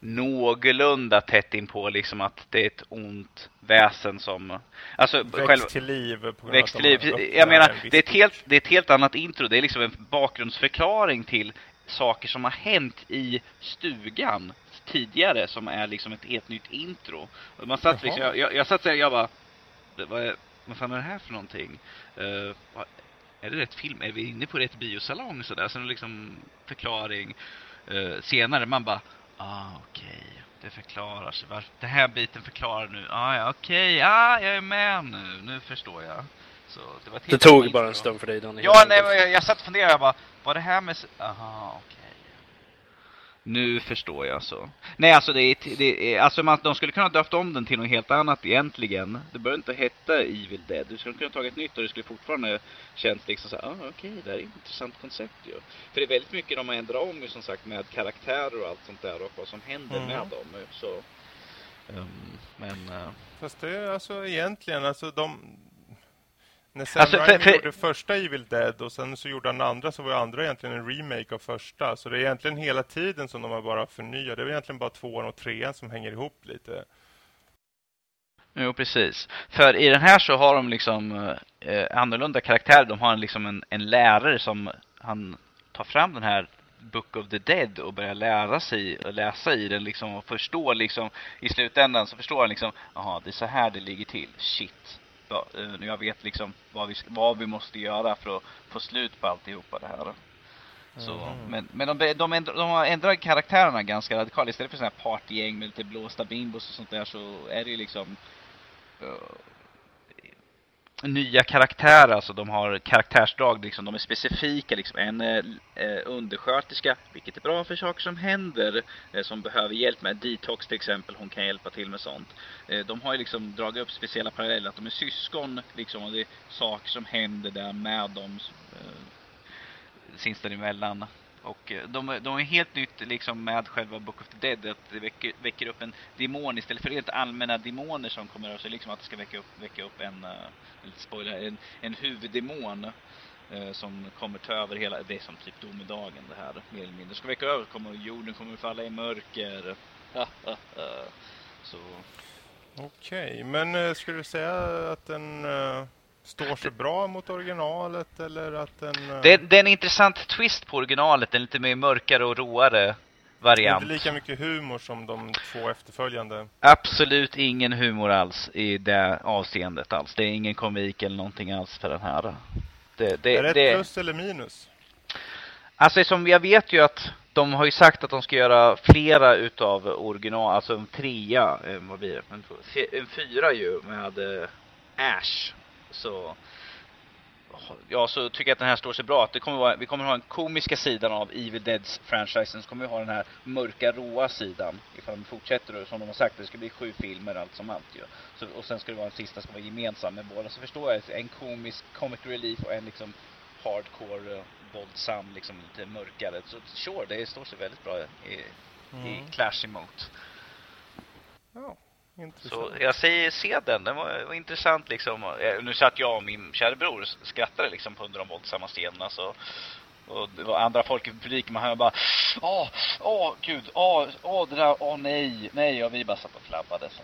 någorlunda tätt in på liksom att det är ett ont väsen som alltså Växt själva till liv. På grund Växt till liv. Jag menar, det är, ett helt, det är ett helt annat intro. Det är liksom en bakgrundsförklaring till saker som har hänt i stugan tidigare som är liksom ett helt nytt intro. Man satt liksom, jag, jag, jag satt där jag bara, "Det- vad, är, vad fan är det här för någonting? Eh, vad- är det rätt film? Är vi inne på rätt biosalong sådär? Sen liksom förklaring eh, senare, man bara, ah okej, det förklarar sig. Varför, den här biten förklarar nu, ah ja okej, ah jag är med nu, nu förstår jag. Så det var det tog bara en stund för dig Danny. Ja, nej, jag, jag satt och funderade, jag bara, var det här med... Aha, okej. Nu förstår jag så. Nej, alltså det är, det är alltså man, de skulle kunna döpt om den till något helt annat egentligen. Det behöver inte heta Evil Dead. Du skulle kunna ta ett nytt och det skulle fortfarande känns liksom så här, ah, okej, okay, det här är ett intressant koncept ju. För det är väldigt mycket de ändrar om som sagt med karaktärer och allt sånt där och vad som händer mm. med dem. Så, um, men... Uh... Fast det är alltså egentligen, alltså de, när Sam alltså, Raimi för, för... gjorde första Evil Dead och sen så gjorde han andra så var andra egentligen en remake av första. Så det är egentligen hela tiden som de har bara förnyat. Det är egentligen bara tvåan och trean som hänger ihop lite. Jo, precis. För i den här så har de liksom eh, annorlunda karaktärer. De har liksom en, en lärare som han tar fram den här Book of the Dead och börjar lära sig och läsa i den liksom och förstå liksom i slutändan så förstår han liksom jaha det är så här det ligger till shit Eh, jag vet liksom vad vi, vad vi måste göra för att få slut på alltihopa det här. Så, mm. Men, men de, de, ändrar, de har ändrat karaktärerna ganska radikalt. Istället för sådana här partygäng med lite blåsta bimbos och sånt där så är det ju liksom uh, nya karaktärer, alltså de har karaktärsdrag, liksom, de är specifika. Liksom. En eh, eh, undersköterska, vilket är bra för saker som händer, eh, som behöver hjälp med detox till exempel, hon kan hjälpa till med sånt. Eh, de har ju liksom dragit upp speciella paralleller, att de är syskon, liksom, och det är saker som händer där med dem eh, sinsemellan. Och eh, de, de är helt nytt liksom med själva Book of the Dead, att det väcker, väcker upp en demon istället för helt allmänna demoner som kommer så liksom att det ska väcka upp, väcka upp en, uh, spoiler, en, en huvuddemon uh, som kommer ta över hela, det är som typ domedagen det här, mer eller mindre. Det ska väcka över, kommer, jorden kommer falla i mörker. så. Okej, okay, men uh, skulle du säga att den uh står sig bra mot originalet eller att den... Eh, det, det är en intressant twist på originalet, en lite mer mörkare och roare variant. Inte lika mycket humor som de två efterföljande. Absolut ingen humor alls i det avseendet alls. Det är ingen komik eller någonting alls för den här. Det, det, är det, det plus eller minus? Alltså som jag vet ju att de har ju sagt att de ska göra flera utav original, alltså en trea, eh, vad blir det? En, en fyra ju med äh, Ash så ja, så tycker jag att den här står sig bra. Att det kommer vara, vi kommer ha den komiska sidan av Evil Deads-franchisen. Så kommer vi ha den här mörka, råa sidan. Ifall de fortsätter som de har sagt. Det ska bli sju filmer allt som allt ju. Så, och sen ska det vara en sista som vara gemensam med båda. Så förstår jag en komisk comic relief och en liksom hardcore, uh, våldsam, liksom lite mörkare. Så sure, det står sig väldigt bra i, mm. i clash emot. Ja. Så jag säger se den, den var, var, intressant liksom. Eh, nu satt jag och min kära bror skrattade liksom på under de våldsamma scenerna så och det var andra folk i publiken, man hör bara Åh, åh gud, åh, åh det där, åh nej, nej och vi bara satt och flabbade så.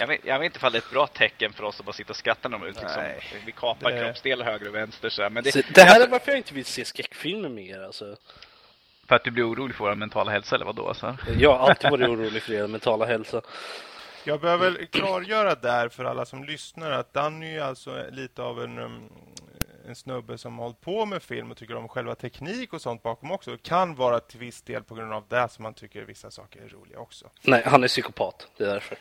Jag vet, jag vet inte ifall det är ett bra tecken för oss att bara sitta och skratta när de ut liksom, Vi kapar det... kroppsdelar höger och vänster så här. Men det, så, det här är varför jag inte vill se skräckfilmer mer alltså. För att du blir orolig för vår mentala hälsa eller vad då? Så? Jag har alltid varit orolig för er mentala hälsa. Jag behöver klargöra där för alla som lyssnar att Danny är alltså lite av en, um, en snubbe som har hållit på med film och tycker om själva teknik och sånt bakom också. Det kan vara till viss del på grund av det som man tycker vissa saker är roliga också. Nej, han är psykopat. Det är därför.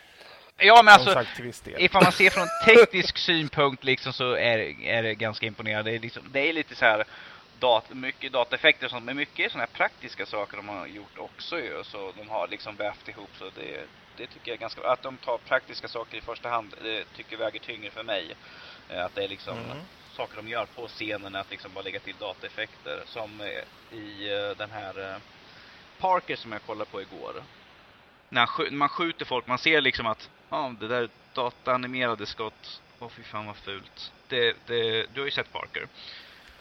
Ja, men alltså, ifall man ser från teknisk synpunkt liksom så är, är det ganska imponerande. Det är, liksom, det är lite så här dat mycket dataeffekter och sånt, men mycket sådana här praktiska saker de har gjort också ju. Så de har liksom vävt ihop så det, det tycker jag är ganska Att de tar praktiska saker i första hand, det tycker jag väger tyngre för mig. Eh, att det är liksom mm. saker de gör på scenen, att liksom bara lägga till dataeffekter. Som i eh, den här eh, Parker som jag kollade på igår. När man skjuter folk, man ser liksom att ja, det där dataanimerade skott, åh oh, fy fan vad fult. Det, det, du har ju sett Parker.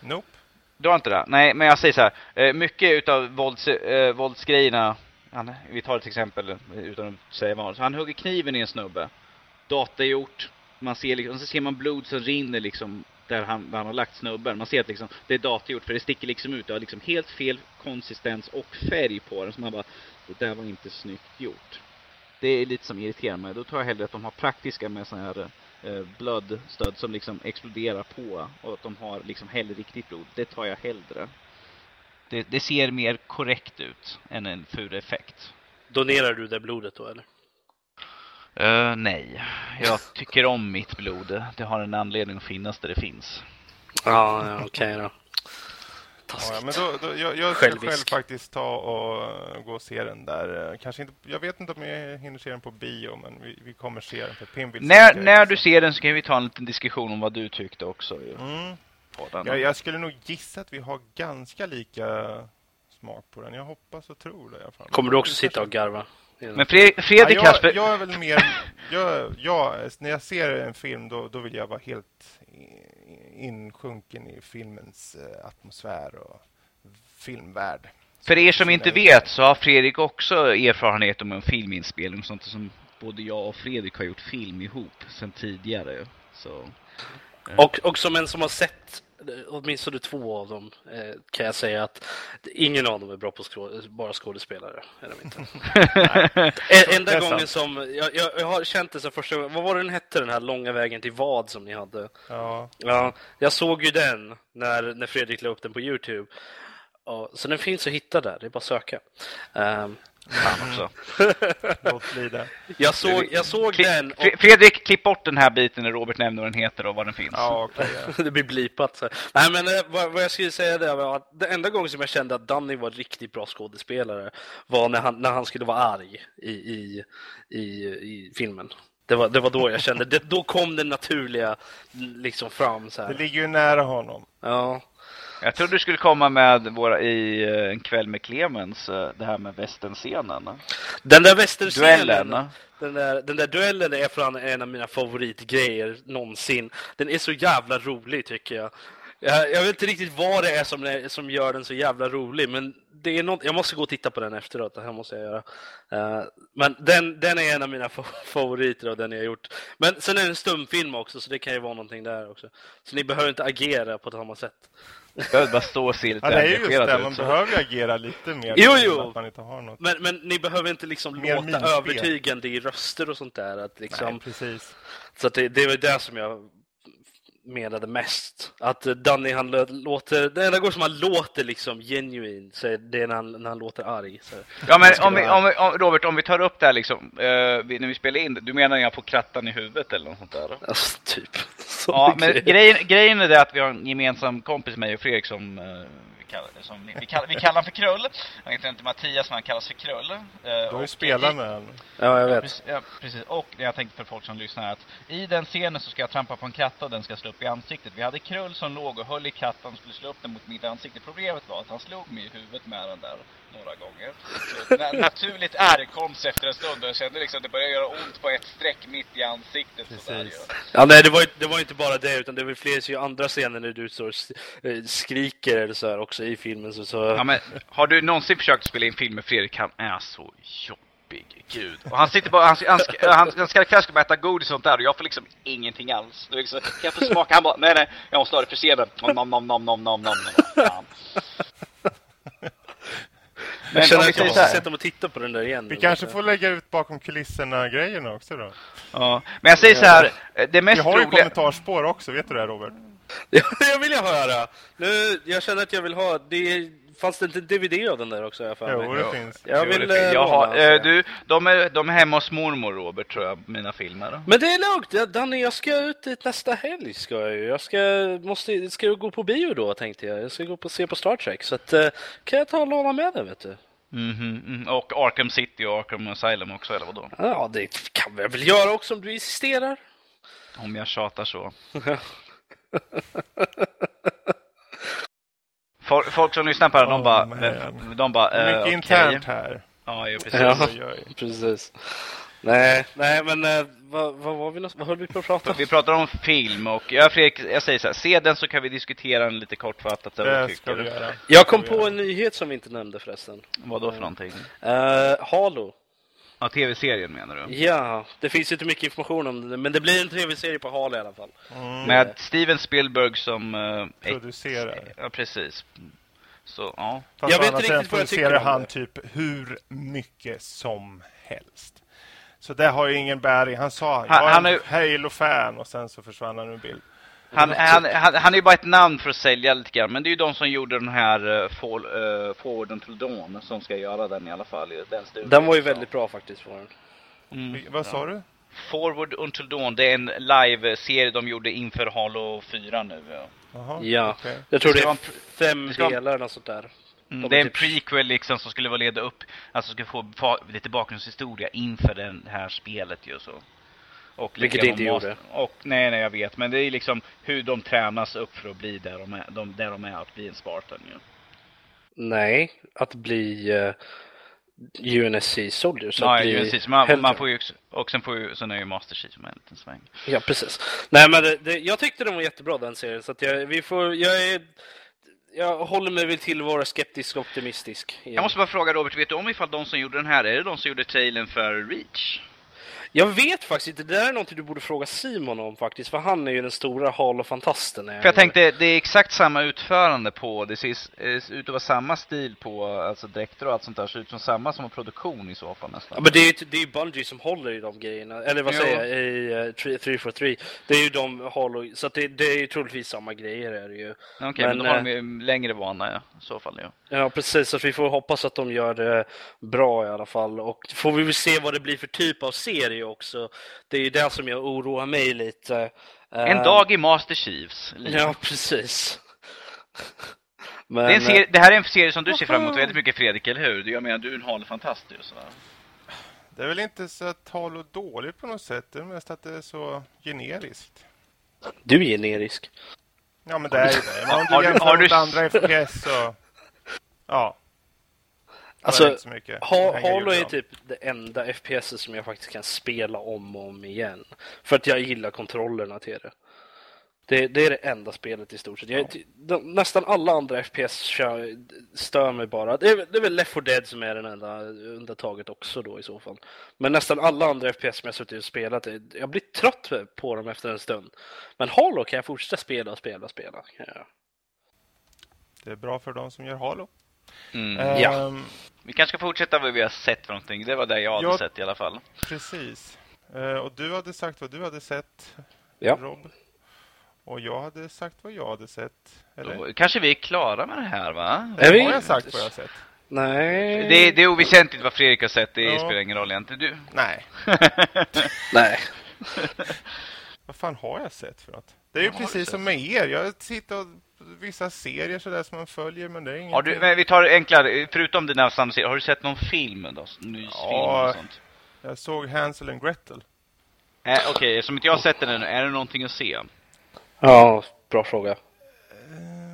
Nope. Du har inte det? Nej, men jag säger så här. Eh, mycket utav vålds, eh, våldsgrejerna, han, vi tar ett exempel utan att säga vad. Så han hugger kniven i en snubbe. Datagjort. Man ser liksom, så ser man blod som rinner liksom där han, där han har lagt snubben. Man ser att liksom, det är datagjort för det sticker liksom ut. Det har liksom helt fel konsistens och färg på den. Så man bara, det där var inte snyggt gjort. Det är lite som irriterar mig. Då tar jag hellre att de har praktiska med sådana här eh, blödstöd som liksom exploderar på och att de har liksom riktigt blod. Det tar jag hellre. Det, det ser mer korrekt ut än en ful effekt. Donerar du det blodet då eller? Uh, nej, jag tycker om mitt blod. Det har en anledning att finnas där det finns. Ja, ja okej okay då. Ja, men då, då, jag, jag ska själv faktiskt ta och gå och se den där. Kanske inte, jag vet inte om jag hinner se den på bio, men vi, vi kommer se den. För Pim vill när när du ser den så kan vi ta en liten diskussion om vad du tyckte också. Mm. Jag, jag skulle nog gissa att vi har ganska lika smak på den. Jag hoppas och tror det i alla fall. Kommer du också sitta och garva? Men Fredrik, Fredrik ja, jag, jag, är väl mer... Jag, jag, när jag ser en film då, då vill jag vara helt insjunken i filmens eh, atmosfär och filmvärld. För er som inte vet så har Fredrik också erfarenhet om en filminspelning sånt som både jag och Fredrik har gjort film ihop sen tidigare. Så, och, och som en som har sett åtminstone två av dem eh, kan jag säga att ingen av dem är bra på skå bara skådespelare. Är de inte. Enda gången som jag, jag, jag, har känt det så första gången. Vad var det den hette den här långa vägen till vad som ni hade? Ja. ja jag såg ju den när, när Fredrik la upp den på Youtube. Ja, så den finns att hitta där, det är bara att söka. Um, han också. Låt lida. Jag såg, jag såg Kli den. Och... Fredrik, klipp bort den här biten när Robert nämner vad den heter och var den finns. Ja, okay, ja. det blir blipat. Så. Nej, men eh, vad, vad, jag skulle säga det var att det enda gången som jag kände att Danny var riktigt bra skådespelare var när han, när han skulle vara arg i, i, i, i filmen. Det var, det var då jag kände, det, då kom det naturliga liksom fram. Så här. Det ligger ju nära honom. Ja. Jag trodde du skulle komma med våra i eh, en kväll med Clemens, eh, det här med västernscenen. Den där västernscenen, den där, den där duellen är fan en av mina favoritgrejer någonsin. Den är så jävla rolig tycker jag. Jag, jag vet inte riktigt vad det är som, som gör den så jävla rolig, men det är något, jag måste gå och titta på den efteråt. Det här måste jag göra. Uh, men den, den är en av mina favoriter och den jag har gjort. Men sen är det en stumfilm också, så det kan ju vara någonting där också. Så ni behöver inte agera på samma sätt. Behöver bara stå lite ja, det är just det, man behöver agera lite mer. Jo, jo. Att man inte har något. Men, men ni behöver inte liksom mer låta minspel. övertygande i röster och sånt där. Att liksom, Nej, precis. Så att det, det är väl det som jag menade mest. Att Danny han låter, det enda gången som han låter liksom genuin så är det när han, när han låter arg. Så ja men om vi, om vi, om, Robert, om vi tar upp det här liksom, uh, när vi spelar in det, du menar jag får krattan i huvudet eller något sånt där? Alltså, typ. Ja, men grejen, grejen är det att vi har en gemensam kompis, mig och Fredrik, som uh, kallar, som, vi, kallar, vi kallar för Krull. Han heter inte Mattias, men han kallas för Krull. Eh, du har ju spelat med honom. Ja, jag vet. Ja, precis. Och jag tänkte för folk som lyssnar att i den scenen så ska jag trampa på en katt och den ska slå upp i ansiktet. Vi hade Krull som låg och höll i katten och skulle slå upp den mot mitt ansikte. Problemet var att han slog mig i huvudet med den där några gånger. Så naturligt ärr efter en stund och jag kände liksom att det började göra ont på ett streck mitt i ansiktet. Precis. Ja, nej, det var, det var inte bara det utan det var fler andra scener när du står eh, skriker eller så här också i filmen. Så, så... Ja, men har du någonsin försökt spela in film med Fredrik? Han är så jobbig. Gud. Och han sitter bara, han, han, ska, han, han ska kanske bara äta godis och sånt där och jag får liksom ingenting alls. Det liksom, kan jag få smaka? Han bara, nej nej, jag måste ha det för scenen. Nom nom nom nom nom nom nom. Men jag känner att jag måste sätta mig och titta på den där igen. Vi kanske får lägga ut bakom kulisserna-grejerna också då. Ja, men jag säger så här. Det mest Vi har ju roliga... kommentarspår också, vet du det Robert? Ja, jag vill jag höra. Nu, jag känner att jag vill ha... Det Fanns det inte DVD av den där också? Jag jo, det finns. Jag vill jo, jag har, äh, du, de är, de är hemma hos mormor, Robert, tror jag, mina filmer. Men det är lugnt. Danny, jag ska ut nästa helg. Ska jag, jag ska, måste, ska jag gå på bio då, tänkte jag. Jag ska gå på se på Star Trek. Så att, uh, kan jag ta och låna med den, vet du? Mm -hmm. Och Arkham City och Arkham Asylum också, eller vadå? Ja, det kan vi väl göra också om du insisterar. Om jag tjatar så. Folk, folk som lyssnar på det, oh, de bara... Man. De bara Mycket uh, internt här. Ja, ja precis. Ja, precis. Nej, nej men uh, vad, vad var vi Vad höll vi på att prata om? Vi pratar om film och jag, Fredrik, jag säger så här, se den så kan vi diskutera den lite kortfattat. Det ska vi göra. Jag kom på en nyhet som vi inte nämnde förresten. Vad då för någonting? Uh, Halo. Ja, tv-serien menar du? Ja, det finns inte mycket information om det, men det blir en tv-serie på Halo i alla fall. Mm. Med Steven Spielberg som... Uh, producerar. Ja, precis. Så, ja. Fast jag vet inte riktigt vad jag tycker han det. typ hur mycket som helst. Så det har ju ingen bäring. Han sa han, jag är en Halo-fan och sen så försvann han ur bild. Han, han, han, han, är ju bara ett namn för att sälja lite grann. Men det är ju de som gjorde den här uh, Fall, uh, Forward Until Dawn som ska göra den i alla fall. Den, den var ju väldigt bra faktiskt. För mm, vad sa du? Forward Until Dawn, det är en live-serie de gjorde inför Halo 4 nu. Ja. Jaha, Ja. okej. Jag tror Det det är vara fem det ska delar eller något sånt där. Mm, De det är en typ- prequel liksom som skulle vara leda upp, alltså skulle få lite bakgrundshistoria inför det här spelet ju så. Och Vilket det inte mas- Och, nej, nej, jag vet. Men det är liksom hur de tränas upp för att bli där de är, de, där de är att bli en Spartan ju. Nej, att bli uh, UNSC Soldiers. att Nej, bli precis. Man, man får ju, också- och sen får ju, sen är ju Master Chief med en liten sväng. Ja, precis. Nej, men det, det, jag tyckte den var jättebra den serien. Så att jag, vi får, jag, är, jag håller mig väl till att vara skeptisk och optimistisk. igen. Jag måste bara fråga Robert, vet du om ifall de som gjorde den här, är det de som gjorde trailern för Reach? Jag vet faktiskt inte. Det där är någonting du borde fråga Simon om faktiskt. För han är ju den stora Halo-fantasten. För jag tänkte, det är exakt samma utförande på, det ser eh, ut att vara samma stil på, alltså dräkter och allt sånt där, ser ut som samma som produktion i så fall Ja, nästan. men det är ju det är Bungie som håller i de grejerna. Eller vad Jo. säger jag? I uh, 343. Det är ju de Halo... Så att det, det är ju troligtvis samma grejer är det ju. Okej, men, men, då har eh, de ju längre vana ja, i så fall ja. Ja, precis. Så vi får hoppas att de gör det bra i alla fall. Och får vi väl se vad det blir för typ av serie också. Det är ju det som jag oroar mig lite. En Eh, dag i Master Chiefs liv. Ja, precis. Men, det, serie, det här är en serie som du ser fram emot väldigt mycket Fredrik, eller hur? Jag menar, du är en Halo-fantast ju, sådär. Det är väl inte så Halo är dåligt på något sätt. Det är mest att det är så generiskt. eh, Du är generisk. Ja, men det är ju det. Men om Har du du- jämför har du mot andra FPS så... Ja. Alltså, det mycket. Ha, Halo är typ det enda FPS som jag faktiskt kan spela om och om igen. För att jag gillar kontrollerna till det. Det, det är det enda spelet i stort sett. Jag, de, nästan alla andra FPS kör, stör mig bara. Det är, det är väl Left 4 Dead som är den enda undantaget också då i så fall. Men nästan alla andra FPS som jag suttit och spelat, det- jag blir trött på dem efter en stund. Men Halo kan jag fortsätta spela och spela och spela. Ja. Det är bra för de som gör Halo. Mm. Ja. Ehm, Vi kanske ska fortsätta vad vi har sett för någonting. Det var det jag hade Ja. sett i alla fall. Precis. Eh, och du hade sagt vad du hade sett, Ja. Rob. Och jag hade sagt vad jag hade sett. Eller? Då kanske vi är klara med det här va? Är vi- Har jag sagt vad jag har sett? Nej. Det, det är oväsentligt vad Fredrik har sett, det Ja. spelar ingen roll egentligen. Du, Nej. Nej. Vad fan har jag sett för något? Det är ju precis som med er. Jag tittar och vissa serier sådär som man följer, men det är inget. har du, men vi tar enklare, förutom dina samserier, har du sett någon film då? Nysfilm Ja. sånt? Jag såg Hansel and Gretel. Eh, Okej, som inte jag har sett den ännu, är det någonting att se? Ja, bra fråga.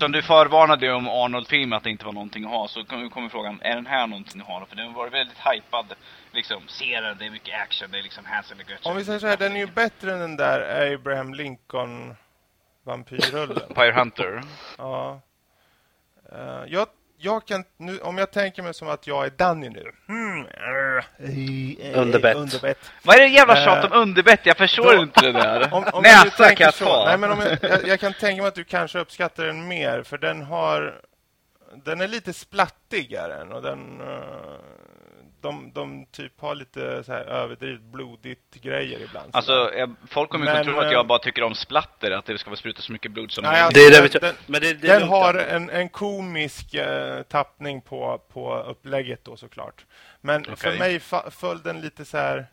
Som du förvarnade om Arnold-film att det inte var någonting att ha, så kommer frågan, är den här någonting att ha? För den var väldigt hypad. Liksom, se den, det är mycket action, det är liksom Hansel and Gretel. Om vi säger så här, den är ju bättre än den där Abraham Lincoln vampyrrullen. Empire Hunter. ja. Eh, jag, jag kan, nu, om jag tänker mig som att jag är Danny nu. Eh, Underbett. Underbett. Vad är det jävla tjat Eh, om underbett? Jag förstår då- inte det där. Om, om Näsa kan jag så- ta. Nej, men om jag, jag, jag kan tänka mig att du kanske uppskattar den mer, för den har... Den är lite splattigare än, och den... eh, de, de typ har lite så här överdrivet blodigt grejer ibland. Alltså, jag, folk kommer ju tro att eh, jag bara tycker om splatter, att det ska vara spruta så mycket blod som Nej, möjligt. alltså, Det är det den, vi tror. den, Men det, det den har en, en komisk eh, tappning på, på upplägget då såklart. Men för Okej. mig föll den lite så här...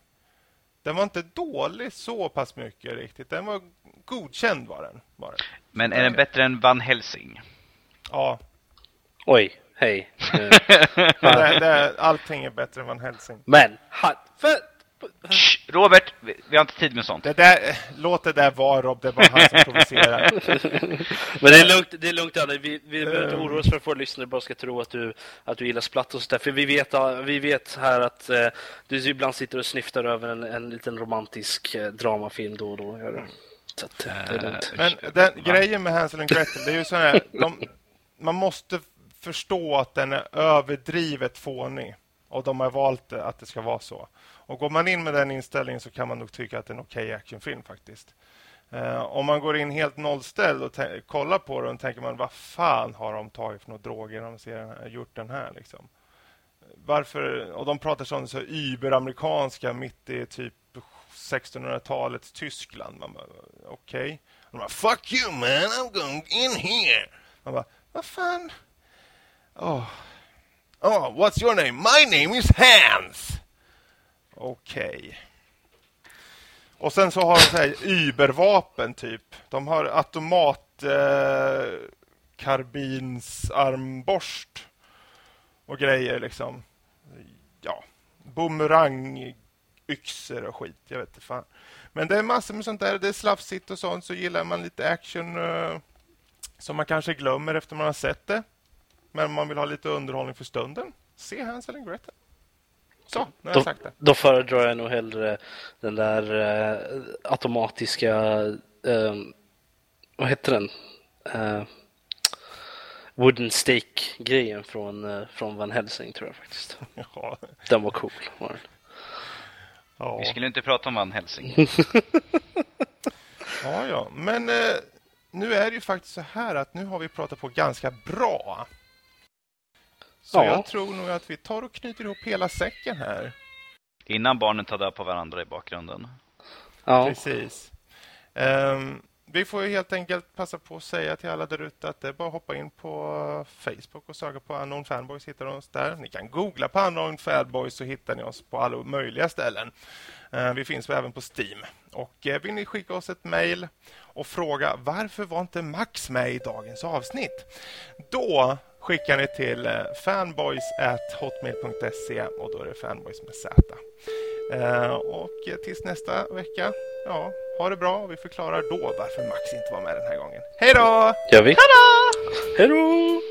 Den var inte dålig så pass mycket riktigt. Den var godkänd var den. Var den. Men är den bättre än Van Helsing? Ja, Oj, hej. Eh, det, det, allting är bättre än Van Helsing. Men, han, för, Shh, Robert, vi, vi har inte tid med sånt. Det där, låt det där vara Rob, det bara han som provocerar. men det är lugnt, det är lugnt Anne. Vi, vi behöver inte Ehm. oroa oss för att våra lyssnare bara ska tro att du, att du gillar splatt och sådär. För vi vet, vi vet här att eh, du ibland sitter och snyftar över en, en liten romantisk eh, dramafilm då och då. Gör du. Så att, eh, det är lugnt. Men den grejen med Hansel and Gretel, det är ju så här, de, man måste förstå att den är överdrivet fånig. Och de har valt att det ska vara så. Och går man in med den inställningen så kan man nog tycka att det är en okej actionfilm faktiskt. Eh, om man går in helt nollställd och kollar på den tänker man vad fan har de tagit för några droger när de ser den här, gjort den här liksom. Varför, och de pratar sånt så überamerikanska mitt i typ 1600-talets Tyskland. Man bara, okej. De bara, fuck you man, I'm going in here. Man bara, vad fan? Oh. oh, what's your name? My name is Hans. Okej. Och sen så har de så här übervapen typ. De har automat eh, karbins armborst och grejer liksom. Ja, bumerang yxor och skit. Jag vet inte fan. Men det är massor med sånt där. Det är slafsigt och sånt. Så gillar man lite action eh, som man kanske glömmer efter man har sett det. Men man vill ha lite underhållning för stunden. Se Hansel and Gretel. Så, nu har jag Då, sagt det. då föredrar jag nog hellre den där eh, automatiska, eh, vad heter den? Eh, wooden stake-grejen från, eh, från Van Helsing tror jag faktiskt. Ja, Den var cool. Var den. ja. Vi skulle inte prata om Van Helsing. ja, ja. Men eh, nu är det ju faktiskt så här att nu har vi pratat på ganska bra. Så Ja. jag tror nog att vi tar och knyter ihop hela säcken här. Innan barnen tar död på varandra i bakgrunden. Ja, Precis. Ehm, vi får ju helt enkelt passa på att säga till alla där ute att det är bara att hoppa in på Facebook och söka på Unknown Fanboys. Hittar oss där. Ni kan googla på Unknown Fanboys så hittar ni oss på alla möjliga ställen. Ehm, vi finns även på Steam. Och eh, vill ni skicka oss ett mejl och fråga varför var inte Max med i dagens avsnitt? Då skickar ni till eh, fanboys@hotmail.se och då är det fanboys med Z. Eh, och tills nästa vecka, ja, ha det bra vi förklarar då varför Max inte var med den här gången. Hej då! gör vi. Hej då!